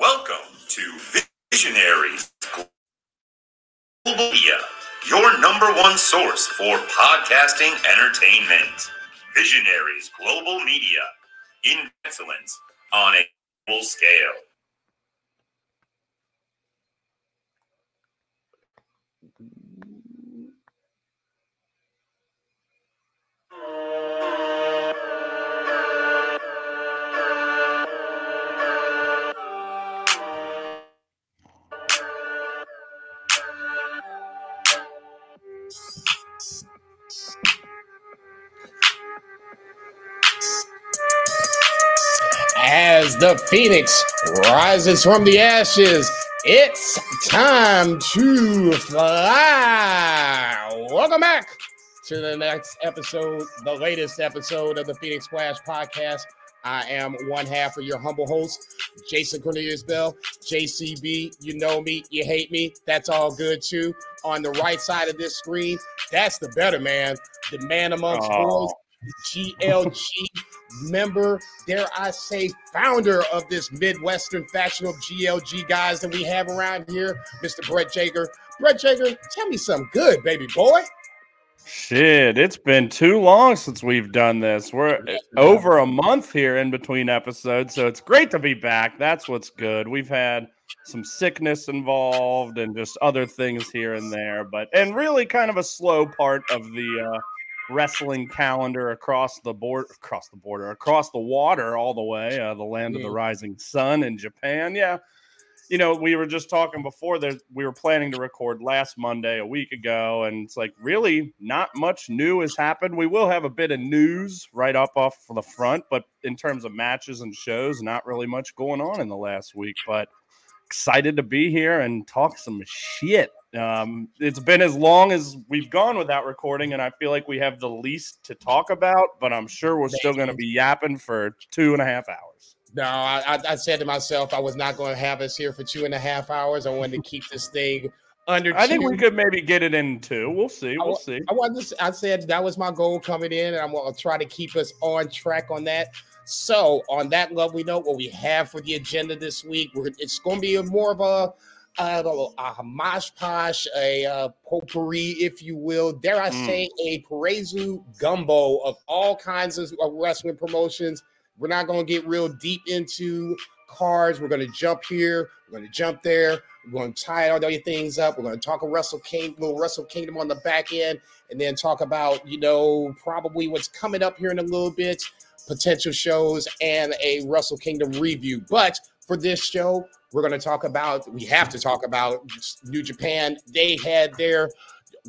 Welcome to Visionaries Global Media, your number one source for podcasting entertainment. Visionaries Global Media, in excellence on a global scale. As the phoenix rises from the ashes, it's time to fly. Welcome back to the next episode, the latest episode of the Phoenix Splash podcast. I am one half of your humble host, Jason Cornelius Bell, JCB. You know me, you hate me. That's all good too. On the right side of this screen, that's the better man, the man amongst boys, GLG member, dare I say, founder of this Midwestern faction of GLG guys that we have around here, Mr. Brett Jager. Brett Jager, tell me something good, baby boy. Shit, it's been too long since we've done this. We're over a month here in between episodes, so it's great to be back. That's what's good. We've had some sickness involved and just other things here and there, but and really kind of a slow part of the uh, wrestling calendar across the board, across the border, across the water, all the way, uh, the land of the rising sun in Japan. Yeah, you know, we were just talking before that we were planning to record last Monday a week ago, and it's like really not much new has happened. We will have a bit of news right up off the front, but in terms of matches and shows, not really much going on in the last week. But excited to be here and talk some shit. Um, it's been as long as we've gone without recording, and I feel like we have the least to talk about, but I'm sure we're still going to be yapping for two and a half hours. No, I, I, I said to myself, I was not going to have us here for two and a half hours. I wanted to keep this thing under. I think we could maybe get it in two. We'll see. We'll wa- see. I wanted to, I said that was my goal coming in, and I'm going to try to keep us on track on that. So, on that lovely note, what we have for the agenda this week, we're, it's going to be more of a I don't know, a mosh posh, a uh, potpourri, if you will. Dare I Mm. say, a Puroresu gumbo of all kinds of, of wrestling promotions. We're not going to get real deep into cards. We're going to jump here. We're going to jump there. We're going to tie all the things up. We're going to talk a Wrestle King, little Wrestle Kingdom on the back end, and then talk about you know probably what's coming up here in a little bit, potential shows, and a Wrestle Kingdom review. But for this show, we're going to talk about. We have to talk about New Japan. They had their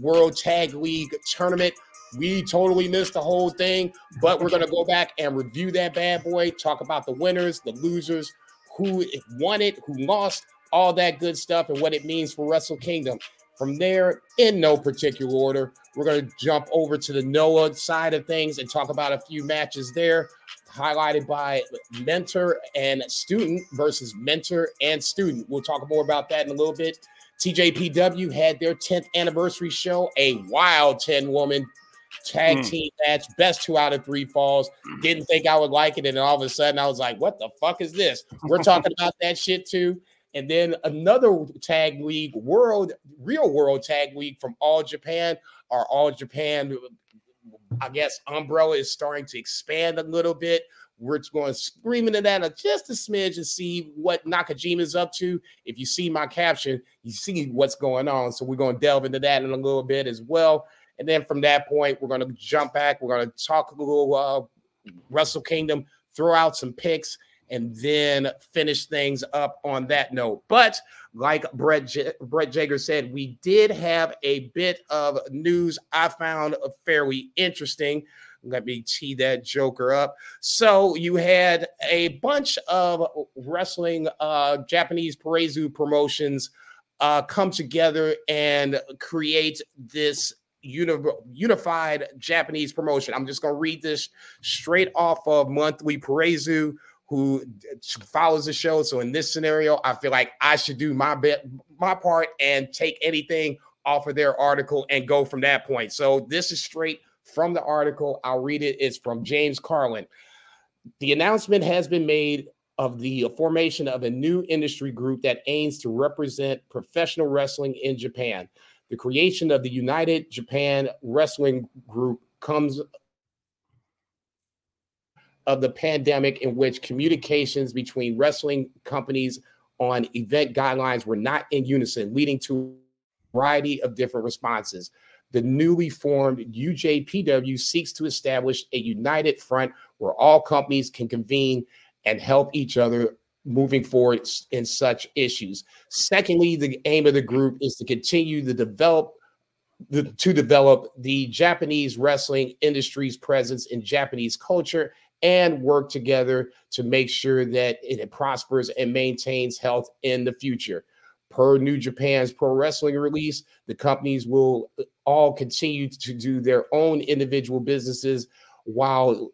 World Tag League tournament. We totally missed the whole thing, but we're going to go back and review that bad boy, talk about the winners, the losers, who won it, who lost, all that good stuff, and what it means for Wrestle Kingdom. From there, in no particular order, we're going to jump over to the Noah side of things and talk about a few matches there, highlighted by mentor and student versus mentor and student. We'll talk more about that in a little bit. TJPW had their 10th anniversary show, a wild 10 woman tag Mm. team match, best two out of three falls. Didn't think I would like it, and all of a sudden I was like, "What the fuck is this?" We're talking about that shit too. And then another tag league, world, real world tag league from All Japan. Our All Japan, I guess, umbrella is starting to expand a little bit. We're going screaming at that just a smidge and see what Nakajima's up to. If you see my caption, you see what's going on. So we're going to delve into that in a little bit as well. And then from that point, we're going to jump back. We're going to talk a little uh, Wrestle Kingdom, throw out some picks, and then finish things up on that note. But like Brett, J- Brett Jager said, we did have a bit of news I found fairly interesting. Let me tee that joker up. So you had a bunch of wrestling uh, Japanese Puroresu promotions uh, come together and create this uni- unified Japanese promotion. I'm just going to read this straight off of Monthly Puroresu, who follows the show. So in this scenario, I feel like I should do my bit, my part, and take anything off of their article and go from that point. So this is straight from the article. I'll read it. It's from James Carlin. The announcement has been made of the formation of a new industry group that aims to represent professional wrestling in Japan. The creation of the United Japan Wrestling Group comes of the pandemic in which communications between wrestling companies on event guidelines were not in unison, leading to a variety of different responses. The newly formed UJPW seeks to establish a united front where all companies can convene and help each other moving forward in such issues. Secondly, the aim of the group is to continue to develop the, to develop the Japanese wrestling industry's presence in Japanese culture and work together to make sure that it prospers and maintains health in the future. Per New Japan's pro wrestling release, the companies will uh, all continue to do their own individual businesses while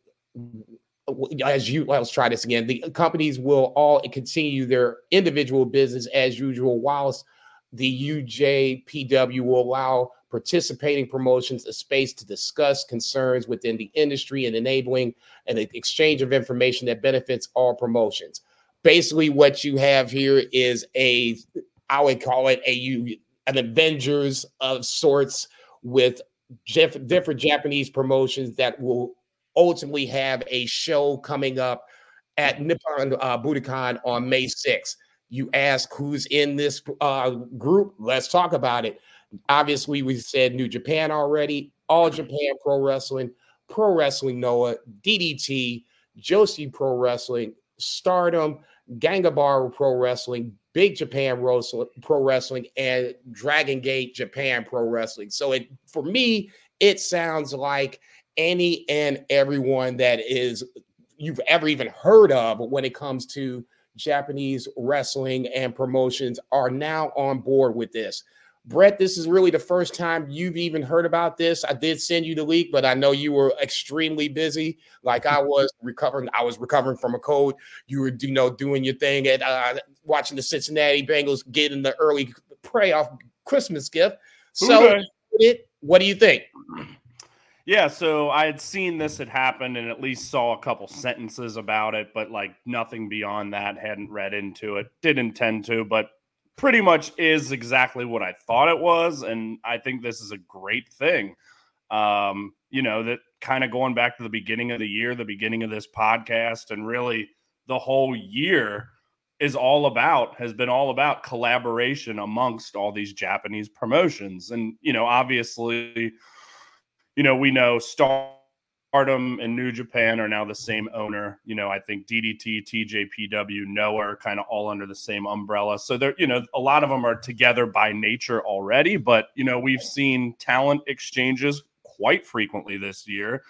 as you let's try this again the companies will all continue their individual business as usual whilst the UJPW will allow participating promotions a space to discuss concerns within the industry and enabling an exchange of information that benefits all promotions. Basically, what you have here is a, I would call it a an Avengers of sorts with different Japanese promotions that will ultimately have a show coming up at Nippon uh, Budokan on May 6th. You ask who's in this uh, group? Let's talk about it. Obviously, we said New Japan already, All Japan Pro Wrestling, Pro Wrestling Noah, DDT, Joshi Pro Wrestling, Stardom, Ganbare Pro Wrestling, Big Japan Pro Wrestling, and Dragon Gate Japan Pro Wrestling. So it for me, it sounds like any and everyone that is you've ever even heard of when it comes to Japanese wrestling and promotions are now on board with this. Brett, this is really the first time you've even heard about this. I did send you the leak, but I know you were extremely busy, like I was recovering. I was recovering from a cold. You were, you know, doing your thing at uh, watching the Cincinnati Bengals get in the early playoff Christmas gift. So, it, what do you think? Yeah, so I had seen this had happened and at least saw a couple sentences about it, but like nothing beyond that. Hadn't read into it. Did intend to, but pretty much is exactly what I thought it was, and I think this is a great thing. Um, you know, that kind of going back to the beginning of the year, the beginning of this podcast, and really the whole year is all about has been all about collaboration amongst all these Japanese promotions. And, you know, obviously, you know, we know Star Stardom and New Japan are now the same owner. You know, I think DDT, TJPW, Noah are kind of all under the same umbrella. So they're, you know, a lot of them are together by nature already. But, you know, we've seen talent exchanges quite frequently this year.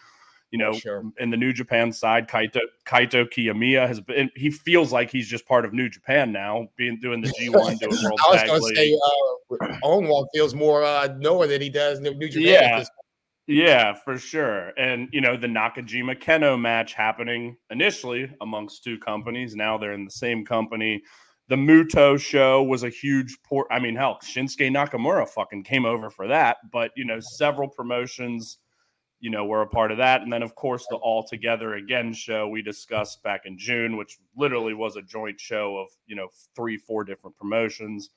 You know, sure. in the New Japan side, Kaito Kaito Kiyomiya has been. He feels like he's just part of New Japan now, being doing the G one, doing World I was going to say, uh, feels more uh, Noah than he does New Japan. Yeah, yeah, for sure. And you know, the Nakajima Kento match happening initially amongst two companies. Now they're in the same company. The Muto show was a huge port. I mean, hell, Shinsuke Nakamura fucking came over for that. But you know, several promotions, you know, were a part of that. And then of course the All Together Again show we discussed back in June, which literally was a joint show of, you know, three, four different promotions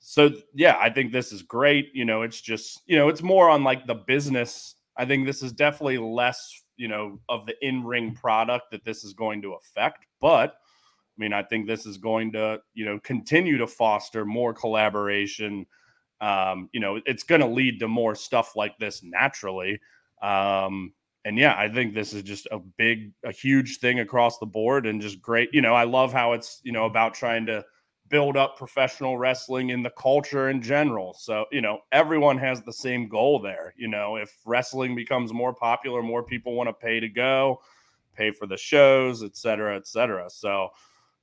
so yeah, I think this is great. You know, it's just you know, it's more on like the business. I think this is definitely less you know of the in ring product that this is going to affect, but. I mean, I think this is going to, you know, continue to foster more collaboration. Um, you know, it's going to lead to more stuff like this naturally. Um, and yeah, I think this is just a big, a huge thing across the board and just great. You know, I love how it's, you know, about trying to build up professional wrestling in the culture in general. So, you know, everyone has the same goal there. You know, if wrestling becomes more popular, more people want to pay to go, pay for the shows, et cetera, et cetera. So,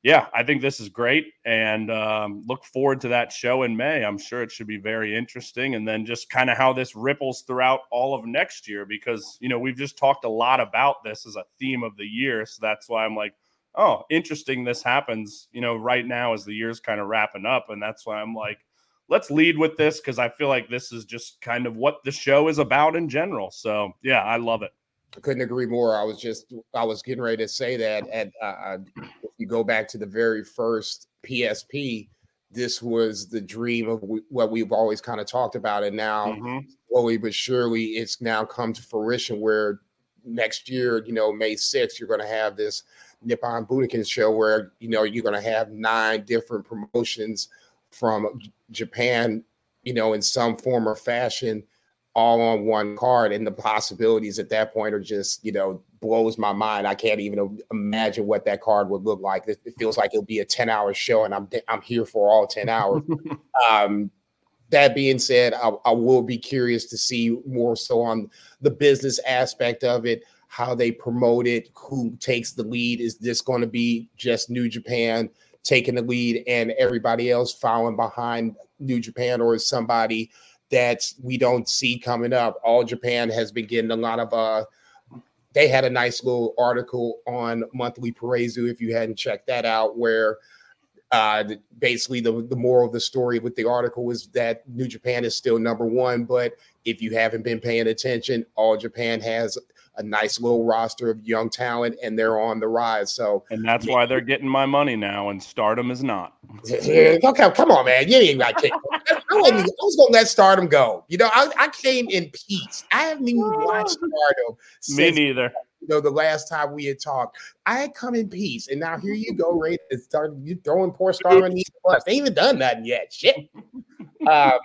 yeah, I think this is great and um, look forward to that show in May. I'm sure it should be very interesting. And then just kind of how this ripples throughout all of next year because, you know, we've just talked a lot about this as a theme of the year. So that's why I'm like, oh, interesting, this happens, you know, right now as the year's kind of wrapping up. And that's why I'm like, let's lead with this because I feel like this is just kind of what the show is about in general. So, yeah, I love it. I couldn't agree more. I was just I was getting ready to say that. At uh, uh if you go back to the very first PSP, this was the dream of what we've always kind of talked about, and now mm-hmm. slowly but surely, it's now come to fruition. Where next year, you know, May sixth, you're going to have this Nippon Budokan show where you know you're going to have nine different promotions from Japan, you know, in some form or fashion, all on one card, and the possibilities at that point are just you know blows my mind. I can't even imagine what that card would look like. It, feels like it'll be a ten hour show, and I'm I'm here for all ten hours. um, that being said, I, I will be curious to see more so on the business aspect of it how they promote it, who takes the lead. Is this going to be just New Japan taking the lead and everybody else following behind New Japan, or is somebody that we don't see coming up? All Japan has been getting a lot of uh they had a nice little article on Monthly Puroresu if you hadn't checked that out, where uh, basically the, the moral of the story with the article was that New Japan is still number one, but if you haven't been paying attention, All Japan has a nice little roster of young talent, and they're on the rise. So, and that's why they're getting my money now, and Stardom is not. okay, come on, man, you ain't got. I, I, was gonna let Stardom go. You know, I, I came in peace. I haven't even watched Stardom. Me neither. You know, the last time we had talked, I had come in peace, and now here you go, Ray. Start you throwing poor Stardom in these plus. They ain't even done nothing yet. Shit. um.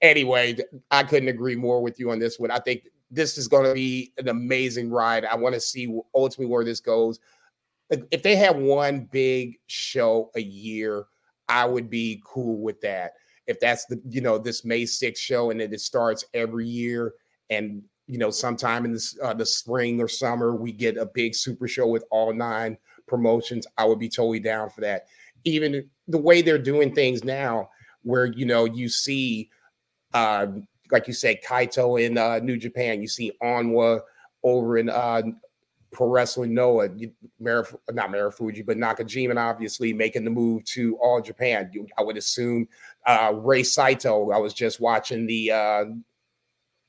Anyway, I couldn't agree more with you on this one. I think this is going to be an amazing ride. I want to see ultimately where this goes. If they have one big show a year, I would be cool with that. If that's the you know this May 6th show and then it starts every year and you know sometime in the, uh, the spring or summer we get a big super show with all nine promotions, I would be totally down for that. Even the way they're doing things now, where you know you see uh, like you said, Kaito in uh, New Japan. You see Oiwa over in uh, Pro Wrestling Noah, Marif- not Marufuji, but Nakajima, obviously making the move to All Japan. I would assume uh, Rei Saito. I was just watching the uh,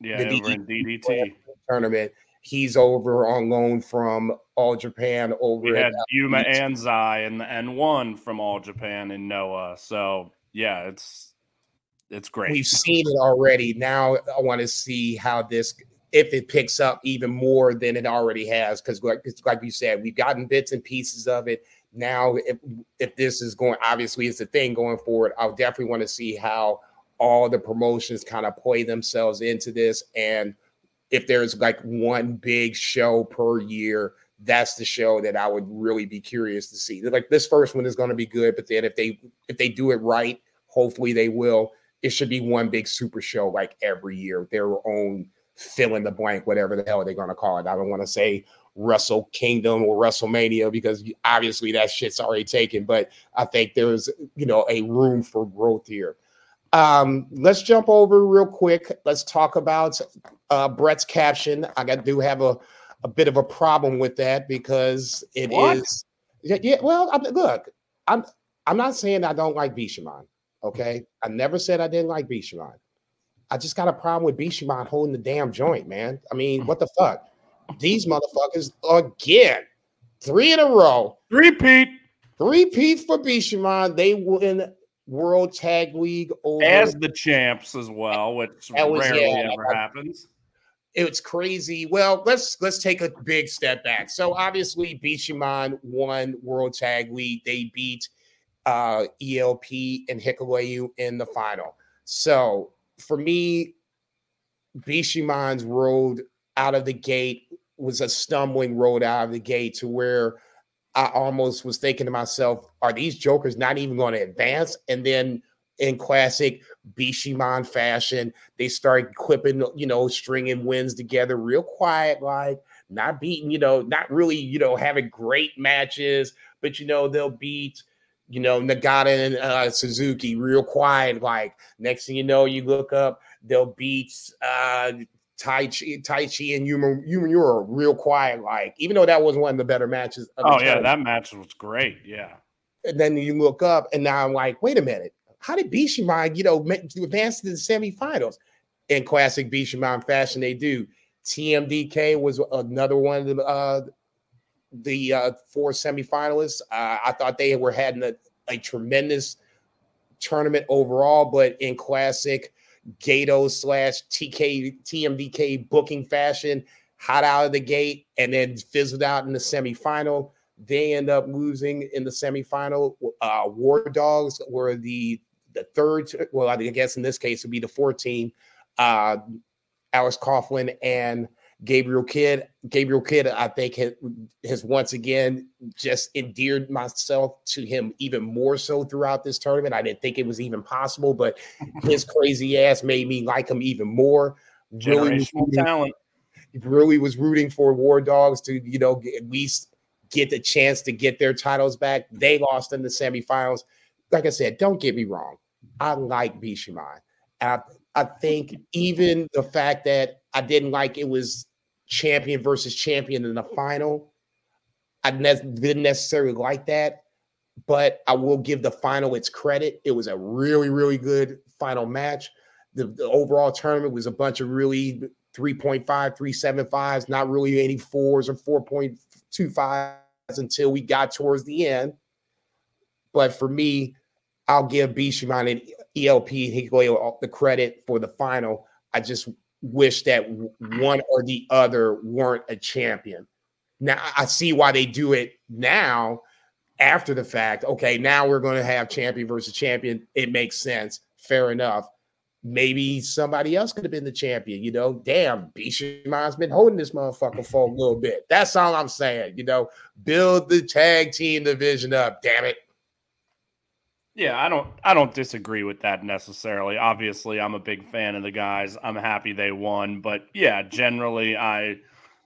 yeah the DDT, DDT tournament. He's over on loan from All Japan. Over we had Yuma Anzai and the N one from All Japan in Noah. So yeah, it's it's great. We've seen it already. Now I want to see how this if it picks up even more than it already has. Because like, like you said, we've gotten bits and pieces of it. Now, if if this is going, obviously it's a thing going forward. I'll definitely want to see how all the promotions kind of play themselves into this, and if there's like one big show per year, that's the show that I would really be curious to see. Like this first one is going to be good, but then if they if they do it right, hopefully they will it should be one big super show like every year, their own fill in the blank, whatever the hell they're going to call it. I don't want to say Wrestle Kingdom or WrestleMania because obviously that shit's already taken, but I think there's, you know, a room for growth here. Um, let's jump over real quick. Let's talk about uh, Brett's caption. I got do have a, a bit of a problem with that because it what? is. Yeah, yeah, well, I'm, look, I'm I'm not saying I don't like Bishamon. Okay. I never said I didn't like Bishamon. I just got a problem with Bishamon holding the damn joint, man. I mean, what the fuck? These motherfuckers again, three in a row. Three Pete for Bishamon. They win World Tag League over as the champs as well, which was, rarely yeah, ever I, happens. It's crazy. Well, let's let's take a big step back. So obviously, Bishamon won World Tag League. They beat uh, ELP and Hikuleo in the final. So for me, Bishamon's road out of the gate was a stumbling road out of the gate to where I almost was thinking to myself, are these jokers not even going to advance? And then in classic Bishamon fashion, they start clipping, you know, stringing wins together real quiet, like not beating, you know, not really, you know, having great matches, but you know, they'll beat you know, Nagata and uh, Suzuki real quiet. Like next thing you know, you look up, they'll beat uh, Taichi, Taichi and Yuma, Yuma real quiet. Like even though that was one of the better matches. oh yeah, that match was great. Yeah. And then you look up, and now I'm like, wait a minute, how did Bishamon, you know, advance to the semifinals? In classic Bishamon fashion, they do. TMDK was another one of the uh, the uh, four semifinalists. Uh, I thought they were having a, a tremendous tournament overall, but in classic Gedo slash TK TMDK booking fashion, hot out of the gate and then fizzled out in the semifinal. They end up losing in the semifinal. Uh, War Dogs were the the third. Well, I guess in this case would be the 14. Uh, Alex Coughlin and Gabriel Kidd. Gabriel Kidd, I think, has, has, once again just endeared myself to him even more so throughout this tournament. I didn't think it was even possible, but his crazy ass made me like him even more. Really talent. Really was rooting for War Dogs to, you know, at least get the chance to get their titles back. They lost in the semifinals. Like I said, don't get me wrong. I like Bishamon. I, I think even the fact that I didn't like it was champion versus champion in the final. I didn't necessarily like that, but I will give the final its credit. It was a really, really good final match. The, the overall tournament was a bunch of really 3.5, 375s, not really any fours or 4.25s until we got towards the end. But for me, I'll give Bishamon and ELP Hikuleo the credit for the final. I just wish that one or the other weren't a champion. Now I see why they do it now after the fact. Okay, now we're going to have champion versus champion. It makes sense. Fair enough. Maybe somebody else could have been the champion. You know, damn, Bishamon's been holding this motherfucker for a little bit. That's all I'm saying. You know, build the tag team division up. Damn it. Yeah, I don't I don't disagree with that necessarily. Obviously, I'm a big fan of the guys. I'm happy they won, but yeah, generally I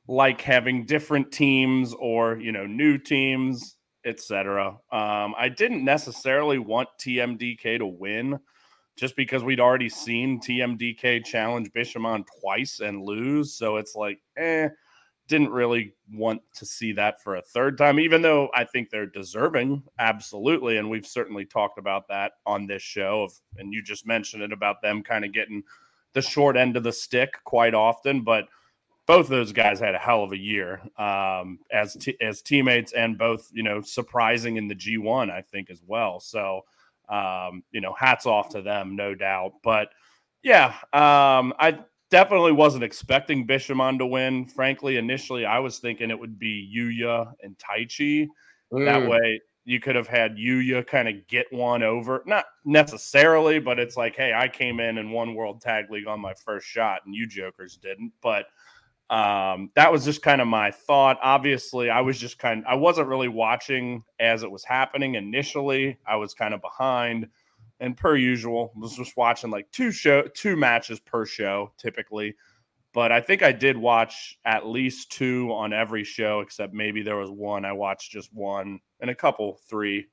like having different teams or, you know, new teams, etc. Um, I didn't necessarily want TMDK to win just because we'd already seen TMDK challenge Bishamon twice and lose, so it's like, eh, didn't really want to see that for a third time, even though I think they're deserving, absolutely. And we've certainly talked about that on this show. Of, and you just mentioned it about them kind of getting the short end of the stick quite often. But both those guys had a hell of a year um, as t- as teammates, and both you know surprising in the G one, I think as well. So um, you know, hats off to them, no doubt. But yeah, um, I definitely wasn't expecting Bishamon to win. Frankly, initially I was thinking it would be Yuya and Taichi. Mm. That way you could have had Yuya kind of get one over. Not necessarily, but it's like, hey, I came in and won World Tag League on my first shot, and you jokers didn't. But um, that was just kind of my thought. Obviously, I was just kind I wasn't really watching as it was happening initially. I was kind of behind and per usual, was just watching like two show two matches per show typically. But I think I did watch at least two on every show, except maybe there was one I watched just one and a couple three.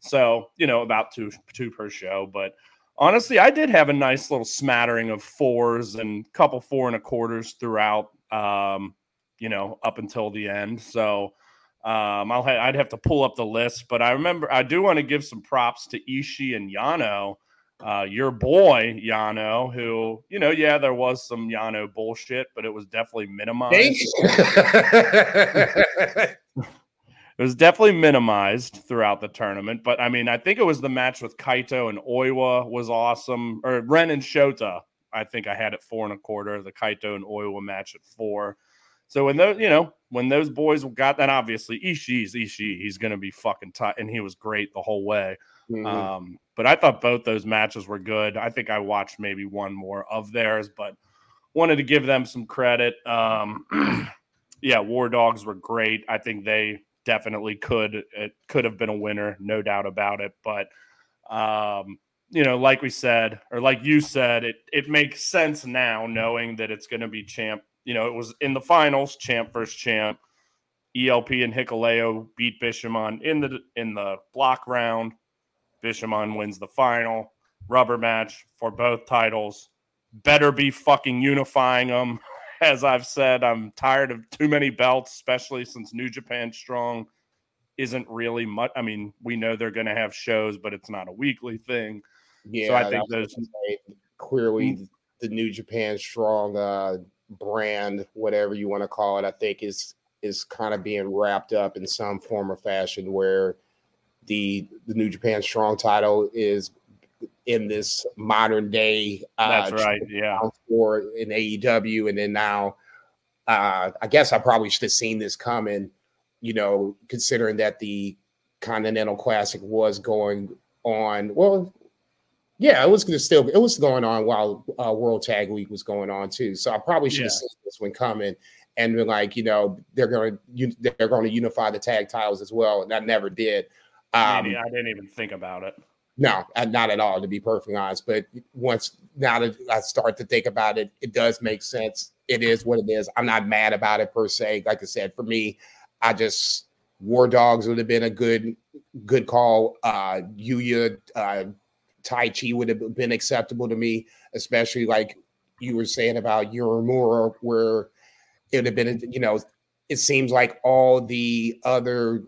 So you know about two two per show. But honestly, I did have a nice little smattering of fours and couple four and a quarters throughout. Um, you know, up until the end. So um, I'll ha- I'd have to pull up the list, but I remember I do want to give some props to Ishii and Yano, uh, your boy Yano, who you know, yeah, there was some Yano bullshit, but it was definitely minimized. it was definitely minimized throughout the tournament, but I mean, I think it was the match with Kaito and Oiwa was awesome, or Ren and Shota. I think I had it four and a quarter. The Kaito and Oiwa match at four. So when those, you know, when those boys got that, obviously Ishii's Ishii, he's going to be fucking tight, and he was great the whole way. Mm-hmm. Um, but I thought both those matches were good. I think I watched maybe one more of theirs, but wanted to give them some credit. Um, yeah, War Dogs were great. I think they definitely could it could have been a winner, no doubt about it. But um, you know, like we said, or like you said, it it makes sense now knowing that it's going to be champ you know, it was in the finals, champ versus champ. ELP and Hikuleo beat Bishamon in the in the block round. Bishamon wins the final rubber match for both titles. Better be fucking unifying them. As I've said, I'm tired of too many belts, especially since New Japan Strong isn't really much. I mean, we know they're going to have shows, but it's not a weekly thing. Yeah, so I think those clearly mm. the New Japan Strong uh, brand, whatever you want to call it, I think is is kind of being wrapped up in some form or fashion where the the New Japan Strong title is in this modern day. Uh, That's right. Yeah. For in AEW, and then now, uh, I guess I probably should have seen this coming. You know, considering that the Continental Classic was going on. Well, yeah, it was still it was going on while uh, World Tag League was going on too. So I probably should have yeah. seen this one coming and been like, you know, they're going to they're going to unify the tag titles as well, and I never did. Um, I didn't even think about it. No, uh, not at all, to be perfectly honest. But once now that I start to think about it, it does make sense. It is what it is. I'm not mad about it per se. Like I said, for me, I just War Dogs would have been a good good call. Uh Yuya uh Taichi would have been acceptable to me, especially like you were saying about Uemura, where it would have been, you know, it seems like all the other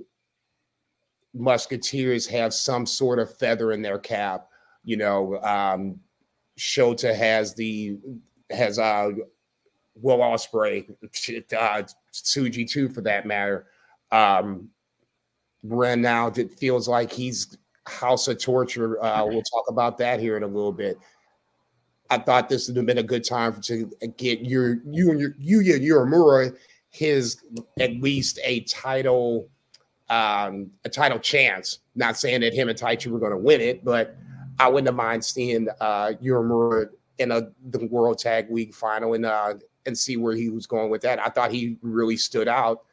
musketeers have some sort of feather in their cap. You know, um, Shota has the has uh Will Ospreay, uh, Tsuji too, for that matter. Um, Ren now it feels like he's House of Torture. Uh, we'll talk about that here in a little bit. I thought this would have been a good time to get your you and your Yuya Uemura his at least a title um, a title chance. Not saying that him and Taichi were going to win it, but I wouldn't have mind seeing uh, Uemura in a the World Tag League final and uh, and see where he was going with that. I thought he really stood out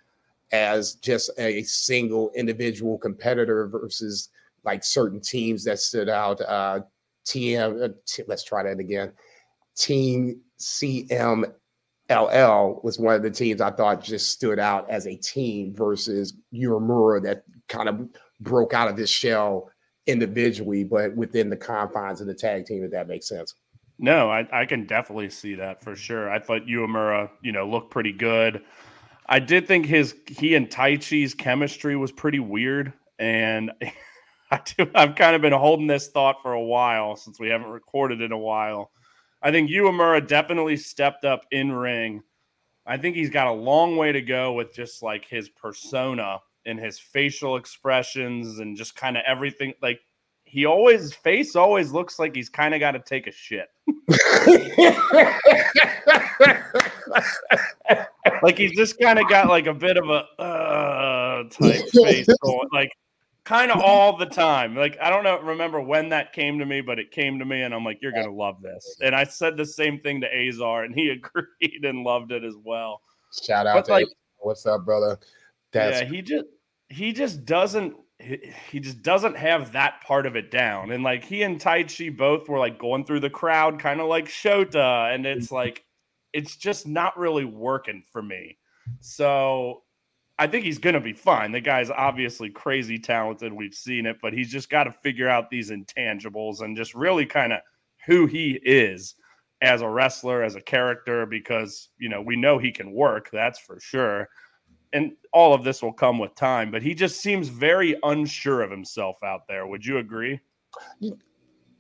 as just a single individual competitor versus like certain teams that stood out. Uh, TM, uh, t- let's try that again. Team CMLL was one of the teams I thought just stood out as a team versus Uemura that kind of broke out of his shell individually, but within the confines of the tag team, if that makes sense. No, I, I can definitely see that for sure. I thought Uemura, you know, looked pretty good. I did think his he and Taichi's chemistry was pretty weird, and I do, I've kind of been holding this thought for a while since we haven't recorded in a while. I think Uemura definitely stepped up in ring. I think he's got a long way to go with just like his persona and his facial expressions and just kind of everything. Like he always his face always looks like he's kind of got to take a shit. like he's just kind of got like a bit of a uh, type face going. Like kind of all the time. Like I don't know, remember when that came to me, but it came to me, and I'm like, "You're gonna love this." And I said the same thing to Azar, and he agreed and loved it as well. Shout out but to like, Azar. what's up, brother? That's- yeah, he just he just doesn't he just doesn't have that part of it down. And like he and Taichi both were like going through the crowd, kind of like Shota, and it's mm-hmm. like it's just not really working for me. So I think he's going to be fine. The guy's obviously crazy talented. We've seen it, but he's just got to figure out these intangibles and just really kind of who he is as a wrestler, as a character, because, you know, we know he can work, that's for sure. And all of this will come with time, but he just seems very unsure of himself out there. Would you agree?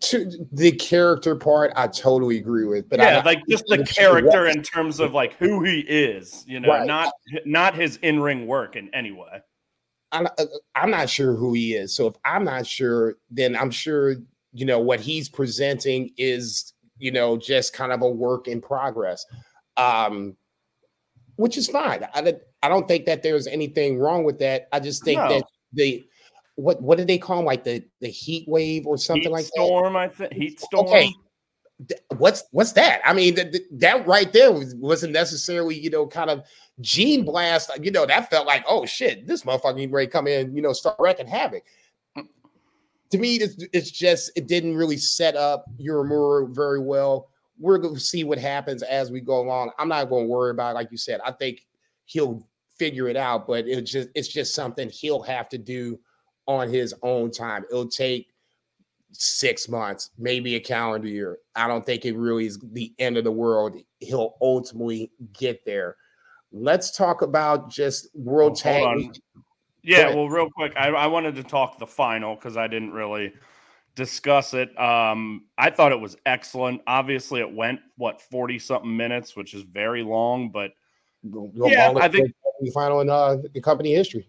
To the character part, I totally agree with. But yeah, I, like just the character in terms of like who he is, you know, right. not not his in ring work in any way. I'm, uh, I'm not sure who he is. So if I'm not sure, then I'm sure you know what he's presenting is you know just kind of a work in progress, um, which is fine. I I don't think that there's anything wrong with that. I just think no. that the what what did they call them? Like the the heat wave or something heat like storm, that? I think heat storm. Okay. What's what's that? I mean, th- th- that right there was, wasn't necessarily, you know, kind of gene blast. Uh, you know, that felt like, oh shit, this motherfucker ready to come in, you know, start wrecking havoc. To me, it's, it's just it didn't really set up Uemura very well. We're going to see what happens as we go along. I'm not going to worry about, it, like you said. I think he'll figure it out, but it's just it's just something he'll have to do on his own time. It'll take six months, maybe a calendar year. I don't think it really is the end of the world. He'll ultimately get there. Let's talk about just World Tag. Yeah, well, real quick, I, I, wanted to talk the final because I didn't really discuss it. Um, I thought it was excellent. Obviously, it went what forty something minutes, which is very long, but yeah, I think the final in uh, the company history.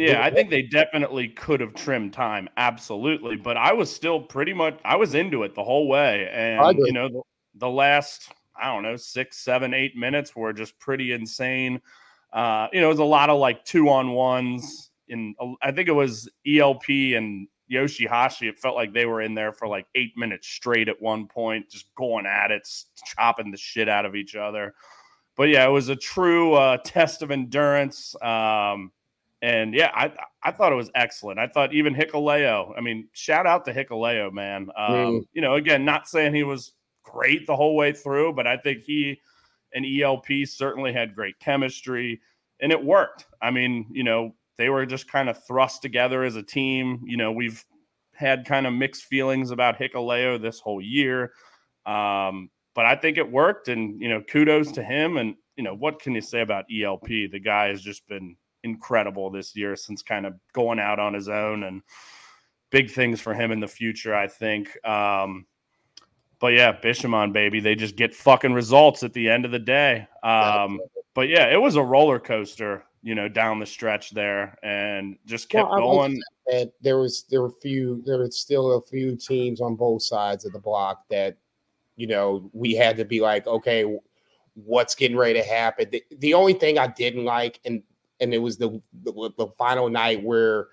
Yeah, I think they definitely could have trimmed time, absolutely. But I was still pretty much I was into it the whole way, and you know the, the, last I don't know six, seven, eight minutes were just pretty insane. Uh, you know, it was a lot of like two on ones. In I think it was ELP and Yoshihashi. It felt like they were in there for like eight minutes straight at one point, just going at it, chopping the shit out of each other. But yeah, it was a true uh, test of endurance. Um, and yeah, I I thought it was excellent. I thought even Hikuleo. I mean, shout out to Hikuleo, man. Um, mm. You know, again, not saying he was great the whole way through, but I think he and ELP certainly had great chemistry, and it worked. I mean, you know, they were just kind of thrust together as a team. You know, we've had kind of mixed feelings about Hikuleo this whole year, um, but I think it worked, and you know, kudos to him. And you know, what can you say about ELP? The guy has just been incredible this year since kind of going out on his own and big things for him in the future, I think. Um, but yeah, Bishamon, baby, they just get fucking results at the end of the day. Um, but yeah, it was a roller coaster, you know, down the stretch there, and just kept well, going. That there was there were a few there was still a few teams on both sides of the block that, you know, we had to be like, okay, what's getting ready to happen. The, the only thing I didn't like, and and it was the, the, the final night where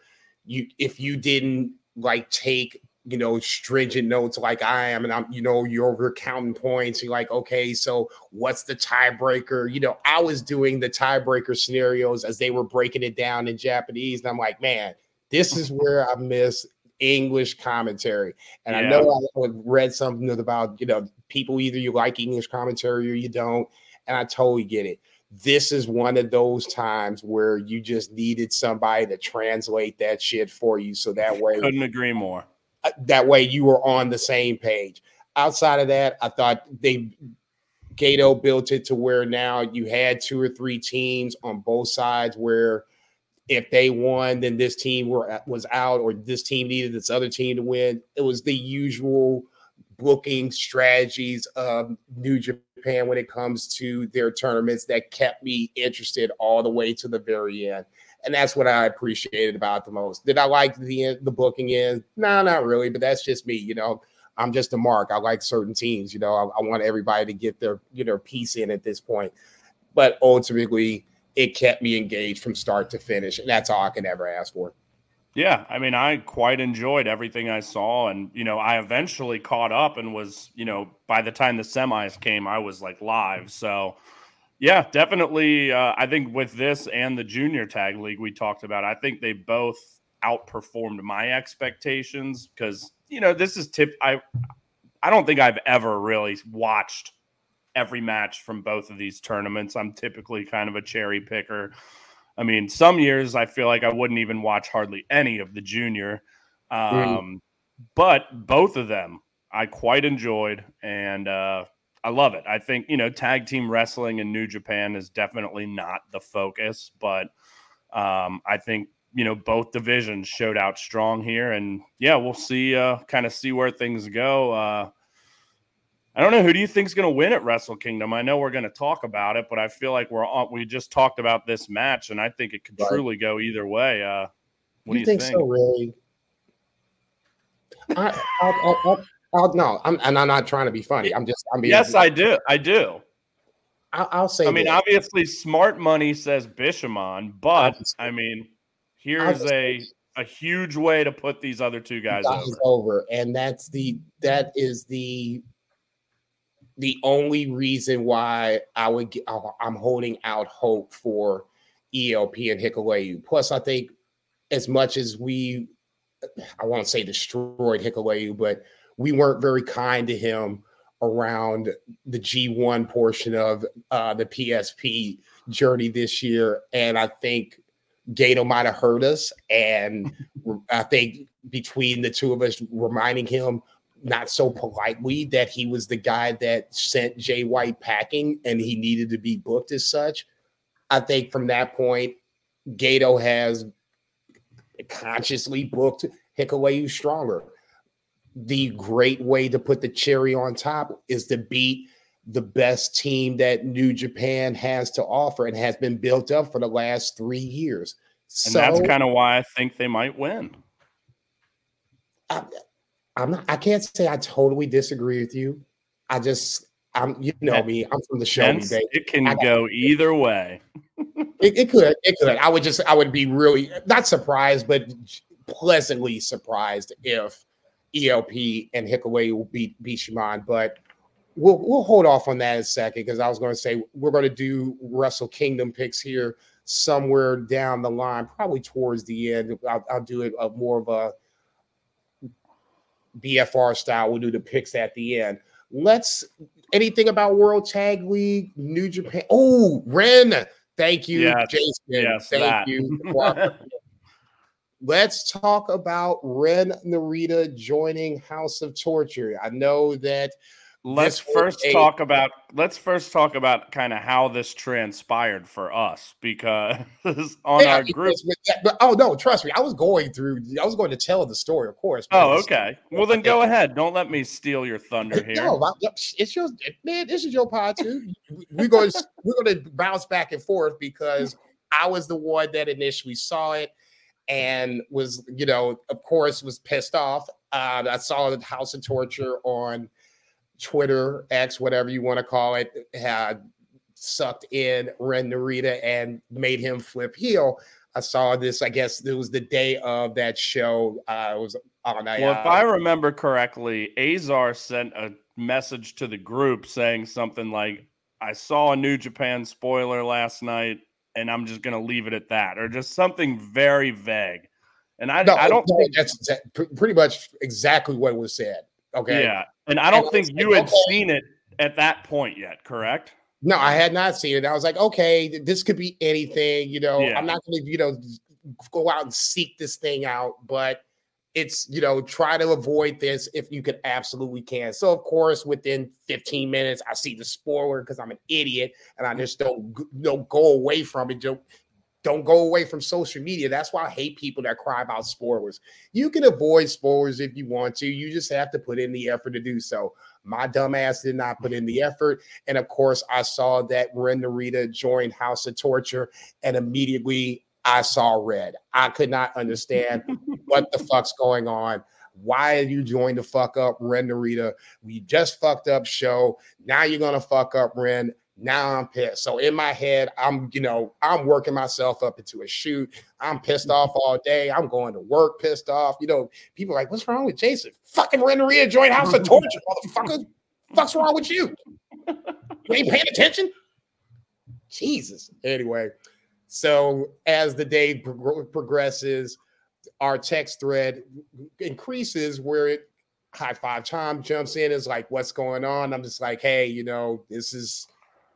you if you didn't like take you know stringent notes like I am, and I'm you know you're over counting points. You're like, okay, so what's the tiebreaker? You know, I was doing the tiebreaker scenarios as they were breaking it down in Japanese, and I'm like, man, this is where I miss English commentary. And yeah. I know I read something about you know people either you like English commentary or you don't, and I totally get it this is one of those times where you just needed somebody to translate that shit for you so that way couldn't agree more. Uh, that way you were on the same page. Outside of that i thought they Gedo built it to where now you had two or three teams on both sides where if they won then this team were was out or this team needed this other team to win. It was the usual booking strategies of New Japan when it comes to their tournaments that kept me interested all the way to the very end. And that's what I appreciated about the most. Did I like the the booking in? No, not really, but that's just me. You know, I'm just a mark. I like certain teams. You know, I, I want everybody to get their you know piece in at this point. But ultimately, it kept me engaged from start to finish, and that's all I can ever ask for. Yeah, I mean, I quite enjoyed everything I saw, and you know, I eventually caught up and was, you know, by the time the semis came, I was like live. So, yeah, definitely. Uh, I think with this and the junior tag league we talked about, I think they both outperformed my expectations because you know this is tip. I I don't think I've ever really watched every match from both of these tournaments. I'm typically kind of a cherry picker. I mean, some years I feel like I wouldn't even watch hardly any of the junior. Um, mm. But both of them I quite enjoyed, and uh, I love it. I think, you know, tag team wrestling in New Japan is definitely not the focus, but um, I think, you know, both divisions showed out strong here. And yeah, we'll see, uh, kind of see where things go. Uh, I don't know who do you think is going to win at Wrestle Kingdom. I know we're going to talk about it, but I feel like we're on. We just talked about this match, and I think it could right. truly go either way. Uh, what you do you think, think? so? Really? I, I'll, I'll, I'll, no, I'm, and I'm not trying to be funny. I'm just. I'm being. Yes, I do. I do. I'll, I'll say. I mean, that. obviously, smart money says Bishamon, but I mean, here's a a huge way to put these other two guys, guys over. over, and that's the that is the the only reason why I would get, I'm holding out hope for ELP and Hikuleo. Plus, I think as much as we, I won't say destroyed Hikuleo, but we weren't very kind to him around the G1 portion of uh, the PSP journey this year. And I think Gedo might have hurt us. And I think between the two of us reminding him not so politely that he was the guy that sent Jay White packing and he needed to be booked as such. I think from that point, Gedo has consciously booked Hikuleo stronger. the great way to put the cherry on top is to beat the best team that New Japan has to offer and has been built up for the last three years. And so, that's kind of why I think they might win. I, I'm not, I can't say I totally disagree with you. I just I'm you know me. I'm from the show. Hence, it can go either way. it, it, could. It could. I would just. I would be really not surprised, but pleasantly surprised if ELP and Hikuleo will beat Bishamon. But we'll we'll hold off on that in a second because I was going to say we're going to do Wrestle Kingdom picks here somewhere down the line, probably towards the end. I'll, I'll do it a more of a BFR style. We'll do the picks at the end. Let's anything about World Tag League, New Japan. Oh, Ren. Thank you, yes. Jason. Yes, Thank that. you. Let's talk about Ren Narita joining House of Torture. I know that let's first a- talk about let's first talk about kind of how this transpired for us because on yeah, our group that, but, oh no trust me i was going through i was going to tell the story of course oh okay. Well then go ahead. Don't let me steal your thunder here. No it's your man this is your pod too. We're going to we're going to bounce back and forth because i was the one that initially saw it and was you know of course was pissed off. Uh, i saw the house of torture on Twitter, X, whatever you want to call it, had sucked in Ren Narita and made him flip heel. I saw this, I guess it was the day of that show. Uh, it was on a, Well, if uh, I remember correctly, Azar sent a message to the group saying something like, I saw a New Japan spoiler last night, and I'm just going to leave it at that, or just something very vague. And I, no, I don't no, think that's pretty much exactly what was said. Okay. Yeah. And I don't and think you had okay. seen it at that point yet, correct? No, I had not seen it. I was like, okay, this could be anything. You know, yeah. I'm not going to, you know, go out and seek this thing out, but it's, you know, try to avoid this if you could absolutely can. So, of course, within 15 minutes, I see the spoiler because I'm an idiot and I just don't, don't go away from it. Don't, go away from social media. That's why I hate people that cry about spoilers. You can avoid spoilers if you want to. You just have to put in the effort to do so. My dumbass did not put in the effort. And of course, I saw that Ren Narita joined House of Torture, and immediately I saw red. I could not understand what the fuck's going on. Why are you joined the fuck up Ren Narita? We just fucked up show. Now you're gonna fuck up Ren. Now I'm pissed. So in my head, I'm, you know, I'm working myself up into a shoot. I'm pissed off all day. I'm going to work pissed off. You know, people like, what's wrong with Jason? Fucking Ren Narita joint house of torture, motherfucker. What's wrong with you? You ain't paying attention? Jesus. Anyway, so as the day prog- progresses, our text thread increases where it high five time jumps in is like, what's going on? I'm just like, hey, you know, this is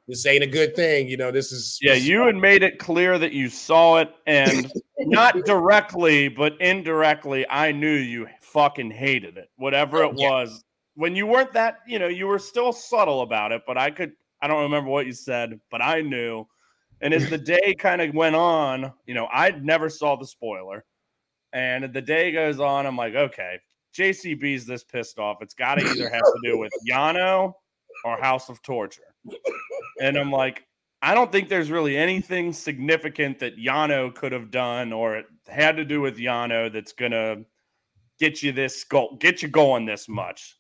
this ain't a good thing. You know, this is yeah. You had made it clear that you saw it, and not directly, but indirectly, I knew you fucking hated it, whatever it yeah. was. When you weren't that, you know, you were still subtle about it, but I could. I don't remember what you said, but I knew. And as the day kind of went on, you know, I never saw the spoiler. And the day goes on, I'm like, okay, JCB's this pissed off. It's got to either have to do with Yano or House of Torture and I'm like, I don't think there's really anything significant that Yano could have done or it had to do with Yano that's gonna get you this goal, get you going this much.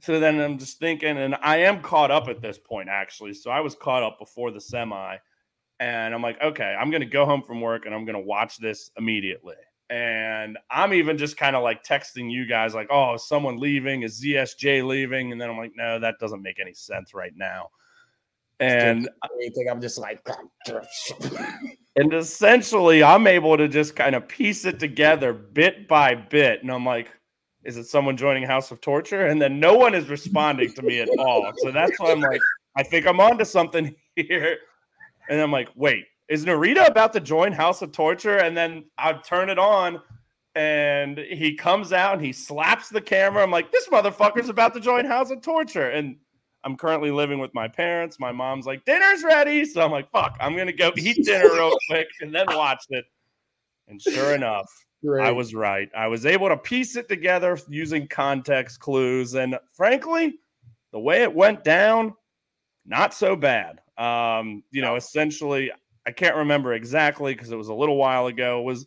So then I'm just thinking, and I am caught up at this point actually. So I was caught up before the semi, and I'm like, okay, I'm gonna go home from work and I'm gonna watch this immediately. And I'm even just kind of like texting you guys, like, oh, is someone leaving? Is ZSJ leaving? And then I'm like, no, that doesn't make any sense right now and anything. I'm just like, and essentially, I'm able to just kind of piece it together bit by bit, and I'm like, is it someone joining House of Torture? And then no one is responding to me at all. So that's why I'm like, I think I'm onto something here. And I'm like, wait, is Narita about to join House of Torture? And then I turn it on and he comes out and he slaps the camera. I'm like, this motherfucker's about to join House of Torture. And I'm currently living with my parents. My mom's like, dinner's ready. So I'm like, fuck, I'm going to go eat dinner real quick and then watch it. And sure enough, I was right. I was able to piece it together using context clues. And frankly, the way it went down, not so bad. Um, you know, essentially, I can't remember exactly because it was a little while ago. Was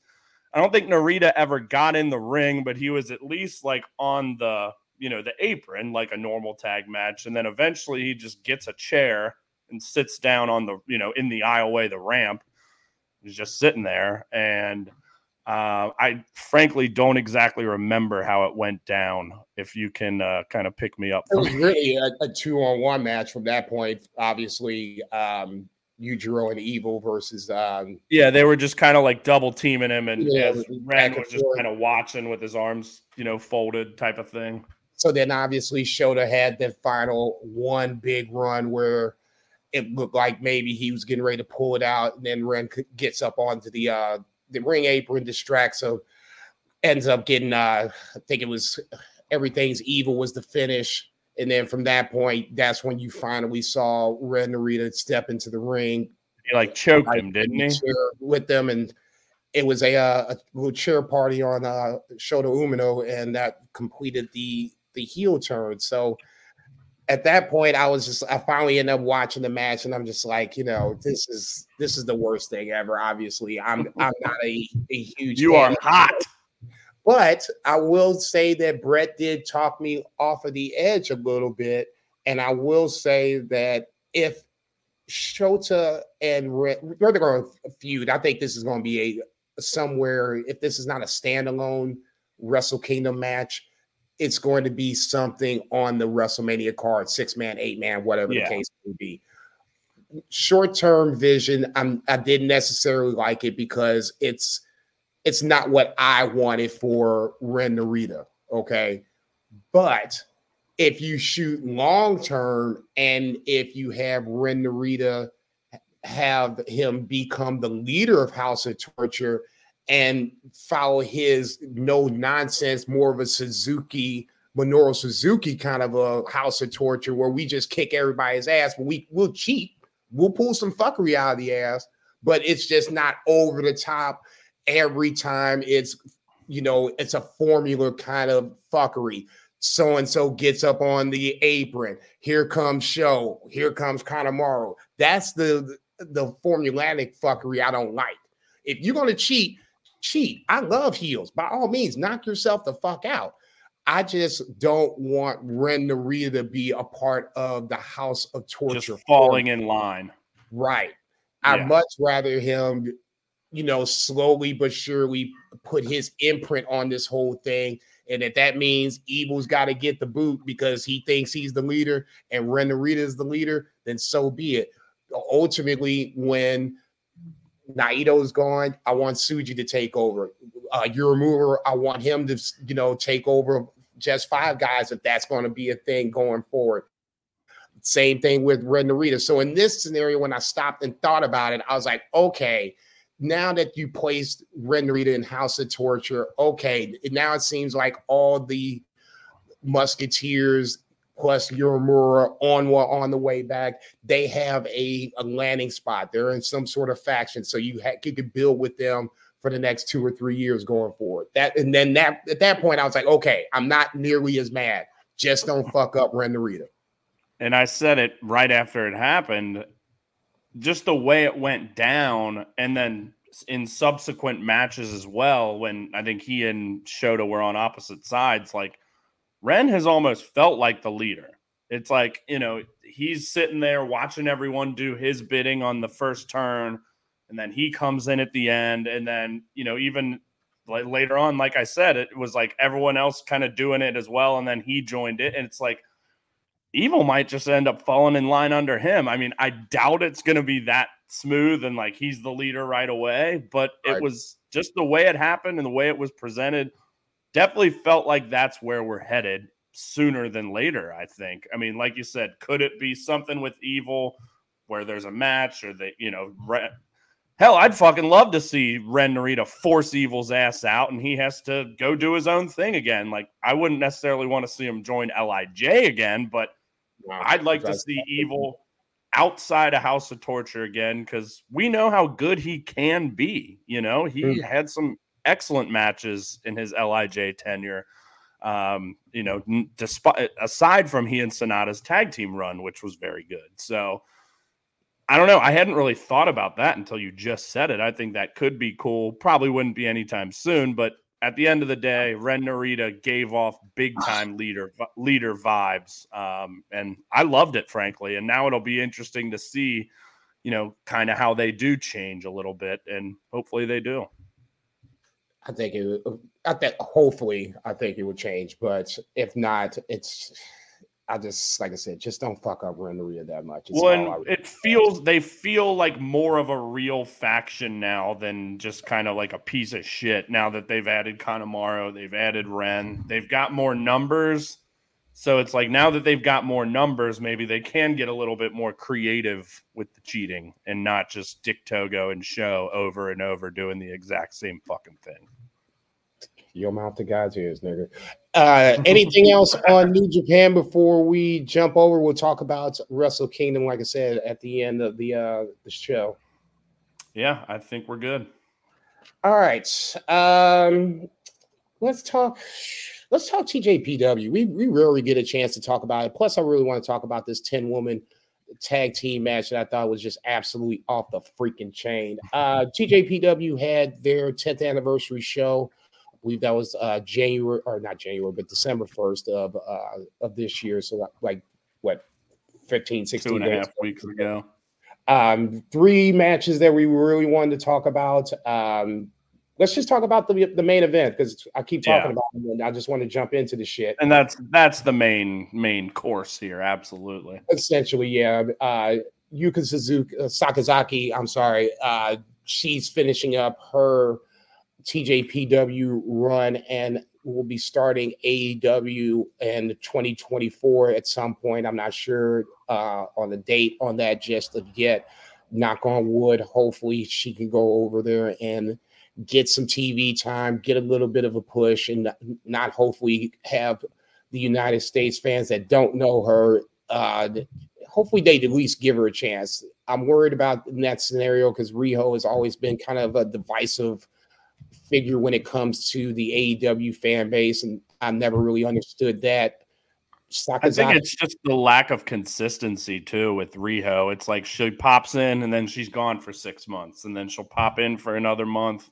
I don't think Narita ever got in the ring, but he was at least like on the you know the apron like a normal tag match, and then eventually he just gets a chair and sits down on the you know in the aisleway, the ramp. He's just sitting there, and uh, I frankly don't exactly remember how it went down. If you can uh, kind of pick me up, it was really a, a two-on-one match from that point. Obviously, um, Yujiro and Evil versus. Um, yeah, they were just kind of like double teaming him, and yeah, Ren was just kind of watching with his arms, you know, folded type of thing. So then, obviously, Shota had that final one big run where it looked like maybe he was getting ready to pull it out, and then Ren gets up onto the uh, the ring apron distracts him, ends up getting uh I think it was everything's evil was the finish. And then from that point, that's when you finally saw Ren Narita step into the ring. He like choked him, didn't he? With them, and it was a, uh, a little cheer party on uh, Shota Umino, and that completed the the heel turn. So at that point, I was just I finally ended up watching the match, and I'm just like, you know, this is this is the worst thing ever. Obviously, I'm I'm not a, a huge. You are hot. But I will say that Brett did talk me off of the edge a little bit, and I will say that if Shota and Ren, they're going to feud, I think this is going to be a somewhere. If this is not a standalone Wrestle Kingdom match, it's going to be something on the WrestleMania card, six man, eight man, whatever yeah. the case may be. Short term vision, I'm I didn't necessarily like it because it's it's not what I wanted for Ren Narita. Okay. But if you shoot long term and if you have Ren Narita have him become the leader of House of Torture and follow his no nonsense, more of a Suzuki, Minoru Suzuki kind of a house of torture where we just kick everybody's ass, but we will cheat. We'll pull some fuckery out of the ass, but it's just not over the top every time. It's you know, it's a formula kind of fuckery. So and so gets up on the apron. Here comes Sho. Here comes Kanemaru. That's the the formulatic fuckery I don't like. If you're gonna cheat, cheat. I love heels. By all means, knock yourself the fuck out. I just don't want Ren Narita to be a part of the house of torture. Just falling in line. Right. I'd much rather him, you know, slowly but surely put his imprint on this whole thing. And if that means Evil's got to get the boot because he thinks he's the leader and Ren Narita is the leader, then so be it. Ultimately, when Naito's gone. I want Tsuji to take over. Uh, Uemura, I want him to, you know, take over just five guys if that's going to be a thing going forward. Same thing with Ren Narita. So in this scenario, when I stopped and thought about it, I was like, okay, now that you placed Ren Narita in House of Torture, okay, now it seems like all the Musketeers plus Uemura on on the way back. They have a, a landing spot. They're in some sort of faction, so you ha- you could build with them for the next two or three years going forward. That and then that at that point, I was like, okay, I'm not nearly as mad. Just don't fuck up Ren Narita. And I said it right after it happened. Just the way it went down, and then in subsequent matches as well, when I think he and Shota were on opposite sides, like Ren has almost felt like the leader. It's like, you know, he's sitting there watching everyone do his bidding on the first turn. And then he comes in at the end. And then, you know, even like later on, like I said, it was like everyone else kind of doing it as well. And then he joined it. And it's like, Evil might just end up falling in line under him. I mean, I doubt it's going to be that smooth and like he's the leader right away, but right. it was just the way it happened and the way it was presented definitely felt like that's where we're headed sooner than later. I think. I mean, like you said, could it be something with Evil where there's a match or they, you know, re- hell, I'd fucking love to see Ren Narita force Evil's ass out and he has to go do his own thing again. Like, I wouldn't necessarily want to see him join Lij again, but wow, I'd like to see Evil outside a House of Torture again because we know how good he can be. You know, he mm. had some excellent matches in his Lij tenure. Um, you know, despite aside from he and Sanada's tag team run, which was very good. So I don't know. I hadn't really thought about that until you just said it. I think that could be cool. Probably wouldn't be anytime soon, but at the end of the day, Ren Narita gave off big time leader leader vibes, um, and I loved it, frankly. And now it'll be interesting to see, you know, kind of how they do change a little bit, and hopefully they do. I think it. I think hopefully, I think it would change, but if not, it's I just like I said, just don't fuck up Ren Narita that much. It's well, it feels they feel like more of a real faction now than just kind of like a piece of shit. Now that they've added Kanemaru, they've added Ren, they've got more numbers. So it's like now that they've got more numbers, maybe they can get a little bit more creative with the cheating and not just Dick Togo and Sho over and over doing the exact same fucking thing. Your mouth to God's ears, nigga. Uh, anything else on New Japan before we jump over? We'll talk about Wrestle Kingdom, like I said, at the end of the uh, the show. Yeah, I think we're good. All right. Um, let's talk. Let's talk TJPW. We we rarely get a chance to talk about it. Plus, I really want to talk about this ten woman tag team match that I thought was just absolutely off the freaking chain. Uh, TJPW had their 10th anniversary show believe that was uh, January or not January, but December 1st of uh, of this year. So like what 15, 16 Two and a half weeks ago. Um, three matches that we really wanted to talk about. Um, let's just talk about the the main event because I keep talking yeah. about it and I just want to jump into the shit. And that's that's the main main course here, absolutely. Essentially, yeah. Uh, Yuka Suzuki uh, Sakazaki, I'm sorry, uh, she's finishing up her TJPW run and will be starting AEW in 2024 at some point. I'm not sure uh, on the date on that just yet. Knock on wood. Hopefully, she can go over there and get some TV time, get a little bit of a push, and not hopefully have the United States fans that don't know her. Uh, hopefully, they at least give her a chance. I'm worried about in that scenario because Riho has always been kind of a divisive figure when it comes to the AEW fan base, and I've never really understood that. Sakazaki. I think it's just the lack of consistency too with Riho. It's like she pops in and then she's gone for six months, and then she'll pop in for another month.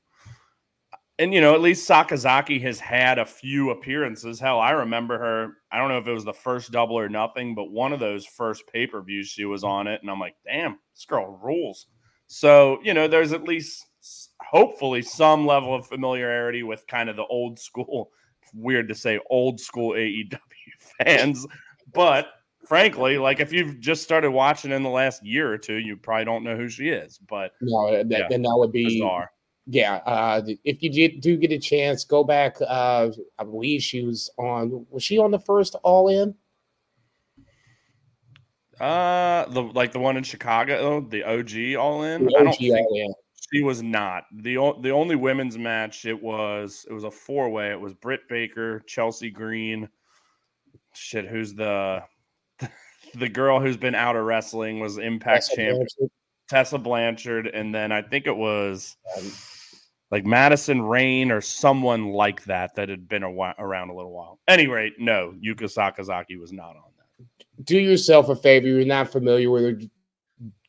And you know, at least Sakazaki has had a few appearances. Hell, I remember her. I don't know if it was the first double or nothing, but one of those first pay per views she was on it, and I'm like, damn, this girl rules. So you know, there's at least hopefully some level of familiarity with kind of the old school weird to say old school AEW fans. But frankly like if you've just started watching in the last year or two you probably don't know who she is but no that, yeah, then that would be bizarre. yeah uh, if you do get a chance go back uh, i believe she was on was she on the first all in? Uh the like the one in chicago the og all in? The OG I don't think, all in she was not the the only women's match. It was it was a four way. It was Britt Baker, Chelsea Green. Shit, who's the the girl who's been out of wrestling was Impact Tessa champion Blanchard. Tessa Blanchard, and then I think it was um, like Madison Rayne or someone like that that had been a while, around a little while. Anyway, no, Yuka Sakazaki was not on that. Do yourself a favor. You're not familiar with her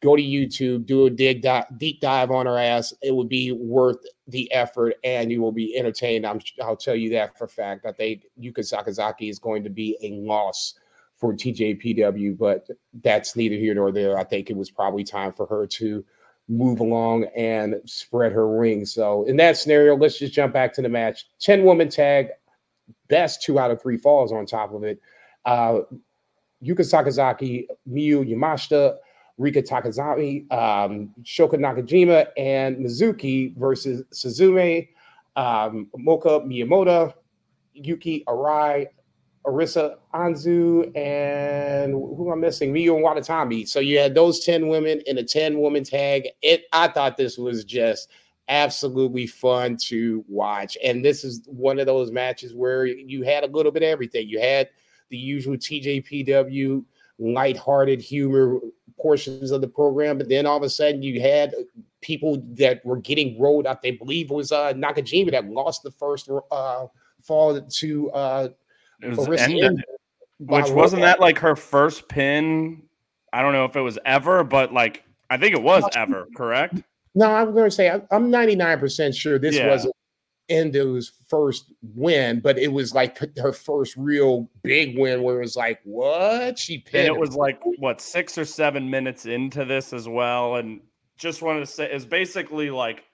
go to YouTube, do a dig deep dive on her ass. It would be worth the effort, and you will be entertained. I'm, I'll tell you that for fact. I think Yuka Sakazaki is going to be a loss for TJPW, but that's neither here nor there. I think it was probably time for her to move along and spread her wings. So in that scenario, let's just jump back to the match. 10 woman tag, best two out of three falls on top of it. Uh, Yuka Sakazaki, Miyu Yamashita, Rika Tatsumi, um, Shoko Nakajima, and Mizuki versus Suzume, um, Moka Miyamoto, Yuki Arai, Arisu Endo, and who am I missing? Miyu and Watanabe. So you had those 10 women in a 10 woman tag. It I thought this was just absolutely fun to watch. And this is one of those matches where you had a little bit of everything. You had the usual TJPW lighthearted humor portions of the program, but then all of a sudden you had people that were getting rolled out. They believe it was uh, Nakajima that lost the first uh, fall to uh, it was Endo, which wasn't that like her first pin. I don't know if it was ever, but like I think it was ever. Correct? No, I'm going to say I'm 99 percent sure this yeah. wasn't Endo's first win, but it was like her first real big win where it was like, what? She pinned. And it was like what six or seven minutes into this as well. And just wanted to say is basically like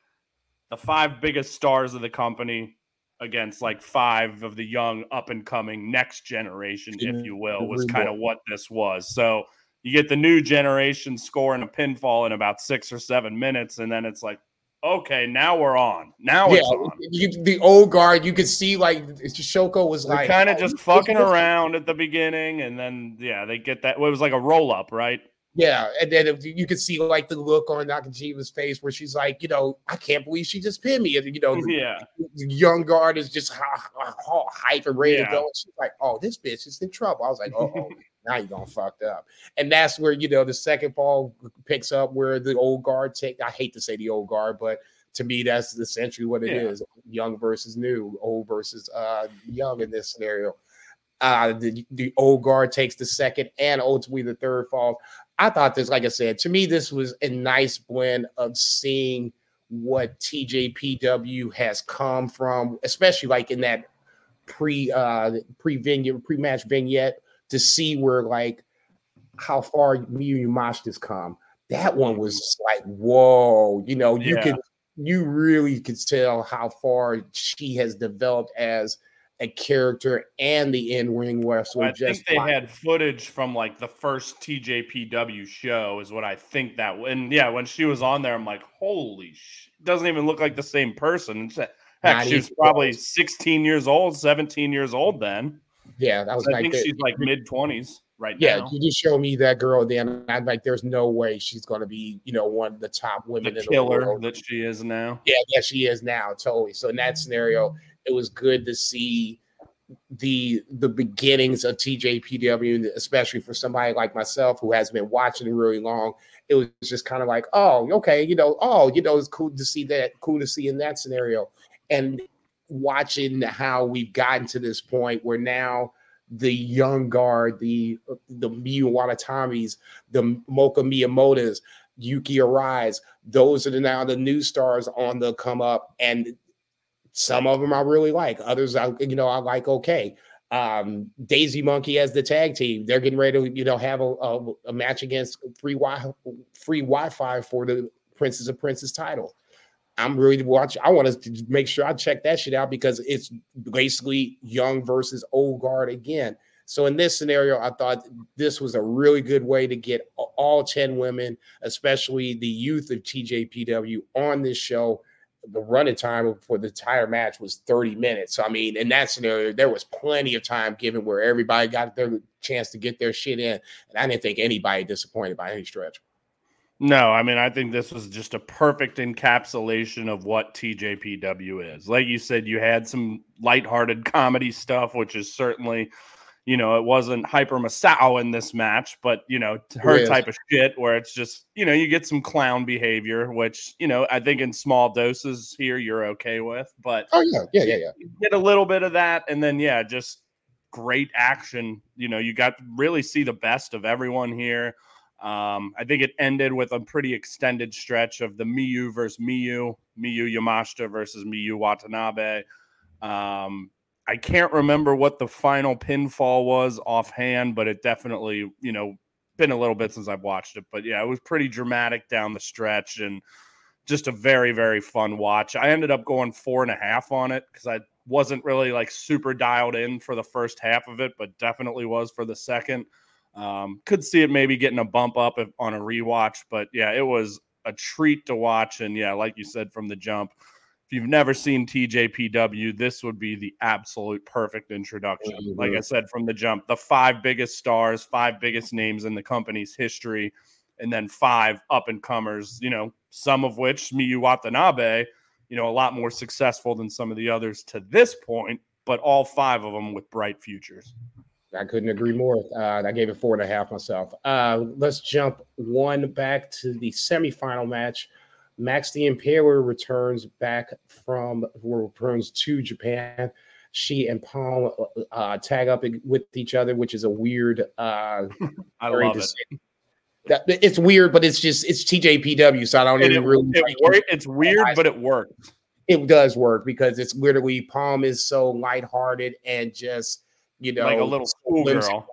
the five biggest stars of the company against like five of the young up and coming next generation, if you will, was kind of what this was. So you get the new generation scoring a pinfall in about six or seven minutes, and then it's like, okay, now we're on. Now yeah, it's on. You, the old guard, you could see like Shoko was like kind of oh, just fucking around at the beginning, and then yeah, they get that. Well, it was like a roll up, right? Yeah, and then you could see like the look on Nakajima's face where she's like, you know, I can't believe she just pinned me. And you know, the, yeah, the young guard is just all hype and ready yeah. to go. And she's like, oh, this bitch is in trouble. I was like, oh, now you're gonna fucked up. And that's where you know the second ball picks up where the old guard take. I hate to say the old guard, but to me, that's essentially what it yeah. is: young versus new, old versus uh, young in this scenario. Uh, the, the old guard takes the second and ultimately the third fall. I thought this, like I said, to me, this was a nice blend of seeing what TJPW has come from, especially like in that pre uh pre vignette pre match vignette to see where like how far Miyu Yamashita has come. That one was like, whoa, you know, you yeah. could you really could tell how far she has developed as a character and the in-ring wrestler. I think they had footage from like the first TJPW show, is what I think that. And yeah, when she was on there, I'm like, holy, sh- doesn't even look like the same person. Heck, she was probably 16 years old, 17 years old then. Yeah, that was. I think she's like mid 20s right now. yeah, now. you just show me that girl, then I'm like, there's no way she's going to be, you know, one of the top women the in the world. that she is now. Yeah, yeah, she is now, totally. So in that scenario, it was good to see the the beginnings of TJPW, especially for somebody like myself who has been watching really long. It was just kind of like, oh, okay, you know, oh, you know, it's cool to see that, cool to see in that scenario, and watching how we've gotten to this point where now the young guard, the the Miyu Watanabe's, the Moka Miyamoto's, Yuki Arai's, those are now the new stars on the come up, and some of them I really like. Others I you know I like okay. Um, Daisy Monkey as the tag team, they're getting ready to you know have a, a, a match against free Wi free Wi-Fi for the Princess of Princess title. I'm really watch. I want to make sure I check that shit out because it's basically young versus old guard again. So in this scenario, I thought this was a really good way to get all 10 women, especially the youth of TJPW, on this show. The running time for the entire match was 30 minutes. So I mean, in that scenario, there was plenty of time given where everybody got their chance to get their shit in. And I didn't think anybody disappointed by any stretch. No, I mean, I think this was just a perfect encapsulation of what TJPW is. Like you said, you had some lighthearted comedy stuff, which is certainly, you know, it wasn't Hyper Misao in this match, but, you know, her type of shit where it's just, you know, you get some clown behavior, which, you know, I think in small doses here you're okay with. But, oh, yeah, yeah, yeah, yeah. get a little bit of that. And then, yeah, just great action. You know, you got really see the best of everyone here um, I think it ended with a pretty extended stretch of the Miyu versus Miyu, Miyu Yamashita versus Miyu Watanabe. Um, I can't remember what the final pinfall was offhand, but it definitely, you know, been a little bit since I've watched it. But yeah, it was pretty dramatic down the stretch and just a very, very fun watch. I ended up going four and a half on it because I wasn't really like super dialed in for the first half of it, but definitely was for the second. Um, could see it maybe getting a bump up if, on a rewatch, but yeah, it was a treat to watch. And yeah, like you said from the jump, if you've never seen TJPW, this would be the absolute perfect introduction. Mm-hmm. Like I said from the jump, the five biggest stars, five biggest names in the company's history, and then five up and comers, you know, some of which Miyu Watanabe, you know, a lot more successful than some of the others to this point, but all five of them with bright futures. I couldn't agree more. Uh, I gave it four and a half myself. Uh, let's jump one back to the semifinal match. Max the Impaler returns back from returns to Japan. She and Palm uh, tag up with each other, which is a weird. Uh, I love it. That, it's weird, but it's just it's TJPW, so I don't even it, really. It, it's weird, but it works. It does work because it's literally Palm is so lighthearted and just you know like a little schoolgirl.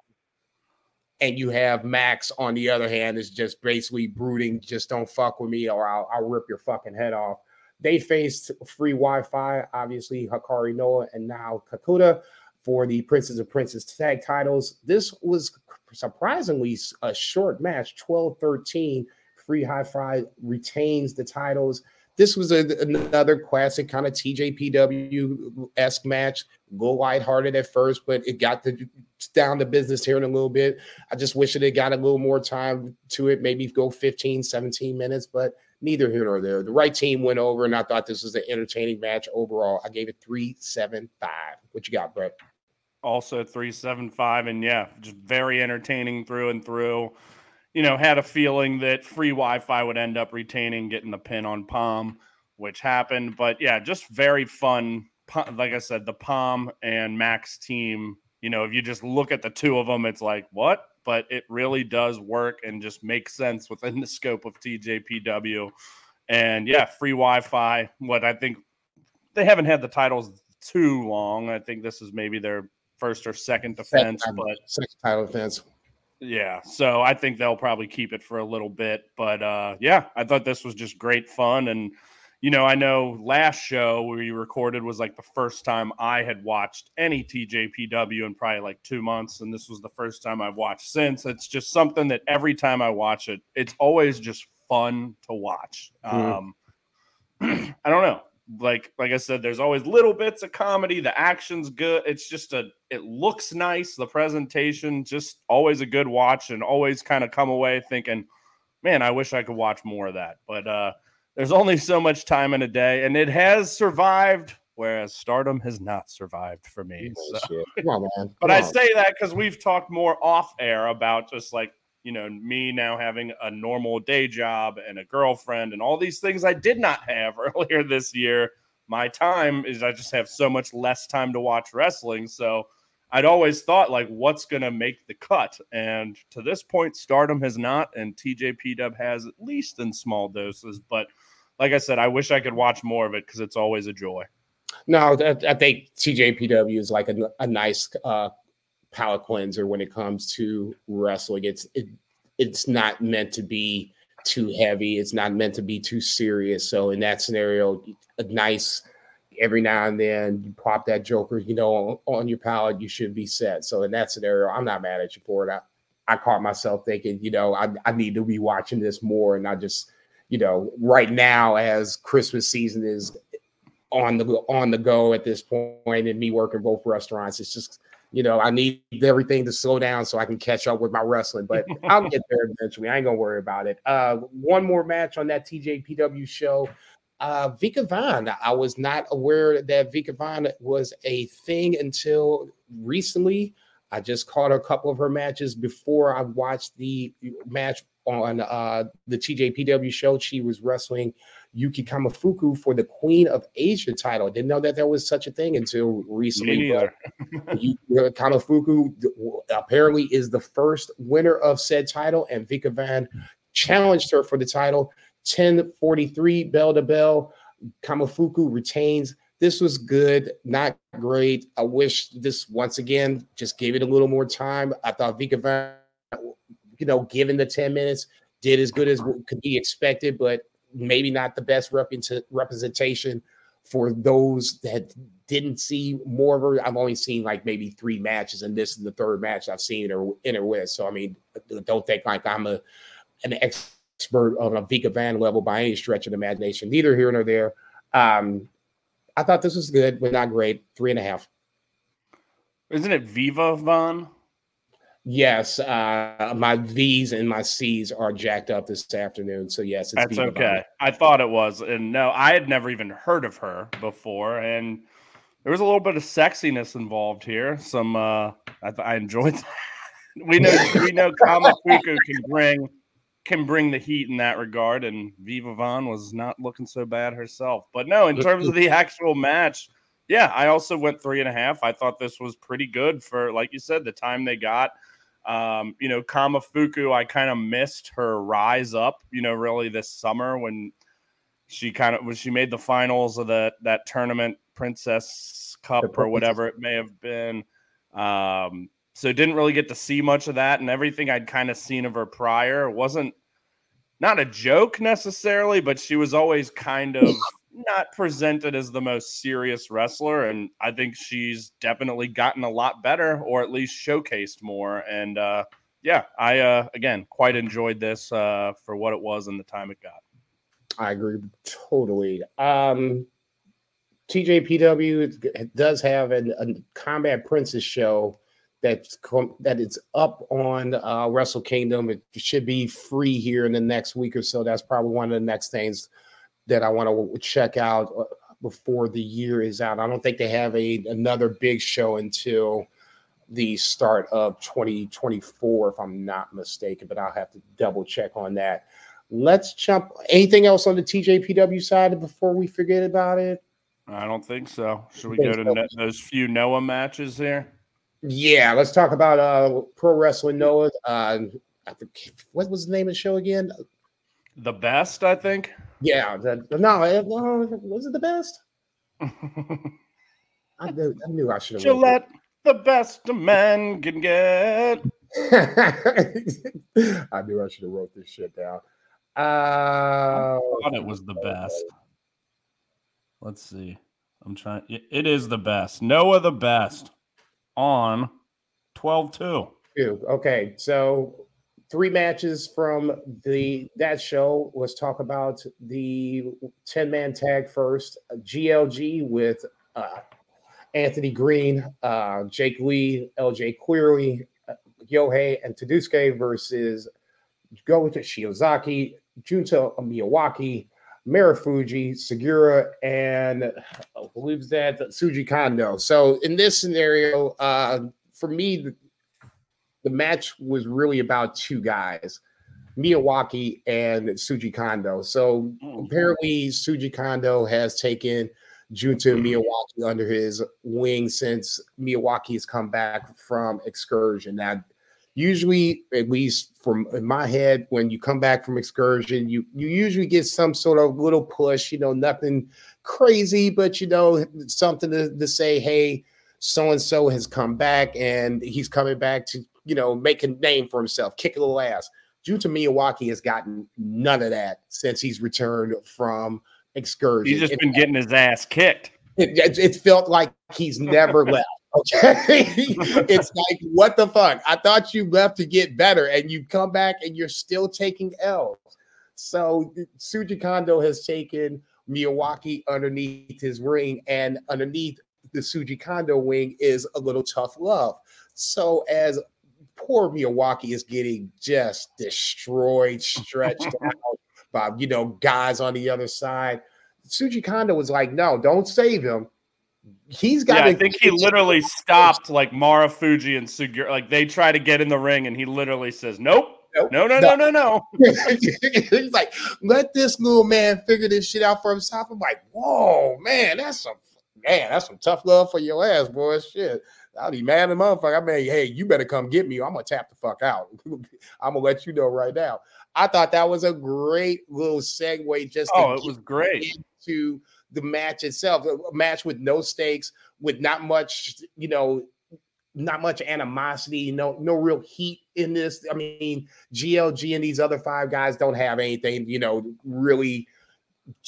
And you have Max on the other hand is just basically brooding, just don't fuck with me or I'll, I'll rip your fucking head off. They faced free Wi-Fi, obviously Hikari Noa and Nao Kakuta for the Princes of Princes tag titles. This was surprisingly a short match, 12-13. Free Hi-Fi retains the titles. This was a, another classic kind of TJPW esque match. Go lighthearted at first, but it got the down to business here in a little bit. I just wish it had got a little more time to it, maybe go 15, 17 minutes, but neither here nor there. The right team went over, and I thought this was an entertaining match overall. I gave it three, seven, five. What you got, Brett? Also three, seven, five, and yeah, just very entertaining through and through you know, had a feeling that free Wi-Fi would end up retaining, getting the pin on Palm, which happened. But yeah, just very fun. Like I said, the Palm and Max team. You know, if you just look at the two of them, it's like what? But it really does work and just makes sense within the scope of TJPW. And yeah, free Wi-Fi. What I think they haven't had the titles too long. I think this is maybe their first or second defense, second, but second title defense. Yeah, so I think they'll probably keep it for a little bit, but uh, yeah, I thought this was just great fun, and you know, I know last show we recorded was like the first time I had watched any TJPW in probably like two months, and this was the first time I've watched since. It's just something that every time I watch it, it's always just fun to watch. Mm-hmm. Um, I don't know like like I said, there's always little bits of comedy. The action's good. It's just a it looks nice. The presentation just always a good watch, and always kind of come away thinking, man, I wish I could watch more of that. But uh, there's only so much time in a day, and it has survived. Whereas Stardom has not survived for me. So. On, but on. I say that because we've talked more off air about just like you know, me now having a normal day job and a girlfriend and all these things I did not have earlier this year. My time is I just have so much less time to watch wrestling. So I'd always thought like what's going to make the cut and to this point Stardom has not and TJP Dub has at least in small doses, but like I said I wish I could watch more of it cuz it's always a joy. No, I think TJPW is like a, a nice uh, palate cleanser when it comes to wrestling. It's it, it's not meant to be too heavy. It's not meant to be too serious. So in that scenario, a nice every now and then you pop that Joker, you know, on, on your palate, you should be set. So in that scenario, I'm not mad at you for it. I, I caught myself thinking, you know, I, I need to be watching this more and not just, you know, right now as Christmas season is on the on the go at this point and me working both restaurants, it's just you know, I need everything to slow down so I can catch up with my wrestling, but I'll get there eventually. I ain't gonna worry about it. Uh, one more match on that TJPW show. Uh, Vika Vaughn. I was not aware that Vika Vaughn was a thing until recently. I just caught a couple of her matches before I watched the match on uh, the TJPW show. She was wrestling Yuki Kamifuku for the Queen of Asia title. I didn't know that there was such a thing until recently. Yuki Kamifuku apparently is the first winner of said title, and Vika Vaughn challenged her for the title. 1043 bell to bell. Kamifuku retains. This was good, not great. I wish this once again just gave it a little more time. I thought Vika Vaughn, you know, given the 10 minutes, did as good as could be expected, but maybe not the best representation for those that didn't see more of her. I've only seen like maybe three matches, and this is the third match I've seen her in her with. So I mean, don't think like I'm a an expert on a Vika Vaughn level by any stretch of imagination. Neither here nor there. Um, I thought this was good, but not great. Three and a half. Isn't it Viva Vaughn? Yes, uh, my V's and my C's are jacked up this afternoon. So yes, that's okay. I thought it was, and no, I had never even heard of her before, and there was a little bit of sexiness involved here. Some uh, I, I enjoyed. That. we know we know Kamifuku can bring can bring the heat in that regard, and Viva Vaughn was not looking so bad herself. But no, in terms of the actual match, yeah, I also went three and a half. I thought this was pretty good for, like you said, the time they got. Um, you know, Kamifuku, I kind of missed her rise up, you know, really this summer when she kind of when she made the finals of the that tournament, Princess Cup or whatever it may have been. Um, so didn't really get to see much of that, and everything I'd kind of seen of her prior wasn't not a joke necessarily, but she was always kind of not presented as the most serious wrestler. And I think she's definitely gotten a lot better, or at least showcased more. And uh, yeah, I uh, again quite enjoyed this uh, for what it was and the time it got. I agree totally. Um, TJPW does have an, a Combat Princess show that's that it's up on uh, Wrestle Kingdom. It should be free here in the next week or so. That's probably one of the next things that I want to check out uh, before the year is out. I don't think they have a another big show until the start of 2024, if I'm not mistaken, but I'll have to double check on that. Let's jump. Anything else on the TJPW side before we forget about it? I don't think so. Should we go to so. those few Noah matches there? Yeah, let's talk about uh pro wrestling Noah. Uh, I think, what was the name of the show again? The best, I think. Yeah, the, no, it, was it the best? I, knew, I knew I should have. Gillette, the best a man can get. I knew I should have wrote this shit down. Uh, I thought it was the best. Let's see. I'm trying. It is the best. Noah the best on 12 2. Okay. So three matches from the that show. Let's talk about the 10 man tag first. GLG with uh, Anthony Green, uh, Jake Lee, LJ Cleary, uh, Yohei, and Tadasuke versus Go to Shiozaki, Junta Miyawaki, Marufuji, Sugiura, and I believe that Shuji Kondo. So in this scenario, uh, for me, the, match was really about two guys, Miyawaki and Shuji Kondo. So mm-hmm. apparently, Shuji Kondo has taken Junta Miyawaki under his wing since Miyawaki has come back from excursion. Now, usually, at least from in my head, when you come back from excursion, you you usually get some sort of little push. You know, nothing crazy, but you know, something to, to say, hey, so and so has come back and he's coming back to you know make a name for himself, kick a little ass. Junta Miyawaki has gotten none of that since he's returned from excursion. He's just been getting his ass kicked. It, it, it, felt like he's never left. Okay. it's like, what the fuck? I thought you left to get better and you come back and you're still taking L's. So Shuji Kondo has taken Miyawaki underneath his ring, and underneath the Shuji Kondo wing is a little tough love. So as poor Miyawaki is getting just destroyed, stretched out by you know guys on the other side, Shuji Kondo was like, "No, don't save him." he's got. Yeah, I think he literally stopped like Marufuji and Sugiura. Like they try to get in the ring, and he literally says, "Nope." Nope. No, no, no, no, no. He's like, let this little man figure this shit out for himself. I'm like, whoa, man, that's some man, that's some tough love for your ass, boy. Shit. I'll be mad at motherfucker. I mean, hey, you better come get me. I'm gonna tap the fuck out. I'm gonna let you know right now. I thought that was a great little segue. Just oh, it was great to the match itself, a match with no stakes, with not much, you know, not much animosity, no no real heat in this. I mean, GLG and these other five guys don't have anything, you know, really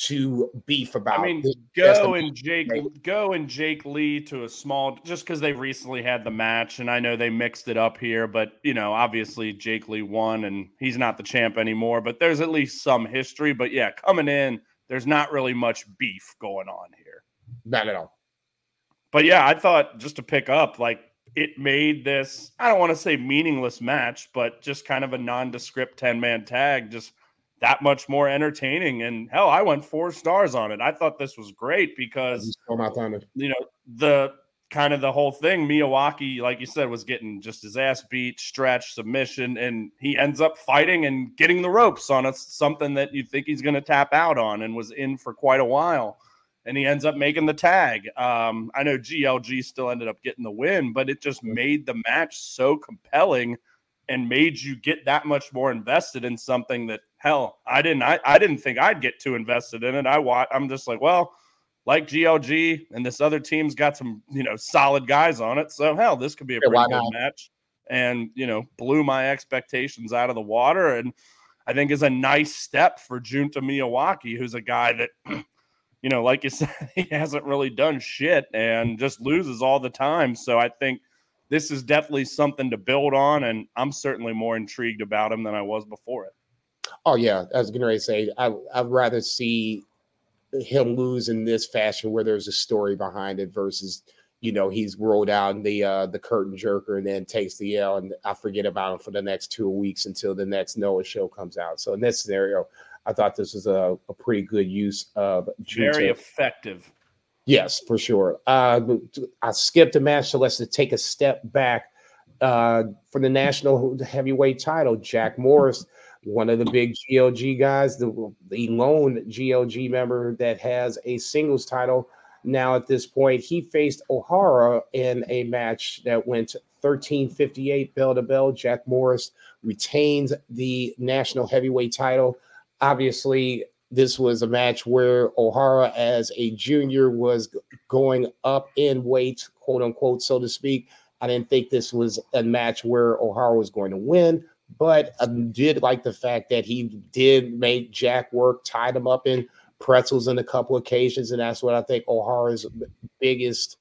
to beef about. I mean, go and Jake, go and Jake Lee to a small, just because they recently had the match, and I know they mixed it up here, but you know, obviously Jake Lee won, and he's not the champ anymore. But there's at least some history. But yeah, coming in there's not really much beef going on here. Not at all. But yeah, I thought just to pick up, like it made this, I don't want to say meaningless match, but just kind of a nondescript 10 man tag just that much more entertaining. And hell, I went four stars on it. I thought this was great because you know the kind of the whole thing. Miyawaki, like you said, was getting just his ass beat, stretch, submission, and he ends up fighting and getting the ropes on us, something that you think he's going to tap out on, and was in for quite a while. And he ends up making the tag. Um, I know GLG still ended up getting the win, but it just made the match so compelling and made you get that much more invested in something that hell I didn't I, I didn't think I'd get too invested in it. I watch I'm just like, well, like GLG and this other team's got some, you know, solid guys on it. So hell, this could be a pretty good match. And, you know, blew my expectations out of the water. And I think is a nice step for Junta Miyawaki, who's a guy that, you know, like you said, he hasn't really done shit and just loses all the time. So I think this is definitely something to build on. And I'm certainly more intrigued about him than I was before it. Oh yeah, I was going to say I, I'd rather see him lose in this fashion where there's a story behind it versus you know he's rolled out the uh the curtain jerker and then takes the L and I forget about him for the next two weeks until the next Noah show comes out. So in this scenario, I thought this was a, a pretty good use of very effective. Yes, for sure. Uh, I skipped a match, so let's take a step back. Uh, for the national heavyweight title, Jack Morris one of the big GLG guys, the, the lone GLG member that has a singles title now at this point. He faced Ohara in a match that went 1358 bell to bell. Jack Morris retains the national heavyweight title. Obviously, this was a match where Ohara, as a junior, was going up in weight, quote unquote, so to speak. I didn't think this was a match where Ohara was going to win. But I did like the fact that he did make Jack work, tied him up in pretzels in a couple occasions, and that's what I think Ohara's biggest,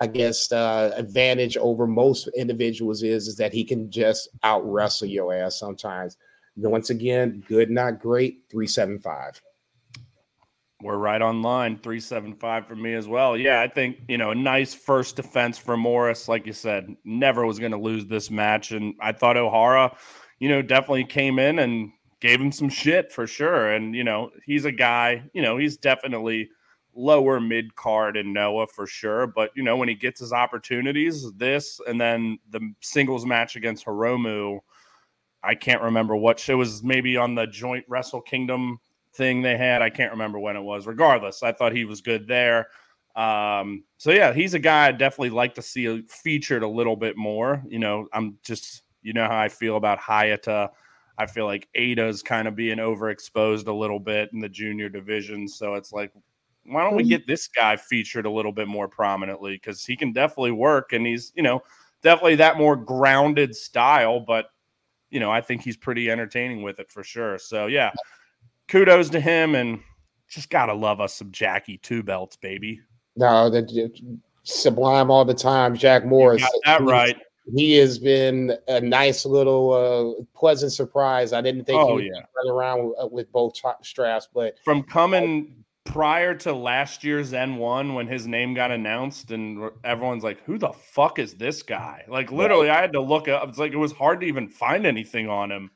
I guess, uh, advantage over most individuals is is that he can just out wrestle your ass sometimes. Once again, good, not great, three seven five. We're right on line, 375 for me as well. Yeah, I think, you know, a nice first defense for Morris. Like you said, never was going to lose this match. And I thought Ohara, you know, definitely came in and gave him some shit for sure. And, you know, he's a guy, you know, he's definitely lower mid card in Noah for sure. But, you know, when he gets his opportunities, this and then the singles match against Hiromu, I can't remember what it was maybe on the joint Wrestle Kingdom thing they had. I can't remember when it was. Regardless, I thought he was good there. Um, so yeah, he's a guy I definitely like to see featured a little bit more. You know, I'm just you know how I feel about Hayata. I feel like Ada's kind of being overexposed a little bit in the junior division. So it's like, why don't we get this guy featured a little bit more prominently? Because he can definitely work and he's, you know, definitely that more grounded style, but you know, I think he's pretty entertaining with it for sure. So yeah, kudos to him and just gotta love us some Jackie two belts, baby. No, the sublime all the time, Jack Morris. that right. He has been a nice little uh, pleasant surprise. I didn't think oh, he yeah. run around with, with both straps, but from coming prior to last year's N1 when his name got announced and everyone's like, who the fuck is this guy? Like literally, I had to look up. It's like it was hard to even find anything on him.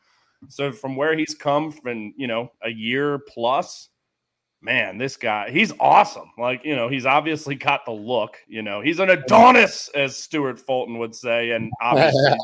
So from where he's come from, you know, a year plus, man, this guy, he's awesome. Like, you know, he's obviously got the look, you know, he's an Adonis, as Stuart Fulton would say. And obviously,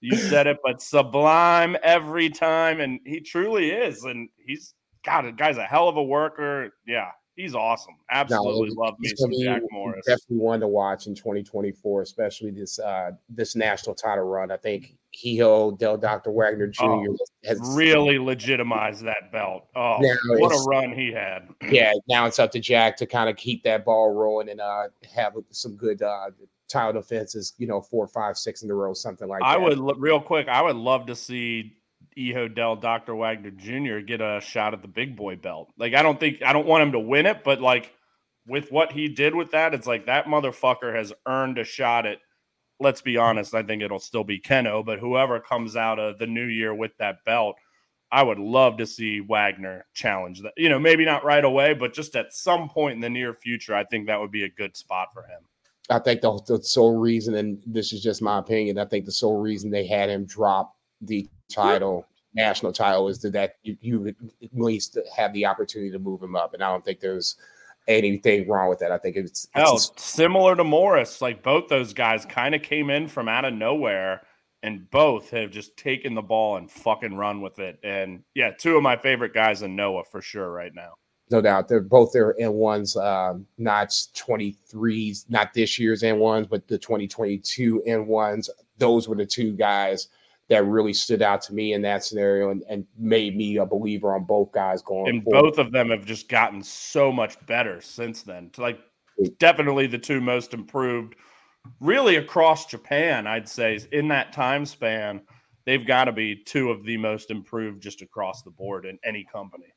you said it, but sublime every time. And he truly is. And he's got it. Guy's a hell of a worker. Yeah. He's awesome. Absolutely no, love me some Jack Morris. Definitely one to watch in 2024, especially this uh this national title run. I think Hijo Del Dr. Wagner Jr. Oh, has really legitimized that belt. Oh, what a run he had. Yeah, now it's up to Jack to kind of keep that ball rolling and uh have some good uh title defenses, you know, four, five, six in a row, something like I that. I would real quick, I would love to see Hijo Del Dr. Wagner Jr. get a shot at the big boy belt. Like, I don't think I don't want him to win it, but like with what he did with that, it's like that motherfucker has earned a shot at. Let's be honest, I think it'll still be Kenoh, but whoever comes out of the new year with that belt, I would love to see Wagner challenge that. You know, maybe not right away, but just at some point in the near future, I think that would be a good spot for him. I think the, the sole reason, and this is just my opinion, I think the sole reason they had him drop the title national title is that you, you would at least have the opportunity to move him up. And I don't think there's anything wrong with that. I think it's, Hell, similar to Morris. Like both those guys kind of came in from out of nowhere and both have just taken the ball and fucking run with it. And yeah, two of my favorite guys in Noah for sure right now. No doubt. They're both their N1s, um, not 23s, not this year's N1s, but the 2022 N1s. Those were the two guys that really stood out to me in that scenario and, and made me a believer on both guys going and forward. both of them have just gotten so much better since then. To like definitely the two most improved really across japan i'd say in that time span they've got to be two of the most improved just across the board in any company.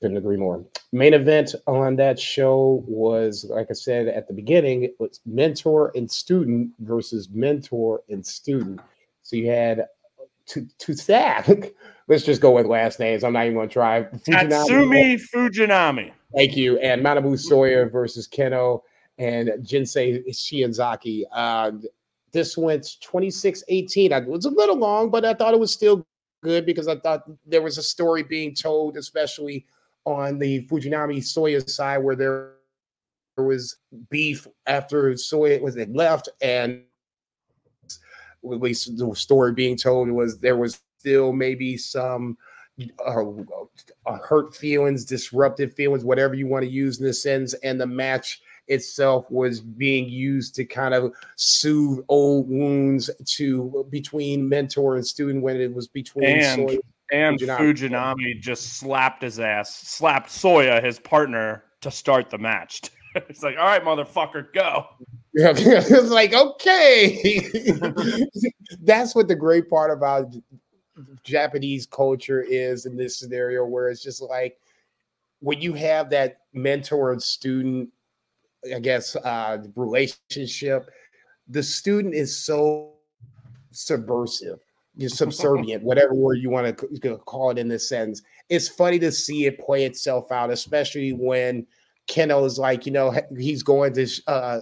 Couldn't agree more. Main event on that show was like i said at the beginning it was mentor and student versus mentor and student. So you had to to stack. Let's just go with last names. I'm not even going to try. Fujinami. Tatsumi Fujinami. Thank you. And Manabu Soya versus Kenoh and Jinsei Shiozaki. Uh, this went 26 18. It was a little long, but I thought it was still good because I thought there was a story being told, especially on the Fujinami Soya side, where there was beef after Soya was left and at least the story being told was there was still maybe some uh, uh, hurt feelings, disruptive feelings, whatever you want to use in this sense, and the match itself was being used to kind of soothe old wounds to between mentor and student when it was between and, Soya and Fujinami. Fujinami just slapped his ass, slapped Soya, his partner, to start the match. it's like, all right, motherfucker, go. It's like okay. That's what the great part about Japanese culture is in this scenario, where it's just like when you have that mentor and student, I guess, uh, relationship, the student is so subversive, you're subservient, whatever word you want to call it in this sense. It's funny to see it play itself out, especially when Kenoh is like, you know, he's going to uh,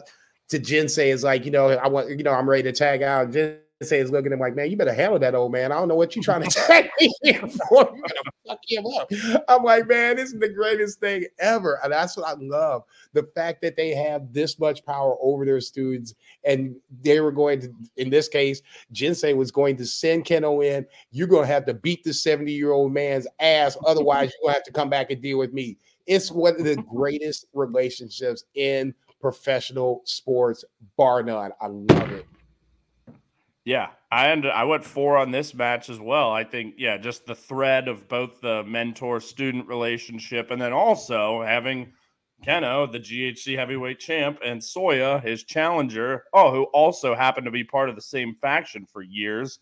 to Jinsei is like, you know, I want, you know, I'm ready to tag out. Jinsei is looking at him like, man, you better handle that old man. I don't know what you're trying to tag me here for. You better fuck him up. I'm like, man, this is the greatest thing ever. And that's what I love. The fact that they have this much power over their students. And they were going to, in this case, Jinsei was going to send Kenoh in. You're going to have to beat the 70 year old man's ass. Otherwise, you're going to have to come back and deal with me. It's one of the greatest relationships in professional sports, bar none. I love it. Yeah, I end, I went four on this match as well. I think, yeah, just the thread of both the mentor student relationship and then also having Kenoh, the GHC heavyweight champ, and Soya, his challenger, oh, who also happened to be part of the same faction for years.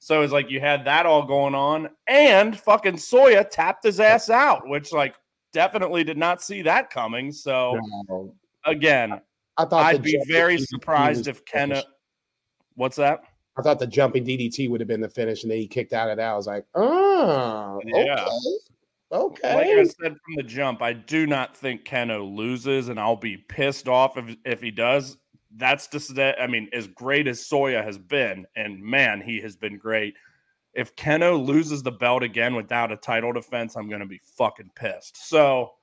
So it's like you had that all going on, and fucking Soya tapped his ass out, which like definitely did not see that coming. So no again, I thought I'd be very surprised if Kenoh. What's that? I thought the jumping DDT would have been the finish, and then he kicked out of that. I was like, oh, yeah. Okay. Like I said from the jump, I do not think Kenoh loses, and I'll be pissed off if, if he does. That's just that. I mean, as great as Soya has been, and man, he has been great. If Kenoh loses the belt again without a title defense, I'm going to be fucking pissed. So,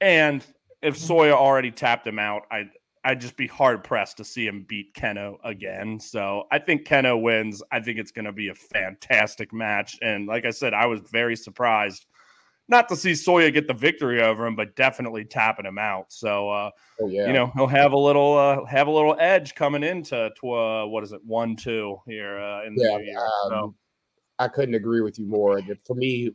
and if Soya already tapped him out, I'd I'd just be hard pressed to see him beat Kenoh again. So I think Kenoh wins. I think it's going to be a fantastic match. And like I said, I was very surprised not to see Soya get the victory over him, but definitely tapping him out. So, uh, oh, yeah. you know, he'll have a little uh, have a little edge coming into tw- uh, what is it one two here uh, in yeah, the year. Um, so. I couldn't agree with you more. For me,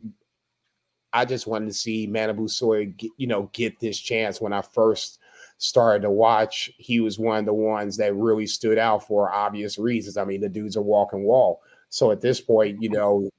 I just wanted to see Manabu get, you know, get this chance. When I first started to watch, he was one of the ones that really stood out for obvious reasons. I mean, the dude's a walking wall. So at this point, you know,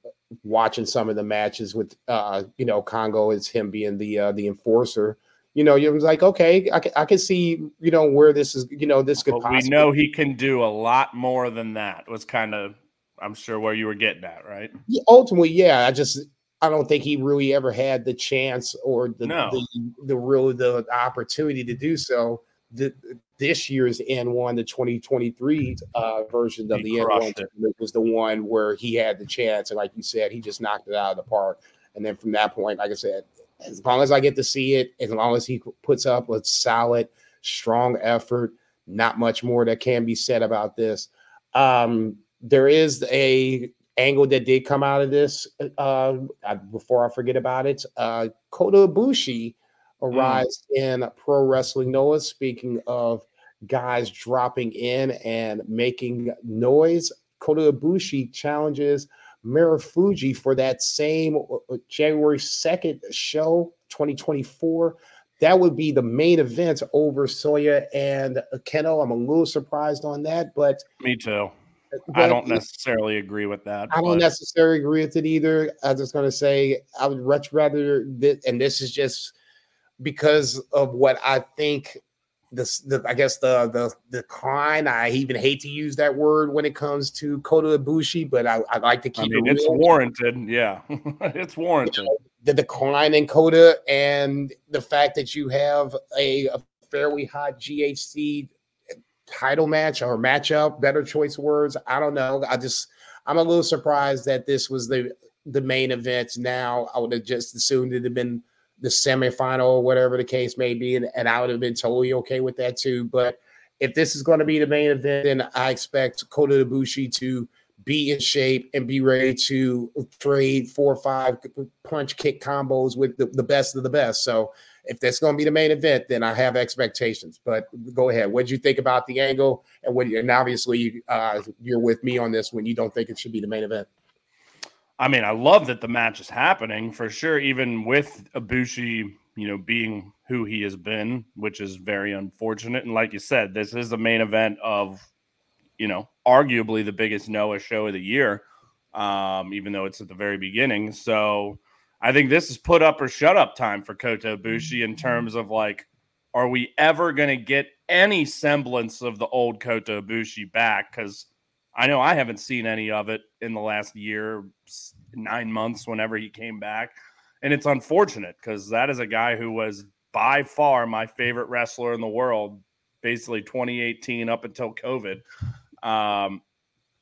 watching some of the matches with, uh, you know, Kongo is him being the uh, the enforcer. You know, you was like, okay, I can, I can see, you know, where this is, you know, this could. But we know he can do a lot more than that. Was kind of, I'm sure, where you were getting at, right? Yeah, ultimately, yeah. I just I don't think he really ever had the chance or the no. the, the real the opportunity to do so. the, this year's N1, the 2023 uh, version of He the N1 it. was the one where he had the chance, and like you said, he just knocked it out of the park. And then from that point, like I said, as long as I get to see it, as long as he puts up a solid, strong effort, not much more that can be said about this. Um, there is a angle that did come out of this. Uh, before I forget about it, uh, Kota Ibushi arrives in pro wrestling Noah. Speaking of guys dropping in and making noise, Kota Ibushi challenges Marufuji for that same uh, January 2nd show, 2024. That would be the main event over Soya and Kenoh. I'm a little surprised on that, but Me too. I don't necessarily agree with that. I don't but- necessarily agree with it either. I was just going to say I would much rather, thi- and this is just because of what I think. This, the, I guess the the decline. I even hate to use that word when it comes to Kota Ibushi, but I, I like to I keep mean, it it's real. warranted. Yeah, it's warranted. the decline in Kota and the fact that you have a, a fairly hot GHC title match or matchup, better choice words. I don't know. I just I'm a little surprised that this was the the main event. Now I would have just assumed it had been the semifinal or whatever the case may be, and, and I would have been totally okay with that too. But if this is going to be the main event, then I expect Kota Ibushi to be in shape and be ready to trade four or five punch kick combos with the, the best of the best. So if that's going to be the main event, then I have expectations. But go ahead. What did you think about the angle? And what? And obviously, uh, you're with me on this when you don't think it should be the main event. I mean, I love that the match is happening for sure, even with Ibushi, you know, being who he has been, which is very unfortunate. And like you said, this is the main event of, you know, arguably the biggest Noah show of the year, um, even though it's at the very beginning. So I think this is put up or shut up time for Kota Ibushi in terms of like, are we ever going to get any semblance of the old Kota Ibushi back? Because I know I haven't seen any of it in the last year, nine months, whenever he came back. And it's unfortunate because that is a guy who was by far my favorite wrestler in the world, basically 2018 up until COVID. Um,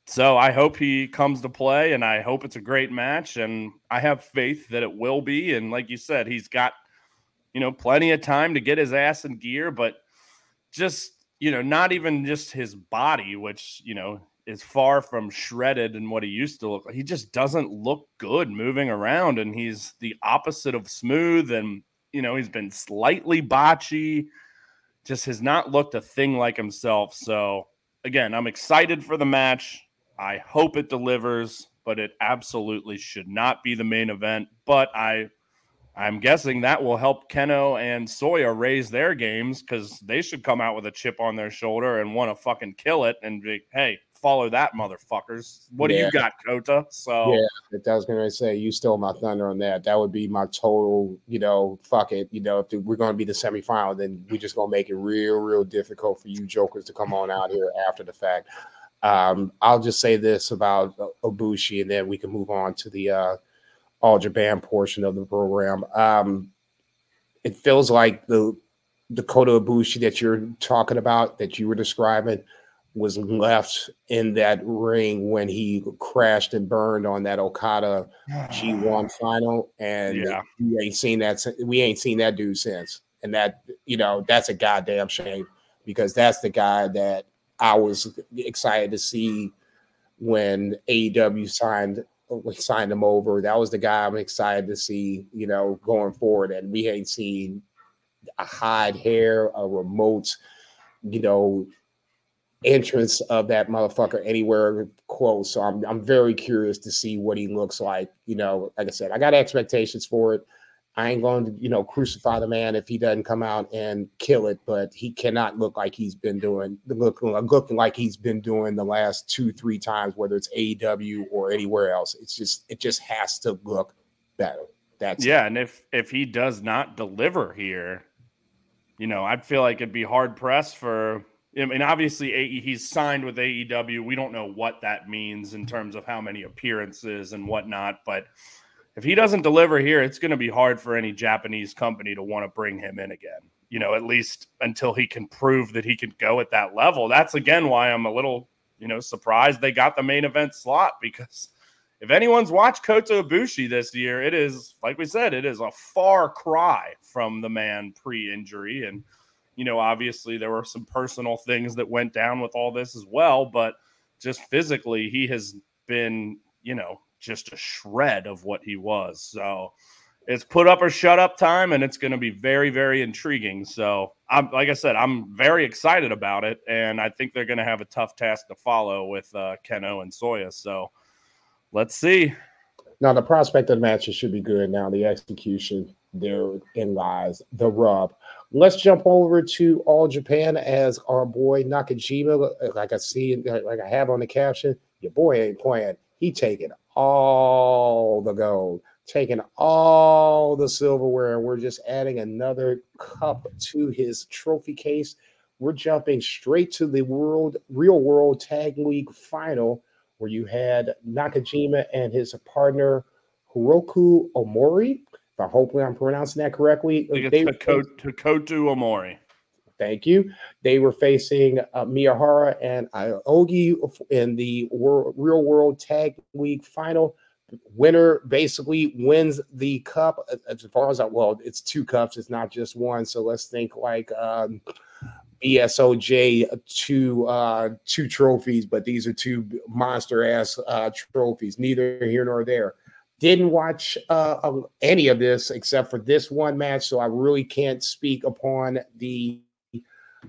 so I hope he comes to play and I hope it's a great match. And I have faith that it will be. And like you said, he's got, you know, plenty of time to get his ass in gear, but just, you know, not even just his body, which, you know, is far from shredded and what he used to look like. He just doesn't look good moving around, and he's the opposite of smooth. And you know, he's been slightly botchy, just has not looked a thing like himself. So again, I'm excited for the match. I hope it delivers, but it absolutely should not be the main event. But I I'm guessing that will help Kenoh and Soya raise their games because they should come out with a chip on their shoulder and want to fucking kill it and be, hey, follow that, motherfuckers. What do you got, Kota? So Yeah, I was going to say you stole my thunder on that. That would be my total, you know, fuck it. You know, if we're going to be the semifinal, then we're just going to make it real, real difficult for you jokers to come on out here after the fact. Um, I'll just say this about Ibushi, and then we can move on to the uh, All Japan portion of the program. Um, it feels like the Dakota Ibushi that you're talking about, that you were describing, was left in that ring when he crashed and burned on that Okada G1 final, and Yeah. we ain't seen that. We ain't seen that dude since, and that you know that's a goddamn shame because that's the guy that I was excited to see when AEW signed signed him over. That was the guy I'm excited to see, you know, going forward, and we ain't seen a hide hair, a remote, you know, entrance of that motherfucker anywhere close. So I'm I'm very curious to see what he looks like. You know, like I said, I got expectations for it. I ain't going to, you know, crucify the man if he doesn't come out and kill it, but he cannot look like he's been doing looking looking like he's been doing the last two, three times, whether it's AEW or anywhere else. It's just it just has to look better. That's it. yeah, and if if he does not deliver here, you know, I'd feel like it'd be hard pressed for. I mean, obviously, AE, he's signed with AEW. We don't know what that means in terms of how many appearances and whatnot. But if he doesn't deliver here, it's going to be hard for any Japanese company to want to bring him in again. you know, at least until he can prove that he can go at that level. That's again why I'm a little, you know, surprised they got the main event slot because if anyone's watched Kota Ibushi this year, it is like we said, it is a far cry from the man pre-injury, and you know, obviously there were some personal things that went down with all this as well, but just physically, he has been, you know, just a shred of what he was. So it's put up or shut up time, and it's going to be very, very intriguing. So I'm, like I said, I'm very excited about it, and I think they're going to have a tough task to follow with uh, Kenoh and Soya. So let's see. Now the prospect of the matches should be good. Now the execution therein lies the rub. Let's jump over to All Japan as our boy Nakajima, like I see, like I have on the caption. Your boy ain't playing. He taking all the gold, taking all the silverware, and we're just adding another cup to his trophy case. We're jumping straight to the world, real world tag league final where you had Nakajima and his partner Hiroki Omori. If I hopefully I'm pronouncing that correctly. I think it's Hokuto Omori. Thank you. They were facing uh, Miyahara and Aoyagi in the wor- real world tag league final. Winner basically wins the cup. As far as I well, it's two cups. It's not just one. So let's think like um, BOSJ two uh, two trophies, but these are two monster ass uh, trophies. Neither here nor there. Didn't watch uh, any of this except for this one match, so I really can't speak upon the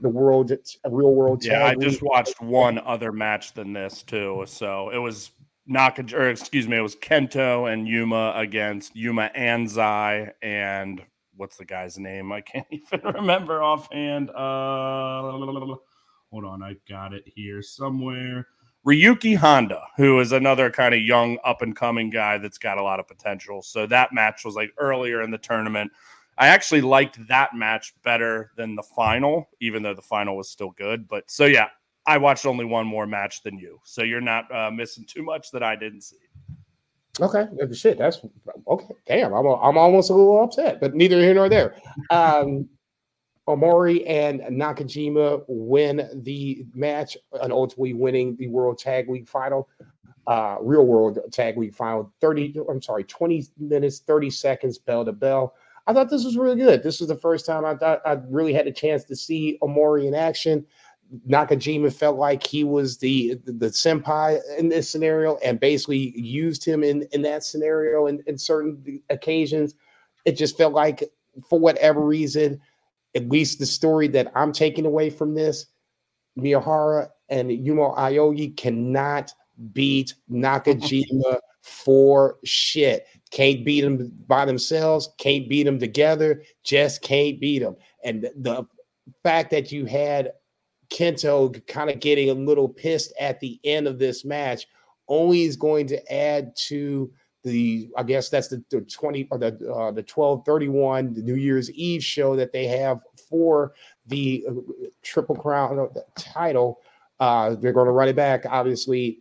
the world it's real world. Yeah, I just watched one other match than this too. So it was Naka, or excuse me, it was Kento and Yuma against Yuma Anzai and what's the guy's name? I can't even remember offhand. Uh, hold on, I got it here somewhere. Ryuki Honda, who is another kind of young up and coming guy that's got a lot of potential. So that match was like earlier in the tournament. I actually liked that match better than the final, even though the final was still good. But so yeah, I watched only one more match than you, so you're not uh, missing too much that I didn't see. Okay, shit, that's okay. Damn, I'm, a, I'm almost a little upset, but neither here nor there. Um, Omori and Nakajima win the match and ultimately winning the World Tag League final, uh, Real World Tag League final. 30, I'm sorry, 20 minutes, 30 seconds, bell to bell. I thought this was really good. This was the first time I thought I really had a chance to see Omori in action. Nakajima felt like he was the the senpai in this scenario and basically used him in in that scenario in, in certain occasions. It just felt like for whatever reason, at least the story that I'm taking away from this, Miyahara and Yuma Aoyagi cannot beat Nakajima for shit. Can't beat them by themselves, can't beat them together, just can't beat them. And the fact that you had Kento kind of getting a little pissed at the end of this match only is going to add to the I guess that's the, the 20 or the uh, the 1231 the New Year's Eve show that they have for the uh, Triple Crown uh, title. Uh, they're going to run it back. Obviously,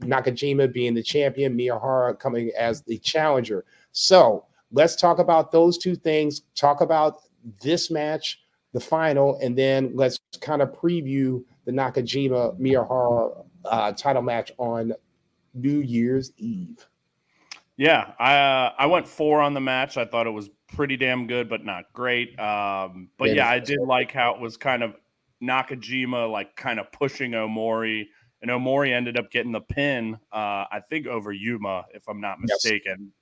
Nakajima being the champion, Miyahara coming as the challenger. So let's talk about those two things. Talk about this match the final, and then let's kind of preview the Nakajima Miyahara uh, title match on New Year's Eve. Yeah, I uh, I went four on the match. I thought it was pretty damn good, but not great. Um, but yeah, yeah I did like how it was kind of Nakajima like kind of pushing Omori, and Omori ended up getting the pin. Uh, I think over Yuma, if I'm not mistaken. Yes.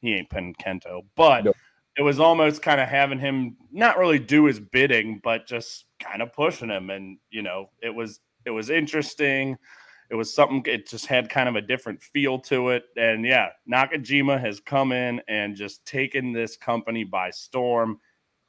He ain't pinned Kento, but. Nope it was almost kind of having him not really do his bidding, but just kind of pushing him. And you know, it was it was interesting. It was something. It just had kind of a different feel to it. And yeah, Nakajima has come in and just taken this company by storm.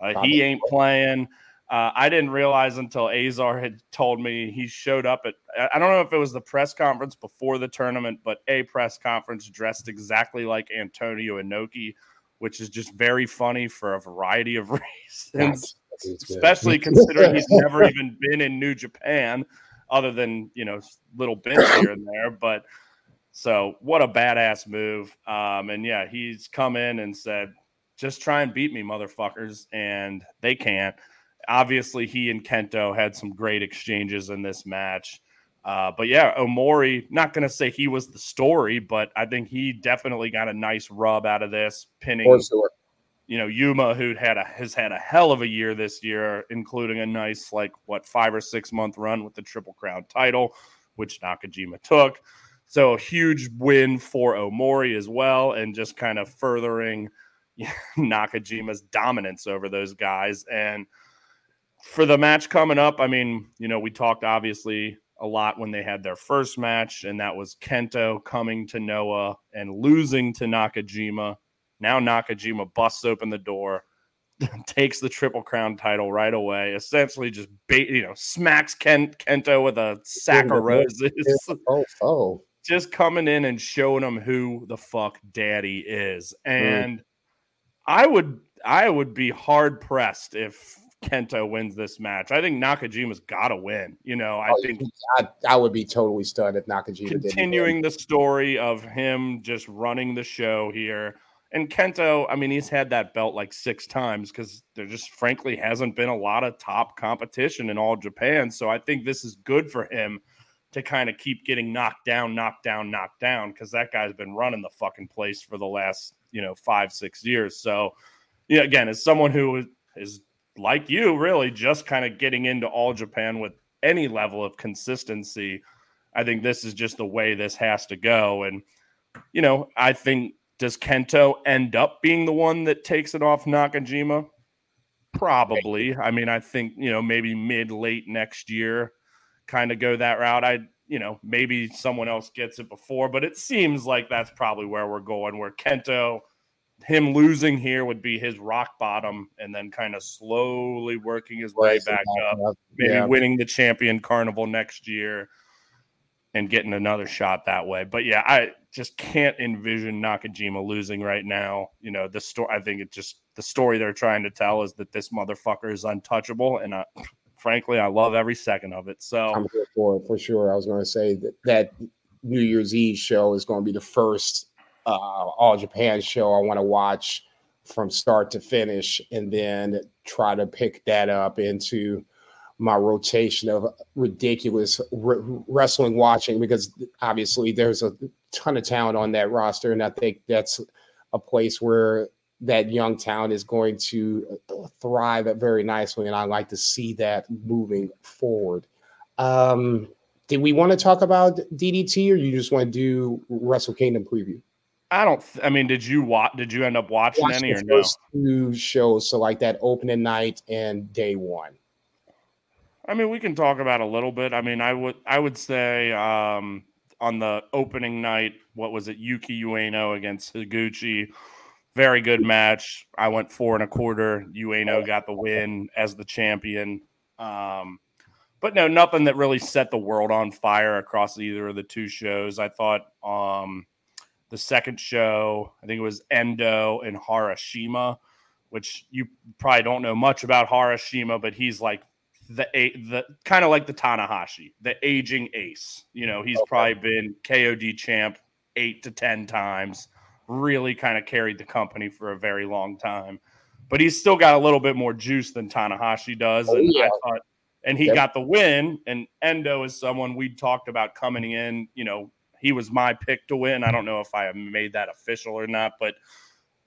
Uh, he ain't playing. Uh, I didn't realize until Azar had told me he showed up at. I don't know if it was the press conference before the tournament, but a press conference dressed exactly like Antonio Inoki which is just very funny for a variety of reasons, especially considering he's never even been in New Japan other than, you know, little bits here and there. But so what a badass move. Um, and yeah, he's come in and said, just try and beat me, motherfuckers. And they can't. Obviously, he and Kento had some great exchanges in this match. Uh, but yeah, Omori, not going to say he was the story, but I think he definitely got a nice rub out of this, pinning, sure. you know, Yuma, who had a has had a hell of a year this year, including a nice like what five or six month run with the Triple Crown title, which Nakajima took. So a huge win for Omori as well, and just kind of furthering Nakajima's dominance over those guys. And for the match coming up, I mean, you know, we talked obviously a lot when they had their first match, and that was Kento coming to Noah and losing to Nakajima. Now Nakajima busts open the door, takes the Triple Crown title right away. Essentially, just bait, you know, smacks Ken, Kento with a sack of roses. Oh, oh, just coming in and showing him who the fuck Daddy is, and mm. I would, I would be hard pressed if Kento wins this match. I think Nakajima's got to win. You know, I oh, think I, I, would be totally stunned if Nakajima continuing the story of him just running the show here. And Kento, I mean, he's had that belt like six times because there just frankly hasn't been a lot of top competition in all Japan. So I think this is good for him to kind of keep getting knocked down, knocked down, knocked down because that guy's been running the fucking place for the last, you know, five, six years. So, yeah, again, as someone who is like you, really just kind of getting into all Japan with any level of consistency. I think this is just the way this has to go. And, you know, I think does Kento end up being the one that takes it off Nakajima? Probably. I mean, I think, you know, maybe mid late next year, kind of go that route. I, you know, maybe someone else gets it before, but it seems like that's probably where we're going, where Kento him losing here would be his rock bottom and then kind of slowly working his way back up, up. maybe yeah. winning the champion carnival next year and getting another shot that way. But yeah, I just can't envision Nakajima losing right now. You know, the story I think it just the story they're trying to tell is that this motherfucker is untouchable and I, frankly I love every second of it. So I'm here for it for sure. I was going to say that that New Year's Eve show is going to be the first uh, All Japan show I want to watch from start to finish, and then try to pick that up into my rotation of ridiculous wrestling watching because obviously there's a ton of talent on that roster, and I think that's a place where that young talent is going to thrive very nicely, and I like to see that moving forward. Um, did we want to talk about DDT, or you just want to do Wrestle Kingdom preview? I don't. I mean, did you watch? Did you end up watching any or no? Two shows, so like that opening night and day one. I mean, we can talk about a little bit. I mean, I would I would say um, on the opening night, what was it? Yuki Ueno against Higuchi. Very good match. I went four and a quarter. Ueno got the win as the champion. Um, but no, nothing that really set the world on fire across either of the two shows. I thought um, the second show, I think it was Endo and Harashima, which you probably don't know much about Harashima, but he's like the the kind of like the Tanahashi, the aging ace. You know, he's okay. probably been KOD champ eight to ten times. Really kind of carried the company for a very long time, but he's still got a little bit more juice than Tanahashi does. Oh, and yeah. I thought, and he yep. got the win. And Endo is someone we talked about coming in, you know, he was my pick to win. I don't know if I made that official or not, but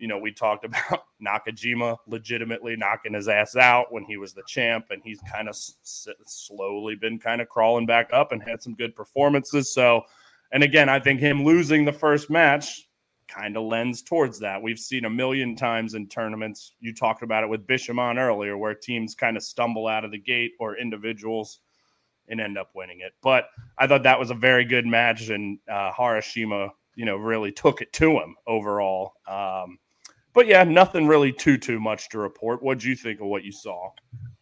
you know, we talked about Nakajima legitimately knocking his ass out when he was the champ, and he's kind of s- slowly been kind of crawling back up and had some good performances. So, and again, I think him losing the first match kind of lends towards that. We've seen a million times in tournaments. You talked about it with Bishamon earlier, where teams kind of stumble out of the gate or individuals and end up winning it. But I thought that was a very good match, and uh, Harashima, you know, really took it to him overall. Um, but yeah, nothing really too too much to report. What do you think of what you saw?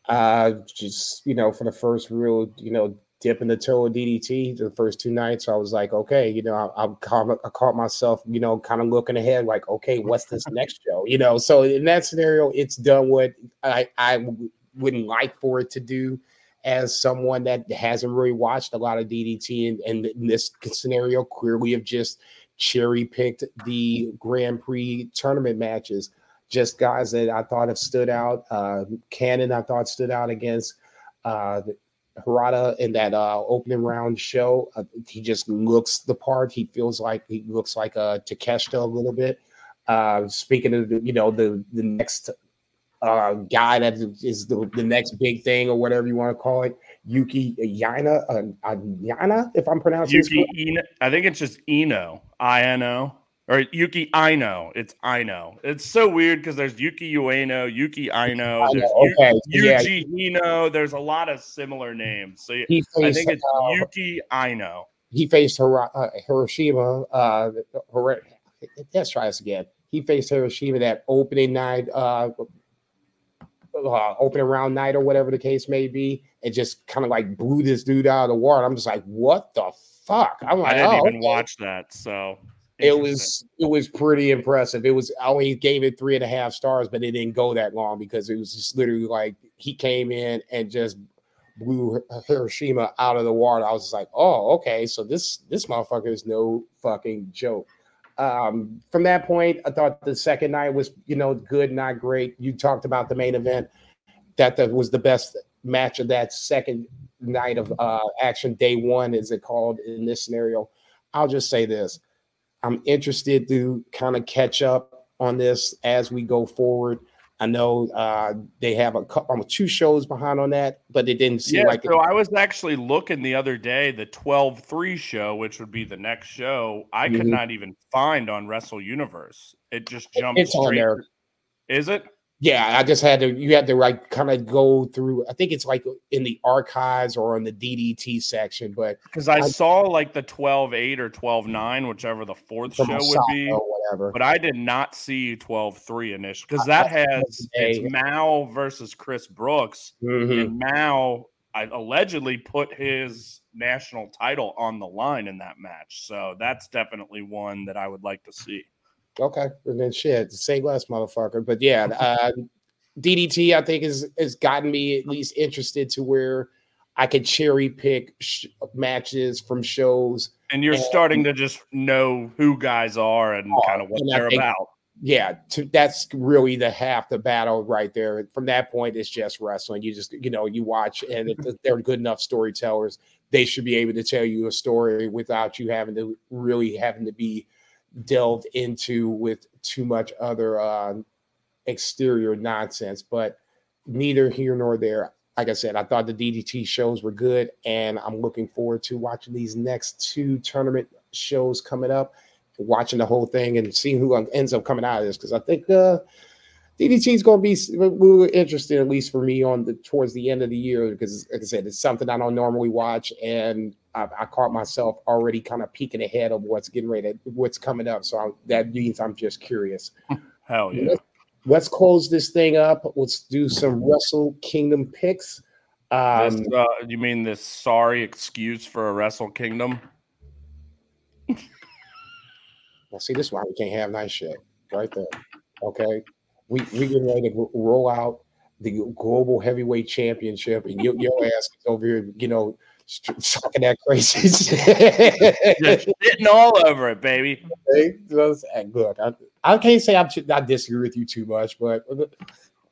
Uh, just you know, for the first real, you know, dipping the toe of DDT the first two nights, I was like, okay, you know, I, I, caught, I caught myself, you know, kind of looking ahead, like, okay, what's this next show? You know, so in that scenario, it's done what I I wouldn't like for it to do as someone that hasn't really watched a lot of DDT and, and in this scenario, clearly have just cherry picked the Grand Prix tournament matches. just guys that I thought have stood out. Uh, Cannon, I thought stood out against uh, Harada in that uh, opening round show. Uh, he just looks the part. He feels like he looks like a Takeshita a little bit. Uh, speaking of you know the the next uh, guy that is the, the next big thing or whatever you want to call it, Yuki Yaina, uh, Yana, if I'm pronouncing Yuki. Ino, I think it's just Ino, I N O, or Yuki Aino. It's Aino. It's so weird because there's Yuki Ueno, Yuki Aino, there's okay. Yuji yeah. Ino. There's a lot of similar names. So faced, I think it's uh, Yuki Aino. He faced uh, Hiroshima. Uh, let's try this again. He faced Hiroshima that opening night. Uh, uh, opening round night or whatever the case may be, and just kind of like blew this dude out of the water. I'm just like, what the fuck? I'm like, I didn't oh, even okay. watch that, so it was it was pretty impressive. It was I only gave it three and a half stars, but it didn't go that long because it was just literally like he came in and just blew Hiroshima out of the water. I was just like, oh, okay, so this this motherfucker is no fucking joke. Um, from that point, I thought the second night was, you know, good, not great. You talked about the main event. That was the best match of that second night of uh, action. Day one, is it called in this scenario? I'll just say this: I'm interested to kind of catch up on this as we go forward. I know uh, they have a couple, two shows behind on that, but it didn't seem yeah, like. So it, I was actually looking the other day, the 12 3 show, which would be the next show, I mm-hmm. could not even find on Wrestle Universe. It just jumped it's straight. On there. Is it? Yeah, I just had to. You had to like kind of go through. I think it's like in the archives or in the DDT section, but because I, I, saw like the 12 8 or 12 9, whichever the fourth show would be, whatever. But I did not see 12 3 initially because that has it's Mao versus Chris Brooks, mm-hmm. and Mao I allegedly put his national title on the line in that match. So that's definitely one that I would like to see. Okay, and then shit, say less, motherfucker. But yeah, uh, DDT I think is has gotten me at least interested to where I could cherry pick sh- matches from shows. And you're and, starting to just know who guys are and oh, kind of what they're think, about. Yeah, to, that's really the half the battle right there. From that point, it's just wrestling. You just you know you watch, and if they're good enough storytellers, they should be able to tell you a story without you having to really having to be delved into with too much other uh, exterior nonsense. But neither here nor there. Like I said, I thought the DDT shows were good, and I'm looking forward to watching these next two tournament shows coming up, watching the whole thing and seeing who ends up coming out of this. Because I think uh, DDT is going to be interesting, at least for me, on the towards the end of the year. Because, like I said, it's something I don't normally watch, and I, I caught myself already kind of peeking ahead of what's getting ready, what's coming up. So I, that means I'm just curious. Hell yeah. Let's, let's, close this thing up. Let's do some Wrestle Kingdom picks. Um, this, uh, you mean this sorry excuse for a Wrestle Kingdom? well, see, this is why we can't have nice shit right there. Okay. We we get ready to roll out the global heavyweight championship, and your, your ass is over here, you know, sucking that crazy Just sitting all over it, baby. Look, I, I can't say I'm, I disagree with you too much, but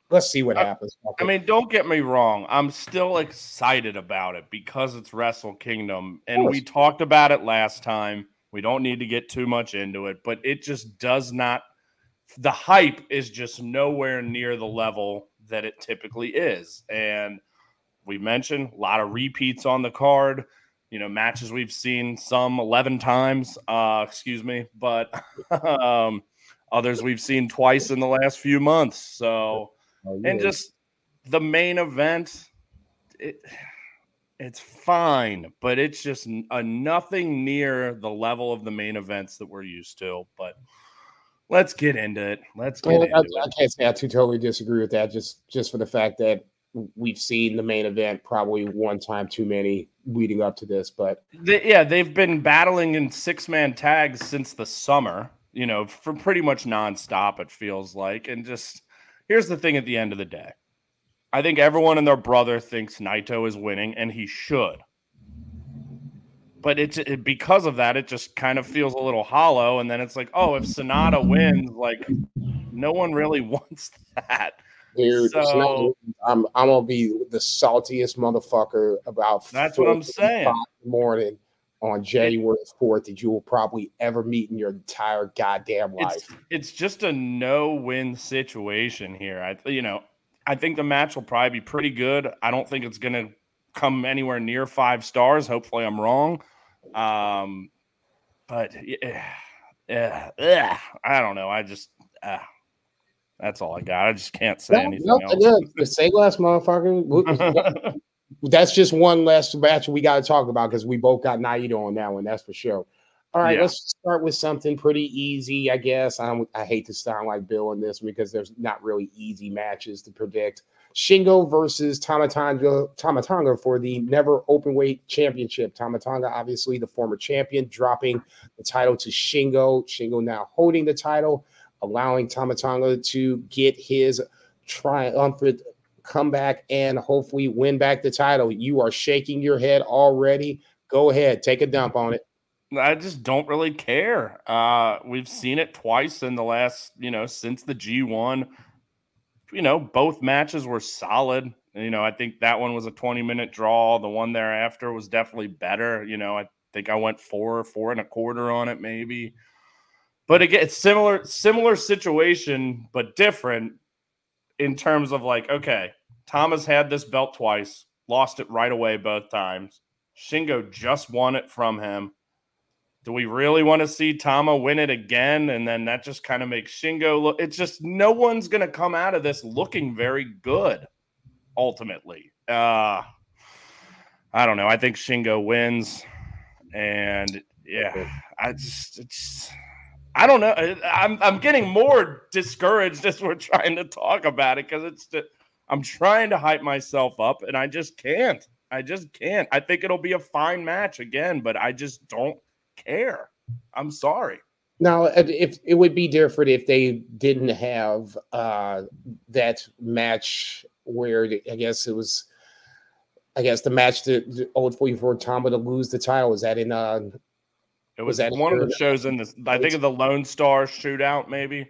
let's see what happens. I mean, don't get me wrong. I'm still excited about it because it's Wrestle Kingdom, and we talked about it last time. We don't need to get too much into it, but it just does not. The hype is just nowhere near the level that it typically is, and we mentioned a lot of repeats on the card. You know, matches we've seen some 11 times, uh, excuse me, but um, others we've seen twice in the last few months. So, oh, yeah. and just the main event, it, it's fine, but it's just a nothing near the level of the main events that we're used to. But let's get into it. Let's get well, into I, it. I can't say I too totally disagree with that. Just just for the fact that we've seen the main event probably one time too many leading up to this. But yeah, they've been battling in six man tags since the summer, you know, for pretty much nonstop, it feels like. And just here's the thing at the end of the day I think everyone and their brother thinks Naito is winning, and he should. But it's it, because of that, it just kind of feels a little hollow. And then it's like, oh, if Sanada wins, like No one really wants that. Dude, So- I'm I'm gonna be the saltiest motherfucker about. That's what I'm saying. Morning on January fourth that you will probably ever meet in your entire goddamn life. It's it's just a no-win situation here. I you know, I think the match will probably be pretty good. I don't think it's gonna come anywhere near five stars. Hopefully, I'm wrong. Um, but yeah, yeah, yeah, I don't know. I just uh, that's all I got. I just can't say No, anything no, else. the say less, motherfucker. That's just one last match we got to talk about because we both got Naito on that one. That's for sure. All right, Yeah. let's start with something pretty easy, I guess. I'm, I hate to sound like Bill in this because there's not really easy matches to predict. Shingo versus Tama Tonga, Tamatanga for the Never Openweight Championship. Tama Tonga, obviously the former champion, dropping the title to Shingo. Shingo now holding the title, allowing Tama Tonga to get his triumphant comeback and hopefully win back the title. You are shaking your head already. Go ahead, take a dump on it. I just don't really care. Uh, we've seen it twice in the last, you know, since the G1. You know, both matches were solid. You know, I think that one was a 20 minute draw. The one thereafter was definitely better. You know, I think I went four, four and a quarter on it, maybe. But again, it's similar, similar situation, but different in terms of like, okay, Thomas had this belt twice, lost it right away both times. Shingo just won it from him. Do we really want to see Tama win it again? And then that just kind of makes Shingo look. It's just no one's going to come out of this looking very good, ultimately. Uh, I don't know. I think Shingo wins. And yeah, I just, it's, I don't know. I'm, I'm getting more discouraged as we're trying to talk about it because it's, I'm trying to hype myself up and I just can't. I just can't. I think it'll be a fine match again, but I just don't care. I'm sorry. Now, if it would be different if they didn't have uh, that match where I guess it was, I guess the match that old for you for Tama to lose the title is that in uh It Was was, one of the shows in this. I think of the Lone Star Shootout, maybe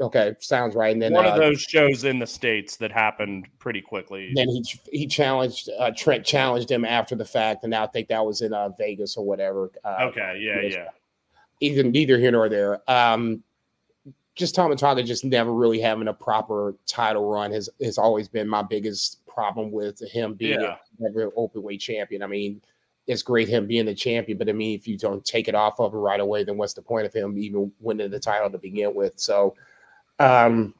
okay sounds right and then one uh, of those shows in the states that happened pretty quickly. then he he challenged uh, Trent challenged him after the fact and now I think that was in uh, Vegas or whatever. Uh, Okay, yeah, yeah. either neither here nor there. Um, just Tama Tonga just never really having a proper title run has has always been my biggest problem with him being Yeah. a never open weight champion. I mean, it's great him being the champion, but I mean, if you don't take it off of him right away, then what's the point of him even winning the title to begin with? So, um,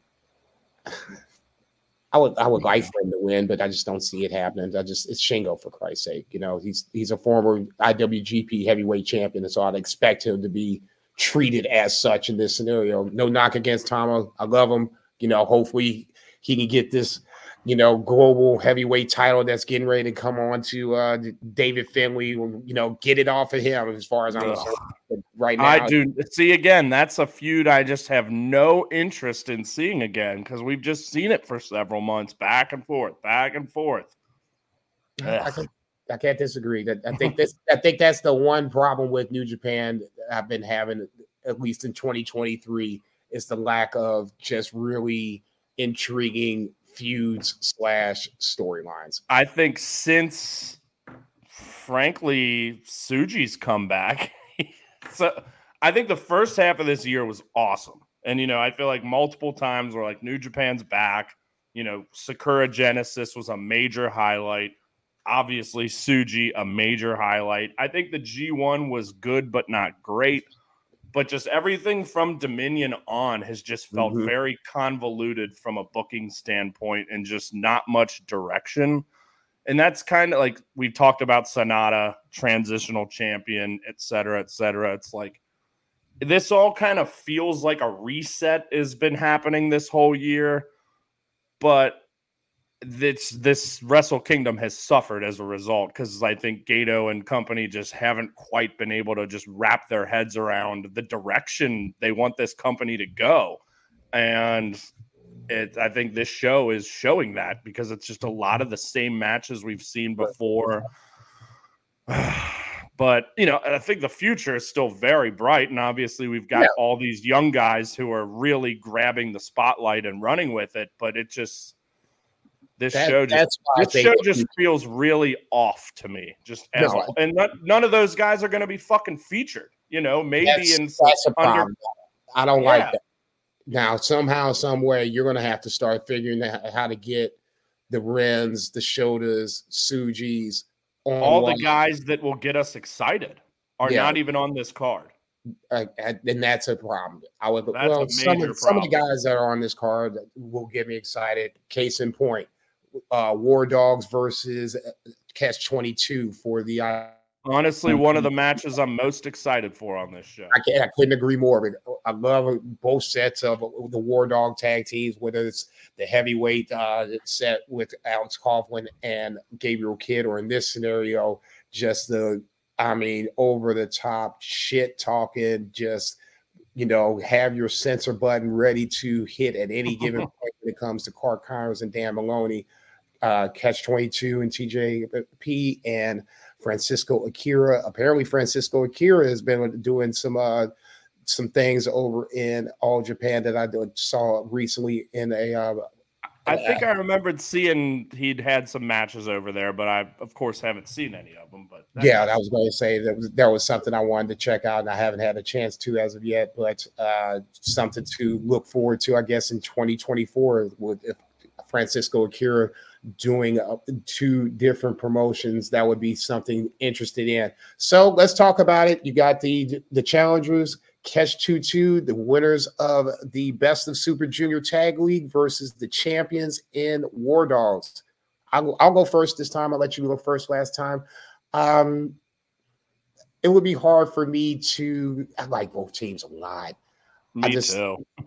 I would I would like for him to win, but I just don't see it happening. I just it's Shingo for Christ's sake. You know, he's he's a former IWGP heavyweight champion, and so I'd expect him to be treated as such in this scenario. No knock against Tama. I love him. You know, hopefully he can get this, you know, global heavyweight title that's getting ready to come on to uh David Finlay. You know, get it off of him as far as I'm concerned. Right now. I do see again. That's a feud I just have no interest in seeing again because we've just seen it for several months, back and forth, back and forth. I can't, I can't disagree. That I think this I think that's the one problem with New Japan that I've been having at least in 2023 is the lack of just really intriguing feuds slash storylines. I think since, frankly, Tsuji's come back, so I think the first half of this year was awesome. And, you know, I feel like multiple times we're like, New Japan's back. You know, Sakura Genesis was a major highlight. Obviously, Suji, a major highlight. I think the G1 was good, but not great. But just everything from Dominion on has just felt Mhm. very convoluted from a booking standpoint and just not much direction. And that's kind of like we've talked about SANADA, transitional champion, et cetera, et cetera. It's like this all kind of feels like a reset has been happening this whole year, but this this Wrestle Kingdom has suffered as a result because I think Gedo and company just haven't quite been able to just wrap their heads around the direction they want this company to go, and it I think this show is showing that because it's just a lot of the same matches we've seen before. But you know, I think the future is still very bright, and obviously we've got Yeah. all these young guys who are really grabbing the spotlight and running with it. But it just this That- show just that's why I this show just feels really off to me. Just as No, and not, none of those guys are going to be fucking featured. You know, maybe that's, in that's a under problem. I don't like that. Now, somehow, some way, you're going to have to start figuring out how to get the Rens, the Shotas, Tsujis on all the guys that will get us excited are Yeah. not even on this card. uh, and that's a problem. I would That's well, a some of, some of the guys that are on this card will get me excited. Case in point, uh, War Dogs versus uh, Catch Twenty Two for the. Uh, Honestly, one of the matches I'm most excited for on this show. I, can't, I couldn't agree more. But I love both sets of the War Dog tag teams, whether it's the heavyweight uh, set with Alex Coughlin and Gabriel Kidd, or in this scenario, just the, I mean, over the top shit talking, just, you know, have your sensor button ready to hit at any given point when it comes to Clark Connors and Dan Maloney, uh, Catch 22 and TJP and Francisco Akira. Apparently, Francisco Akira has been doing some uh, some things over in All Japan that I saw recently in a. Uh, I think I remembered seeing he'd had some matches over there, but I, of course, haven't seen any of them. But yeah, I was going to say that was that was something I wanted to check out, and I haven't had a chance to as of yet. But uh, something to look forward to, I guess, in 2024 with Francisco Akira doing uh, two different promotions. That would be something interested in. So let's talk about it. You got the the challengers. Catch 2 2, the winners of the Best of Super Junior Tag League versus the champions in War Dogs. I'll, I'll go first this time. I'll let you go first last time. Um, it would be hard for me to. I like both teams a lot. me just- too.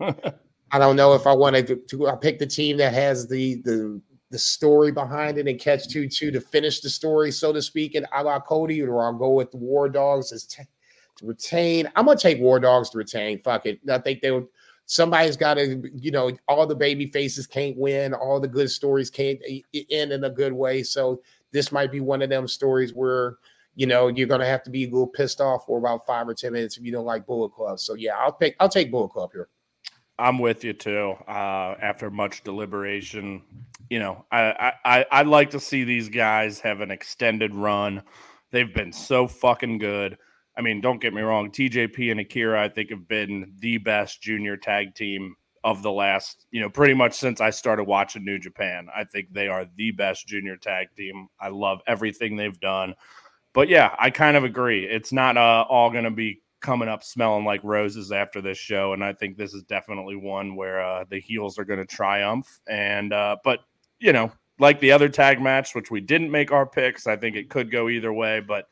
I don't know if I want to, to I pick the team that has the the the story behind it and catch two two to finish the story, so to speak, and I got Cody, or I'll go with the War Dogs as t- retain. I'm gonna take War Dogs to retain. Fuck it. I think they would. Somebody's got to, you know, all the baby faces can't win, all the good stories can't end in a good way. So this might be one of them stories where, you know, you're gonna have to be a little pissed off for about five or ten minutes if you don't like Bullet Club. So yeah, I'll pick. I'll take Bullet Club here. I'm with you too. Uh, after much deliberation, you know, I, I I I'd like to see these guys have an extended run. They've been so fucking good. I mean, don't get me wrong. TJP and Akira, I think, have been the best junior tag team of the last, you know, pretty much since I started watching New Japan. I think they are the best junior tag team. I love everything they've done. But yeah, I kind of agree. It's not uh, all going to be coming up smelling like roses after this show, and I think this is definitely one where uh, the heels are going to triumph. And uh, but you know, like the other tag match, which we didn't make our picks, I think it could go either way. But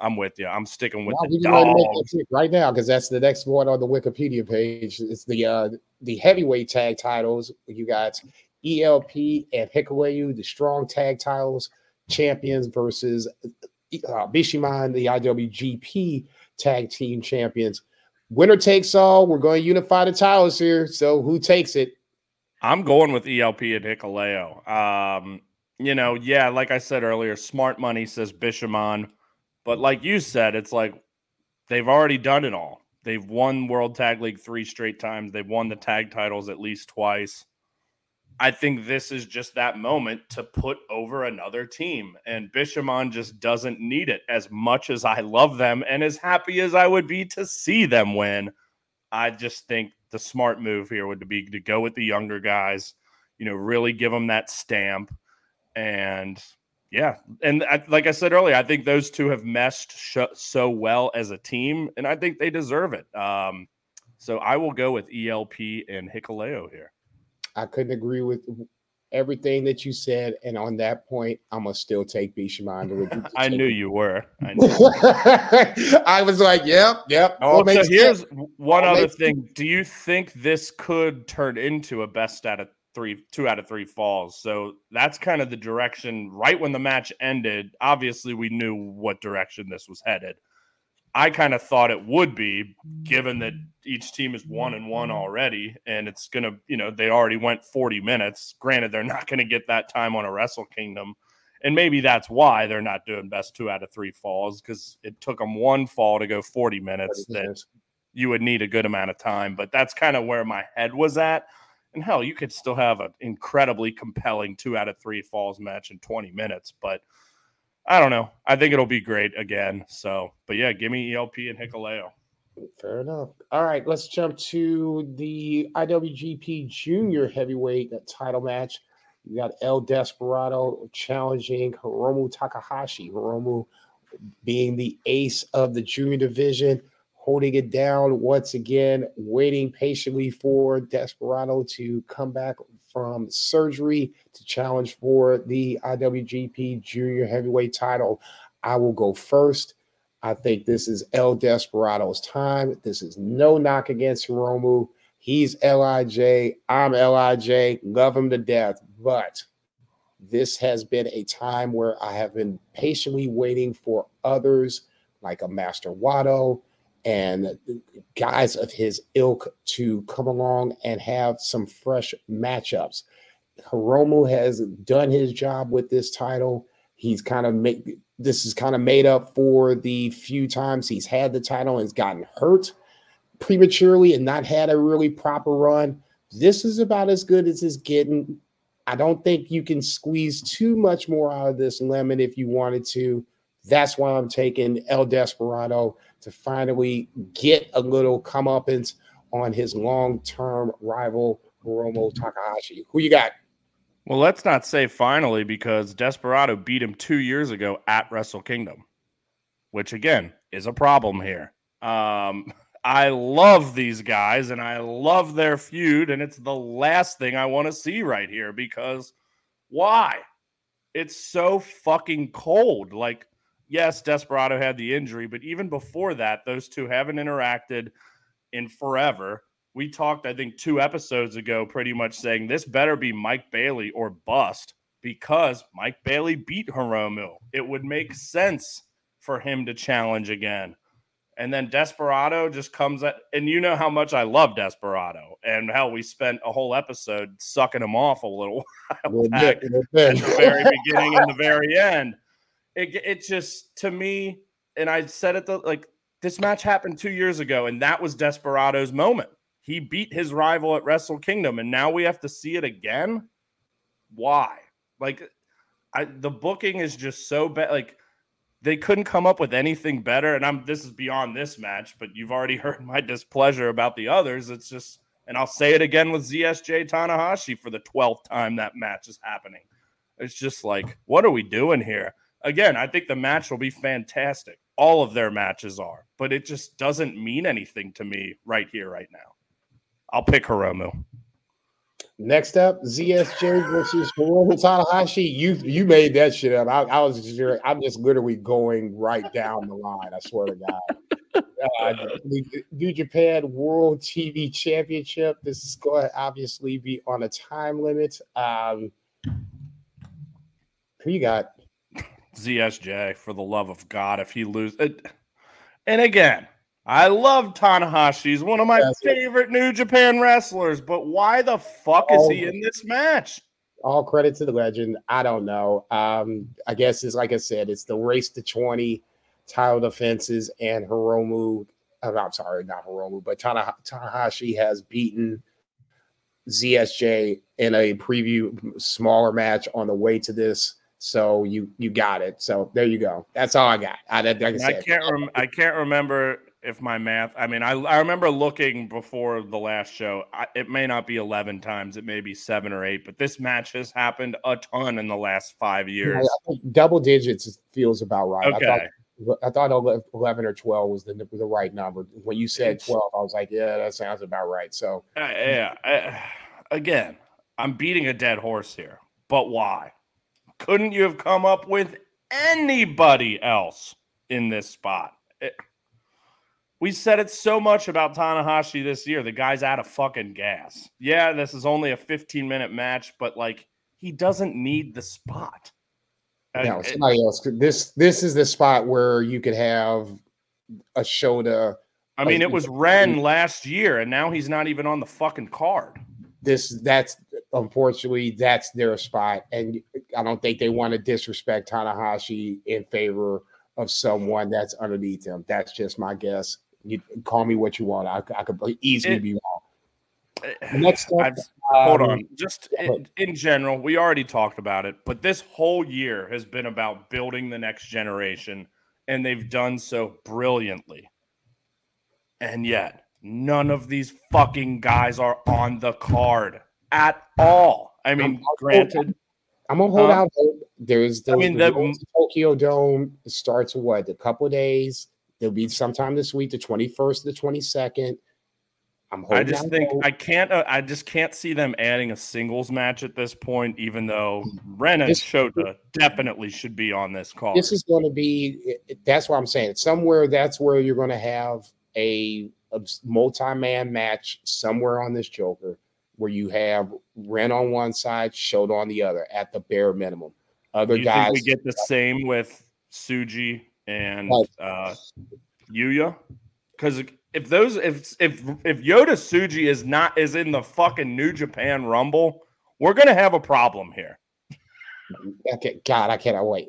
I'm with you. I'm sticking with Wow, the we can make that right now because that's the next one on the Wikipedia page. It's the uh the heavyweight tag titles. You got ELP and Hikuleo, the strong tag titles champions versus uh, Bishamon, the IWGP tag team champions. Winner takes all. We're going to unify the titles here. So who takes it? I'm going with ELP and Hikuleo. Um, you know, yeah, like I said earlier, smart money says Bishamon, but like you said, it's like they've already done it all. They've won World Tag League three straight times. They've won the tag titles at least twice. I think this is just that moment to put over another team. And Bishamon just doesn't need it as much as I love them and as happy as I would be to see them win. I just think the smart move here would be to go with the younger guys, you know, really give them that stamp. And yeah, and I, like I said earlier, I think those two have meshed sh- so well as a team, and I think they deserve it. Um, so I will go with ELP and Hikuleo here. I couldn't agree with everything that you said. And on that point, I'm to still take Bishamon. I knew you were. I, knew. I was like, yep, yep. Oh, so here's sense. one All other thing. Do you think this could turn into a best out of three, two out of three falls? So that's kind of the direction. Right when the match ended, obviously we knew what direction this was headed. I kind of thought it would be, given that each team is one and one already, and it's gonna, you know, they already went 40 minutes. Granted, they're not gonna get that time on a Wrestle Kingdom. And maybe that's why they're not doing best two out of three falls because it took them one fall to go 40 minutes that you would need a good amount of time. But that's kind of where my head was at. And hell, you could still have an incredibly compelling two out of three falls match in 20 minutes. But I don't know. I think it'll be great again. So, but yeah, give me ELP and Hikuleo. Fair enough. All right, let's jump to the IWGP Junior Heavyweight title match. You got El Desperado challenging Hiromu Takahashi. Hiromu being the ace of the junior division, holding it down once again, waiting patiently for Desperado to come back from surgery to challenge for the IWGP Junior Heavyweight title. I will go first. I think this is El Desperado's time. This is no knock against Hiromu. He's LIJ. I'm LIJ. Love him to death. But this has been a time where I have been patiently waiting for others like a Master Wato and guys of his ilk to come along and have some fresh matchups. Hiromu has done his job with this title. He's kind of made this is kind of made up for the few times he's had the title and has gotten hurt prematurely and not had a really proper run. This is about as good as it's getting. I don't think you can squeeze too much more out of this lemon if you wanted to. That's why I'm taking El Desperado to finally get a little comeuppance on his long-term rival Hiromu Takahashi. Who you got? Well, let's not say finally because Desperado beat him two years ago at Wrestle Kingdom, which again is a problem here. Um, I love these guys and I love their feud, and it's the last thing I want to see right here because why? It's so fucking cold. Like, yes, Desperado had the injury, but even before that, those two haven't interacted in forever we talked, I think, two episodes ago, pretty much saying this better be Mike Bailey or bust because Mike Bailey beat Hiromu. It would make sense for him to challenge again. And then Desperado just comes at, and you know how much I love Desperado and how we spent a whole episode sucking him off a little while back at the very beginning and the very end. It, it just, to me, and I said it the like this match happened two years ago, and that was Desperado's moment. He beat his rival at Wrestle Kingdom, and now we have to see it again. Why? Like, I, the booking is just so bad. Like, they couldn't come up with anything better. And I'm this is beyond this match, but you've already heard my displeasure about the others. It's just, and I'll say it again with ZSJ Tanahashi for the 12th time that match is happening. It's just like, what are we doing here? Again, I think the match will be fantastic. All of their matches are, but it just doesn't mean anything to me right here, right now. I'll pick Hiromu. Next up, ZSJ versus Hiromu Tanahashi. You you made that shit up. I, I was just I'm just literally going right down the line. I swear to God. Uh, New Japan World TV Championship. This is going to obviously be on a time limit. Um, who you got? ZSJ for the love of God. If he loses, and again, I love Tanahashi. He's one of my That's favorite it. New Japan wrestlers, but why the fuck is he in this match? All credit to the legend. I don't know. Um, I guess it's like I said, it's the race to 20 title defenses, and Hiromu. Uh, I'm sorry, not Hiromu, but Tana, Tanahashi has beaten ZSJ in a preview smaller match on the way to this. So you you got it. So there you go. That's all I got. I, like I, I can't rem- I can't remember if my math i mean i, I remember looking before the last show I, it may not be 11 times it may be seven or eight but this match has happened a ton in the last five years double digits feels about right okay. I thought, I thought 11 or 12 was the, the right number when you said 12 i was like yeah that sounds about right so uh, yeah I, again i'm beating a dead horse here but why couldn't you have come up with anybody else in this spot it, we said it so much about Tanahashi this year. The guy's out of fucking gas. Yeah, this is only a 15 minute match, but like he doesn't need the spot. No, somebody else. This this is the spot where you could have a Shota. I mean, it was Ren last year, and now he's not even on the fucking card. This that's unfortunately that's their spot, and I don't think they want to disrespect Tanahashi in favor of someone that's underneath him. That's just my guess. You call me what you want. I, I could easily It- be wrong. Eh, Next up, I've- hold um, on. Just in, in general, we already talked about it, but this whole year has been about building the next generation, and they've done so brilliantly. And yet, none of these fucking guys are on the card at all. I mean, I'm- granted, I'm gonna hold Huh? out hope. There's the, I mean, the the- Tokyo Dome starts what a couple days. There'll be sometime this week, the 21st, the 22nd. I'm holding I just think hope. I can't. Uh, I just can't see them adding a singles match at this point. Even though Ren and Shota definitely should be on this call. this is going to be that's what i'm saying somewhere that's where you're going to have a, a multi-man match somewhere on this joker where you have Ren on one side Shota on the other at the bare minimum other you guys we get the same with Tsuji and uh, Yuya? Because if those if if if Yota Tsuji is not is in the fucking New Japan Rumble, we're gonna have a problem here. okay, god i cannot wait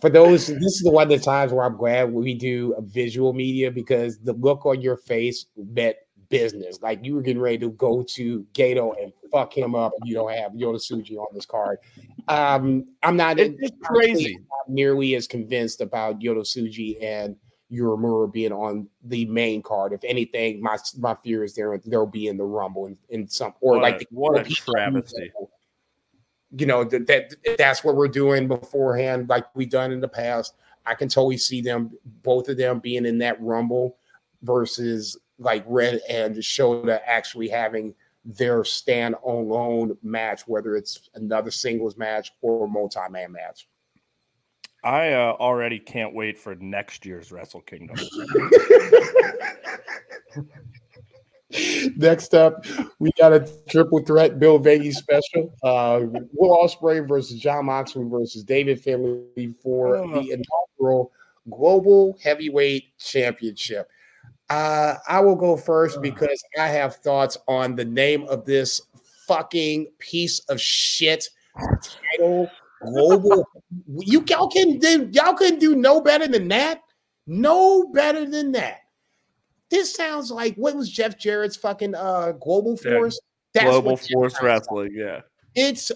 for those this is the one of the times where i'm glad we do a visual media because the look on your face meant business like you were getting ready to go to Gedo and fuck him up and you don't have Yota Tsuji on this card um i'm not It's crazy. not nearly as convinced about Yota Tsuji and Uemura being on the main card. If anything, my my fear is there they'll be in the Rumble in, in some or What like a- the what a travesty. You know that, that that's what we're doing beforehand, like we've done in the past. I can totally see them, both of them, being in that Rumble versus like Ren and Shota actually having their stand alone match, whether it's another singles match or multi man match. I uh, already can't wait for next year's Wrestle Kingdom. Next up, we got a triple threat Bill Vegas special. Uh, Will Ospreay versus John Moxley versus David Finlay for the inaugural Global Heavyweight Championship. Uh, I will go first because I have thoughts on the name of this fucking piece of shit title. Global, you y'all can do, y'all couldn't do no better than that. No better than that. This sounds like what was Jeff Jarrett's fucking uh global Yeah, force? That's Global Force. Wrestling, yeah. It's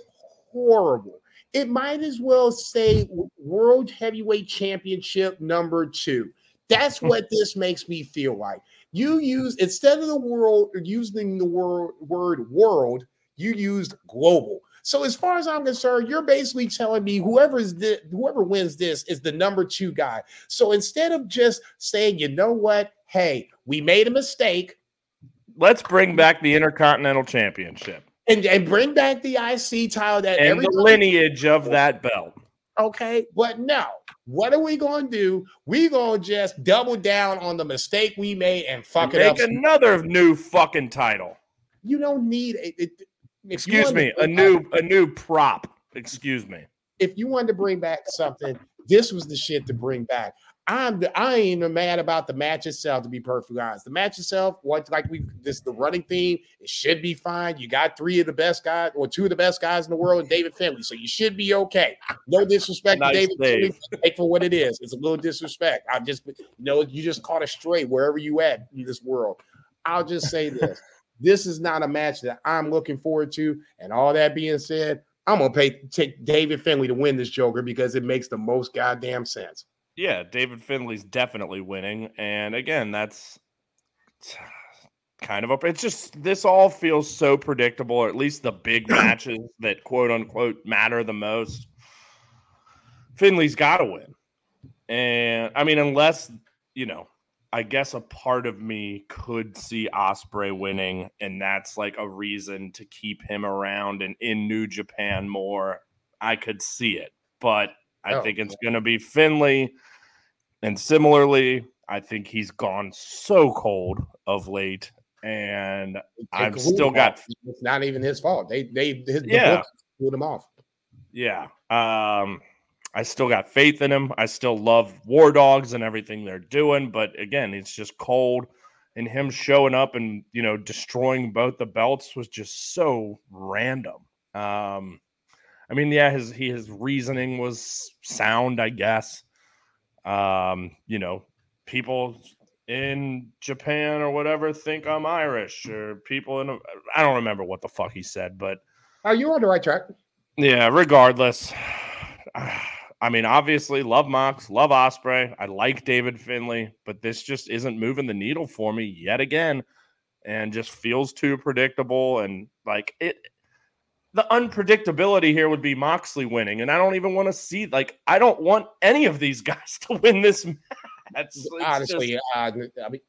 horrible. It might as well say World Heavyweight Championship number two. That's what this makes me feel like. You use instead of the world using the word word world, you used global. So as far as I'm concerned, you're basically telling me whoever is the, whoever wins this is the number two guy. So instead of just saying, you know what, hey, we made a mistake, Let's bring back the Intercontinental Championship and, and bring back the IC title that and the lineage of that belt. Okay, but no. What are we going to do? we going to just double down on the mistake we made and fuck it up. Make another new fucking title. You don't need it. it- Excuse me, a new back- a new prop. Excuse me. If you wanted to bring back something, this was the shit to bring back. I'm the, I ain't even mad about the match itself. To be perfectly honest, the match itself, what like we this the running theme, it should be fine. You got three of the best guys or two of the best guys in the world, and David Finlay, so you should be okay. No disrespect Nice to David. Finlay, take for what it is. It's a little disrespect. I just you know you just caught a stray wherever you at in this world. I'll just say this: this is not a match that I'm looking forward to. And all that being said, I'm gonna pay take David Finlay to win this Joker because it makes the most goddamn sense. Yeah, David Finlay's definitely winning, and again, that's kind of up. It's just this all feels so predictable, or at least the big matches that quote unquote matter the most. Finlay's got to win, and I mean, unless you know, I guess a part of me could see Ospreay winning, and that's like a reason to keep him around and in New Japan more. I could see it, but I Oh, think it's going to be Finlay. And similarly, I think he's gone so cold of late, and I've still got off. It's not even his fault. They they his, the Yeah. book pulled him off. yeah. Um, I still got faith in him. I still love War Dogs and everything they're doing, but again, it's just cold. And him showing up and you know destroying both the belts was just so random. Um, I mean, yeah, his he his reasoning was sound, I guess. Um, you know, people in Japan or whatever think I'm Irish, or people in I don't remember what the fuck he said, but are you're on the right track. Yeah, regardless. I mean, obviously, love Mox, love Ospreay. I like David Finlay, but this just isn't moving the needle for me yet again, and just feels too predictable. And like it, the unpredictability here would be Moxley winning, and I don't even want to see. Like, I don't want any of these guys to win this match. It's Honestly, just, uh, I mean,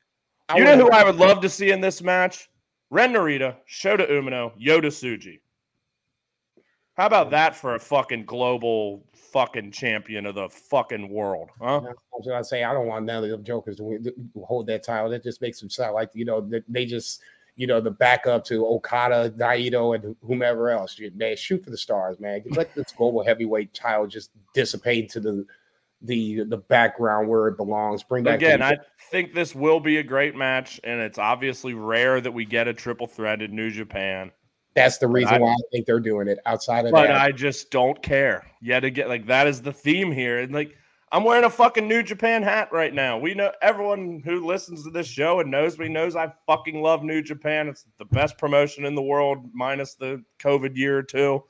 I you know who I would love to see in this match? Ren Narita, Shota Umino, Yota Tsuji. How about that for a fucking global fucking champion of the fucking world, huh? I was gonna say I don't want none of them jokers to, hold that title. That just makes them sound like you know they, they just you know the backup to Okada, Naito, and whomever else. Man, shoot for the stars, man. Let this global heavyweight title just dissipate to the the the background where it belongs. Bring back Again, the- I think this will be a great match, and it's obviously rare that we get a triple threat in New Japan. that's the reason I- why I think they're doing it. Outside of But that, I just don't care. Yet again, like that is the theme here. And like I'm wearing a fucking New Japan hat right now. We know everyone who listens to this show and knows me knows I fucking love New Japan. It's the best promotion in the world, minus the COVID year or two.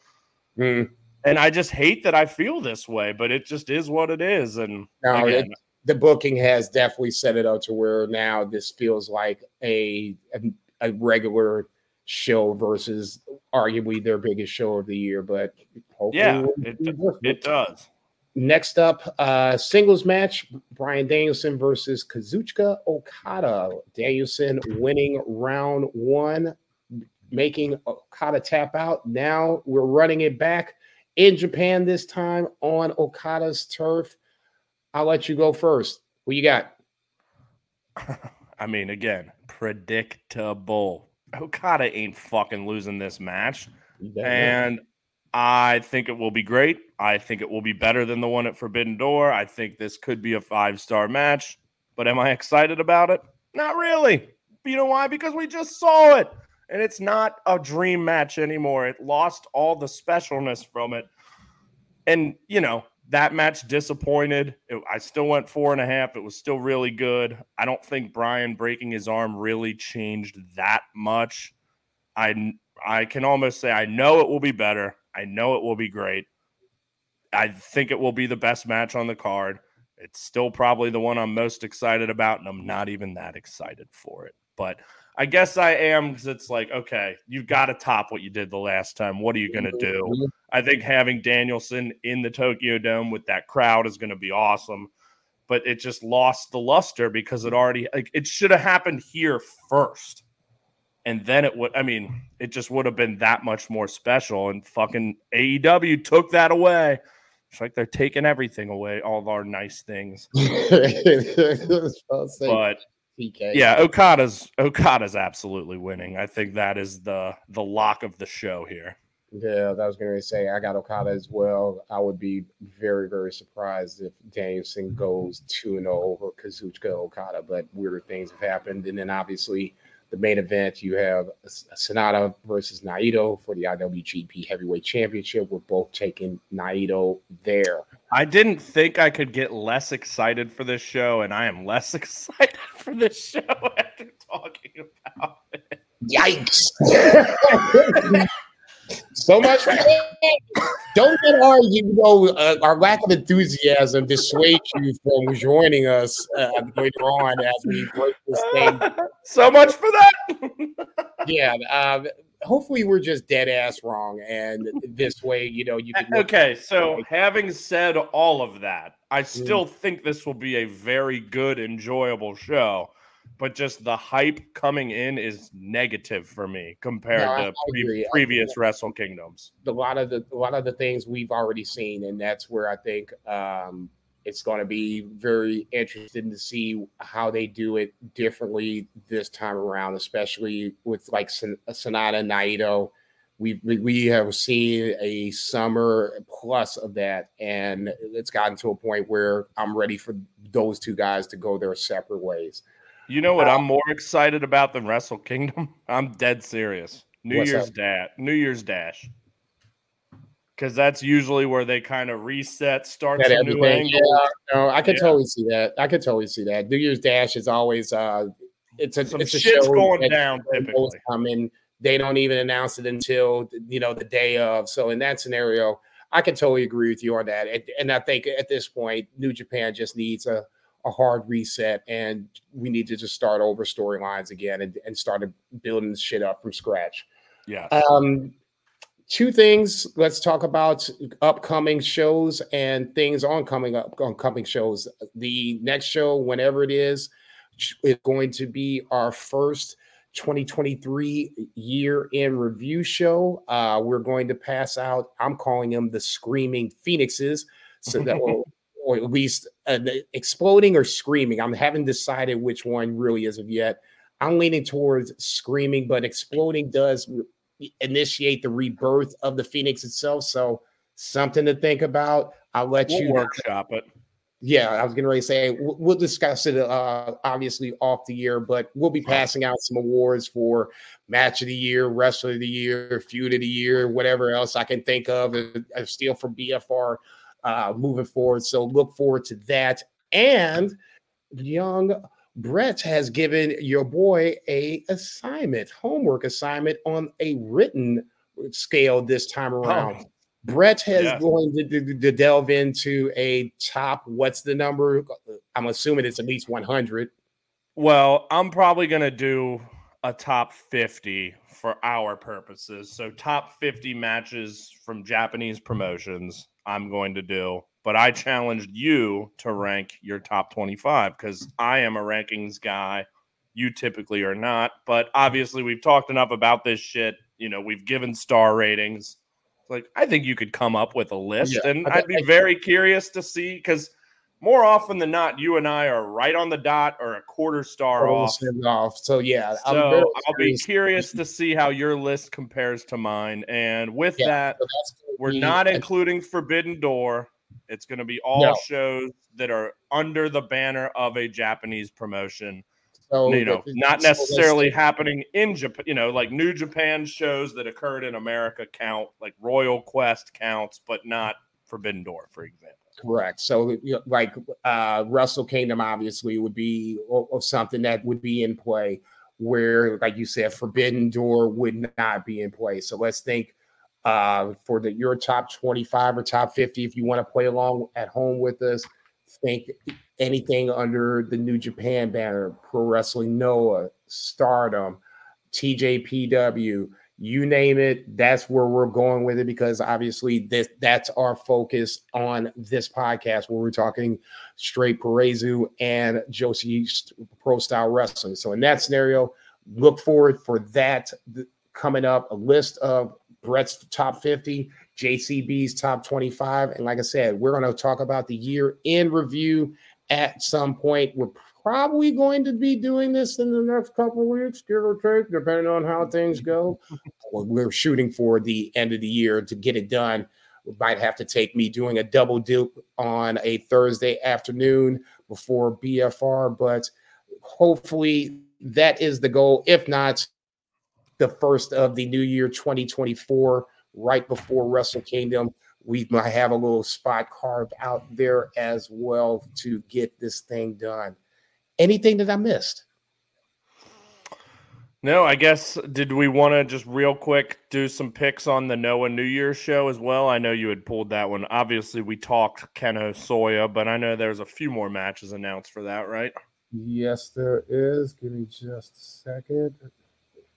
Mm, And I just hate that I feel this way, but it just is what it is. And No, again, the booking has definitely set it up to where now this feels like a a, a regular show versus arguably their biggest show of the year. But hopefully, Yeah, it'll it- it does. Next up, uh, singles match: Bryan Danielson versus Kazuchika Okada. Danielson winning round one, making Okada tap out. Now we're running it back in Japan this time on Okada's turf. I'll let you go first. Who you got? I mean, again, predictable. Okada ain't fucking losing this match. And I think it will be great. I think it will be better than the one at Forbidden Door. I think this could be a five star match, but am I excited about it? Not really. You know why? Because we just saw it, and it's not a dream match anymore. It lost all the specialness from it, and you know that match disappointed. It- I still went four and a half. It was still really good. I don't think Bryan breaking his arm really changed that much. I I can almost say I know it will be better. I know it will be great. I think it will be the best match on the card. It's still probably the one I'm most excited about, and I'm not even that excited for it. But I guess I am because it's like, okay, you've got to top what you did the last time. What are you going to do? I think having Danielson in the Tokyo Dome with that crowd is going to be awesome. But it just lost the luster because it already like it should have happened here first. And then it would I mean, it just would have been that much more special. And fucking AEW took that away. It's like they're taking everything away, all of our nice things. But PK. yeah, Okada's Okada's absolutely winning. I think that is the the lock of the show here. Yeah, that was going to say I got Okada as well. I would be very, very surprised if Danielson goes 2 0 over Kazuchika Okada, but weirder things have happened. And then obviously, the main event, you have SANADA versus Naito for the IWGP Heavyweight Championship. We're both taking Naito there. I didn't think I could get less excited for this show, and I am less excited for this show after talking about it. Yikes. so much for that. Don't let our you know uh, our lack of enthusiasm dissuade you from joining us uh, later on as we break this thing. so much for that. Yeah, um, hopefully we're just dead ass wrong, and this way, you know, you can. okay, so having said all of that, I still think this will be a very good, enjoyable show. But just the hype coming in is negative for me compared No, I- to pre- agree. I- previous Wrestle Kingdoms. a lot of the a lot of the things we've already seen, and that's where I think um, it's going to be very interesting to see how they do it differently this time around, especially with like Son- SANADA Naito. We we have seen a summer plus of that, and it's gotten to a point where I'm ready for those two guys to go their separate ways. You know what I'm more excited about than Wrestle Kingdom? I'm dead serious. New What's Year's? Dash. New Year's Dash. because that's usually where they kind of reset, start That some new angle. Yeah, no, I could Yeah. totally see that. I could totally see that. New Year's Dash is always uh it's a Some it's a shit's show going down typically. coming. They don't even announce it until you know the day of. So in that scenario, I can totally agree with you on that. And, and I think at this point, New Japan just needs a, a hard reset, and we need to just start over storylines again and, and start building this shit up from scratch. Yeah. Um, two things. Let's talk about upcoming shows and things on coming up on coming shows. The next show, whenever it is, is going to be our first 2023 year in review show. Uh, we're going to pass out. I'm calling them the Screaming Phoenixes, so that will. Or at least uh, exploding or screaming. I haven't decided which one really is of yet. I'm leaning towards screaming, but exploding does initiate the rebirth of the Phoenix itself. So something to think about. I'll let We'll you workshop it. Yeah, I was going to say we'll, we'll discuss it uh, obviously off the year, but we'll be passing out some awards for match of the year, wrestler of the year, feud of the year, whatever else I can think of. A steal from BFR uh, moving forward. So look forward to that. And young Brett has given your boy a assignment, homework assignment on a written scale this time around. Oh. Brett has Yeah. going to, to, to delve into a top. What's the number? I'm assuming it's at least 100. Well, I'm probably going to do a top 50 for our purposes. So, top 50 matches from Japanese promotions, I'm going to do. But I challenged you to rank your top 25 because I am a rankings guy. You typically are not. But obviously, we've talked enough about this shit. You know, we've given star ratings. Like, I think you could come up with a list. Yeah, and I'd be very curious to see because more often than not, you and I are right on the dot or a quarter star off. off. So yeah, So very I'll be curious. curious to see how your list compares to mine. And with Yeah, that, So we're not including Forbidden Door. It's going to be all No. shows that are under the banner of a Japanese promotion. so you know, not necessarily happening in Japan. You know, like New Japan shows that occurred in America count, like Royal Quest counts, but not Forbidden Door, for example. Correct. So, like uh, Wrestle Kingdom, obviously, would be or, or something that would be in play. Where, like you said, Forbidden Door would not be in play. So let's think uh, for the your top twenty-five or top fifty. If you want to play along at home with us, think anything under the New Japan banner, Pro Wrestling Noah, Stardom, TJPW, you name it that's where we're going with it because obviously this that's our focus on this podcast where we're talking straight Puroresu and Joshi pro style wrestling. So in that scenario look forward for that coming up a list of Brett's top 50 JCB's top 25 and like I said we're going to talk about the year in review at some point. We're probably going to be doing this in the next couple weeks give or take depending on how things go we're shooting for the end of the year to get it done. We might have to take me doing a double dip on a Thursday afternoon before BFR, but hopefully that is the goal. If not, the first of the new year 2024, right before Wrestle Kingdom, we might have a little spot carved out there as well to get this thing done. Anything that I missed? No, I guess did we want to just real quick do some picks on the Noah New Year's show as well? I know you had pulled that one. Obviously, we talked Kenoh Soya, but I know there's a few more matches announced for that, right? Yes, there is. Give me just a second.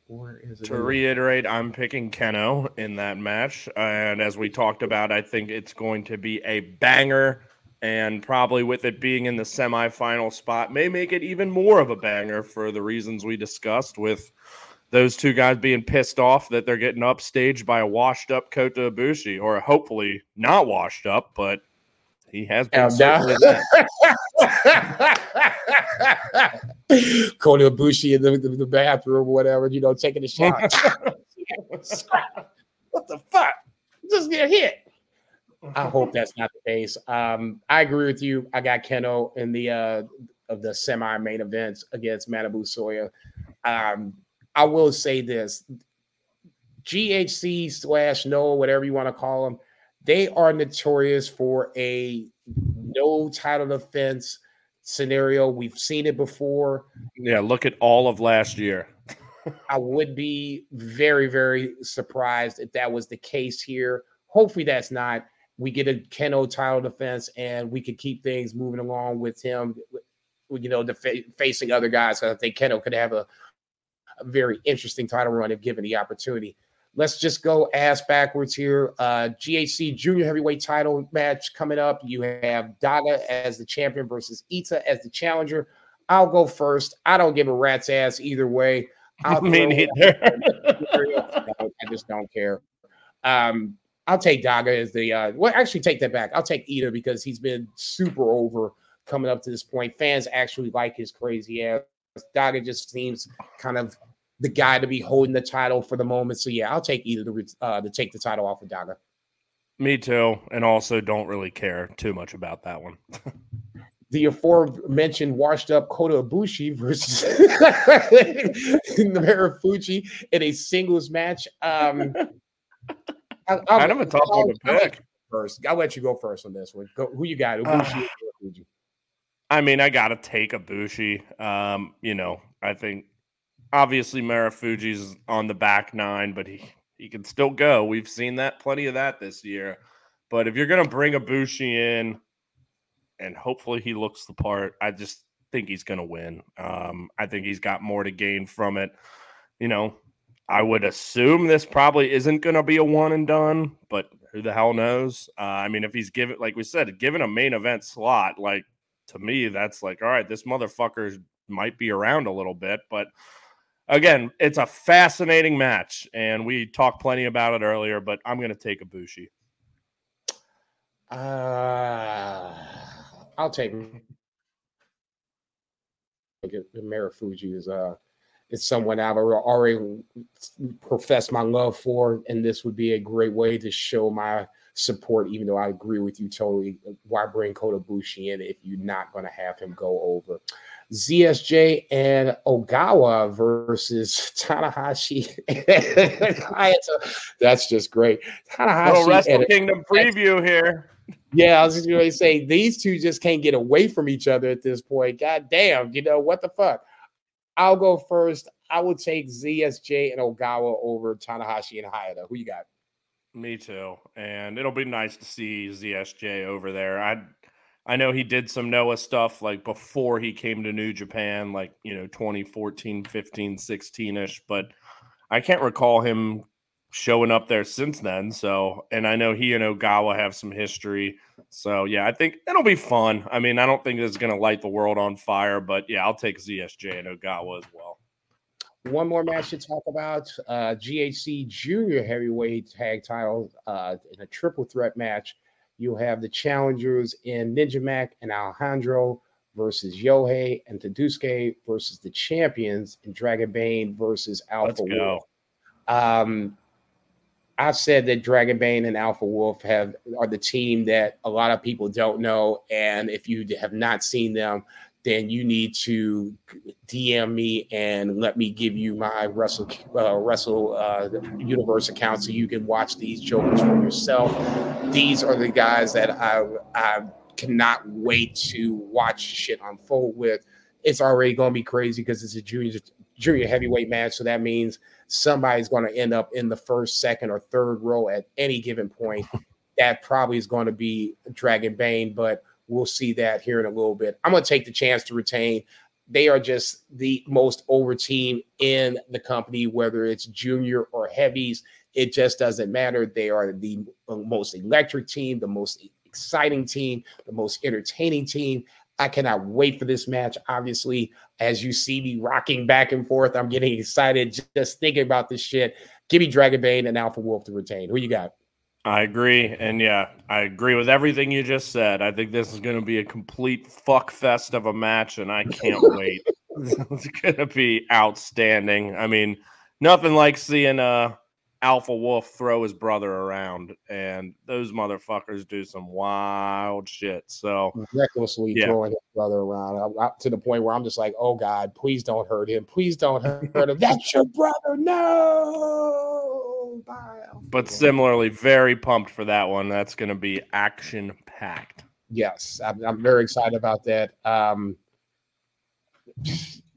Where is it? To reiterate, I'm picking Kenoh in that match, and as we talked about, I think it's going to be a banger, and probably with it being in the semifinal spot, may make it even more of a banger for the reasons we discussed with those two guys being pissed off that they're getting upstaged by a washed up Kota Ibushi, or hopefully not washed up, but he has been Yeah, certainly. Kota Ibushi in the, the, the bathroom, whatever, you know, taking a shower. what the fuck? Just get hit. I hope that's not the case. Um, I agree with you. I got Kenoh in the uh of the semi-main events against Manabu Soya. Um, I will say this: GHC slash Noah, whatever you want to call them, they are notorious for a no title defense scenario. We've seen it before. Yeah, look at all of last year. I would be very, very surprised if that was the case here. Hopefully, that's not. We get a Kenoh title defense, and we could keep things moving along with him. You know, the facing other guys. I think Kenoh could have a, a very interesting title run if given the opportunity. Let's just go ass backwards here. Uh, GHC Junior Heavyweight title match coming up. You have Daga as the champion versus Eita as the challenger. I'll go first. I don't give a rat's ass either way. I'll Me neither. I just don't care. Um, I'll take Daga as the uh, well. Actually, take that back. I'll take Eita because he's been super over coming up to this point. Fans actually like his crazy ass. Daga just seems kind of the guy to be holding the title for the moment. So yeah, I'll take Eita to uh, to take the title off of Daga. Me too, and also don't really care too much about that one. the aforementioned washed up Kota Ibushi versus Marufuji in a singles match. Um, I'll, I'll, kind of a tough one to pick. First, I'll let you go first on this one. Go, who you got? Ibushi uh, I mean, I got to take Ibushi. Um, you know, I think obviously Marufuji's on the back nine, but he he can still go. We've seen that plenty of that this year. But if you're gonna bring Ibushi in, and hopefully he looks the part, I just think he's gonna win. Um, I think he's got more to gain from it. You know, I would assume this probably isn't gonna be a one and done, but who the hell knows? Uh, I mean, if he's given, like we said, given a main event slot, like to me, that's like, all right, this motherfucker might be around a little bit, but again, it's a fascinating match, and we talked plenty about it earlier. But I'm going to take Ibushi. Uh, I'll take Marufuji is uh is someone I've already professed my love for, and this would be a great way to show my support. Even though I agree with you totally, why bring Kota Ibushi in if you're not going to have him go over? ZSJ and Ogawa versus Tanahashi. That's just great. Tanahashi Little Wrestle Kingdom preview here. Yeah, I was just going to say these two just can't get away from each other at this point. God damn, you know what the fuck? I'll go first. I will take ZSJ and Ogawa over Tanahashi and Hayata. Who you got? Me too. And it'll be nice to see ZSJ over there. I I know he did some Noah stuff like before he came to New Japan, like, you know, 2014, 15, 16 ish, but I can't recall him showing up there since then. So, and I know he and Ogawa have some history. So, yeah, I think it'll be fun. I mean, I don't think it's going to light the world on fire, but yeah, I'll take ZSJ and Ogawa as well. One more match to talk about uh, GHC Junior Heavyweight Tag Title uh, in a triple threat match. You have the challengers in Ninja Mack and Alejandro versus Yohei and Tadasuke versus the champions in Dragon Bane versus Alpha Let's Wolf. Um, I've said that Dragon Bane and Alpha Wolf have are the team that a lot of people don't know, and if you have not seen them, then you need to DM me and let me give you my Wrestle uh, Wrestle uh, Universe account so you can watch these jokers for yourself. These are the guys that I I cannot wait to watch shit unfold with. It's already going to be crazy because it's a junior junior heavyweight match, so that means somebody's going to end up in the first, second, or third row at any given point. That probably is going to be Dragon Bane, but We'll see that here in a little bit. I'm going to take the chance to retain. They are just the most over team in the company, whether it's junior or heavies. It just doesn't matter. They are the most electric team, the most exciting team, the most entertaining team. I cannot wait for this match. Obviously, as you see me rocking back and forth, I'm getting excited just thinking about this shit. Give me Dragon Bane and Alpha Wolf to retain. Who you got? I agree. And yeah, I agree with everything you just said. I think this is going to be a complete fuck fest of a match, and I can't wait. it's going to be outstanding. I mean, nothing like seeing uh, Alpha Wolf throw his brother around, and those motherfuckers do some wild shit. So recklessly yeah. throwing his brother around I, I, to the point where I'm just like, oh God, please don't hurt him. Please don't hurt him. That's your brother. No. Bye. but similarly, very pumped for that one. That's going to be action packed. Yes, I'm, I'm, very excited about that. Um,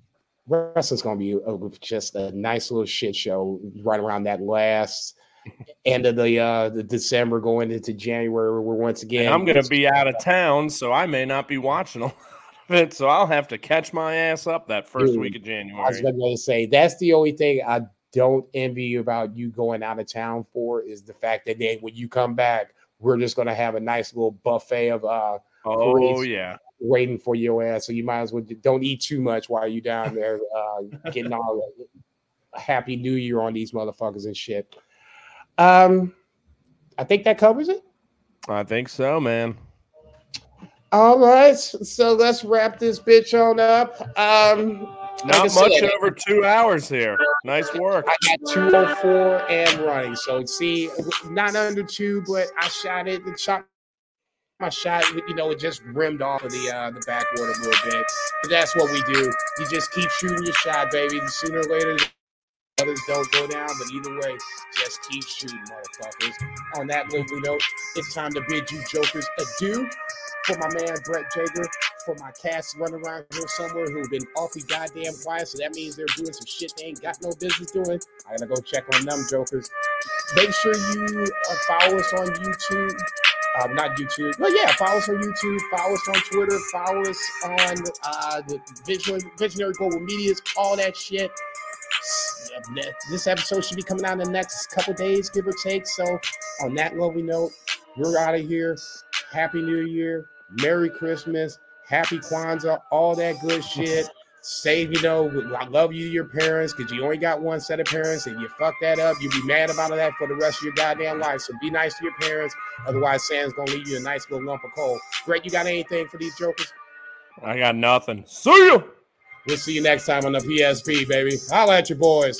wrestling's going to be just a nice little shit show right around that last end of the uh the December going into January. We're once again. And I'm going to be out of town, so I may not be watching a lot of it. So I'll have to catch my ass up that first Dude, week of January. I was going to say that's the only thing I don't envy you about you going out of town for is the fact that then when you come back, we're just going to have a nice little buffet of uh oh yeah waiting for your ass. So you might as well don't eat too much while you're down there uh, getting all happy new year on these motherfuckers and shit. Um, I think that covers it. I think so, man. All right, so let's wrap this bitch on up. Um, not like much said, over two hours here. Nice work. I got 204 and running. So see, not under two, but I shot it. The shot my shot, you know, it just rimmed off of the uh, the backboard a little bit. But that's what we do. You just keep shooting your shot, baby. Sooner or later, others don't go down. But either way, just keep shooting, motherfuckers. On that lovely note, it's time to bid you jokers adieu. For my man Brett Jager, for my cast running around here somewhere who've been awfully goddamn quiet, so that means they're doing some shit they ain't got no business doing. I gotta go check on them jokers. Make sure you uh, follow us on YouTube um, not YouTube. Well, yeah, follow us on YouTube, follow us on Twitter, follow us on uh, the Visionary, Visionary Global Medias, all that shit. This episode should be coming out in the next couple days, give or take. So, on that lovely note, we're out of here. Happy New Year, Merry Christmas, Happy Kwanzaa, all that good shit say, you know, I love you, your parents, because you only got one set of parents and you fuck that up, you'll be mad about that for the rest of your goddamn life. So be nice to your parents. Otherwise, Sam's going to leave you a nice little lump of coal. Greg, you got anything for these jokers? I got nothing. See you. We'll see you next time on the PSP, baby. Holla at your boys.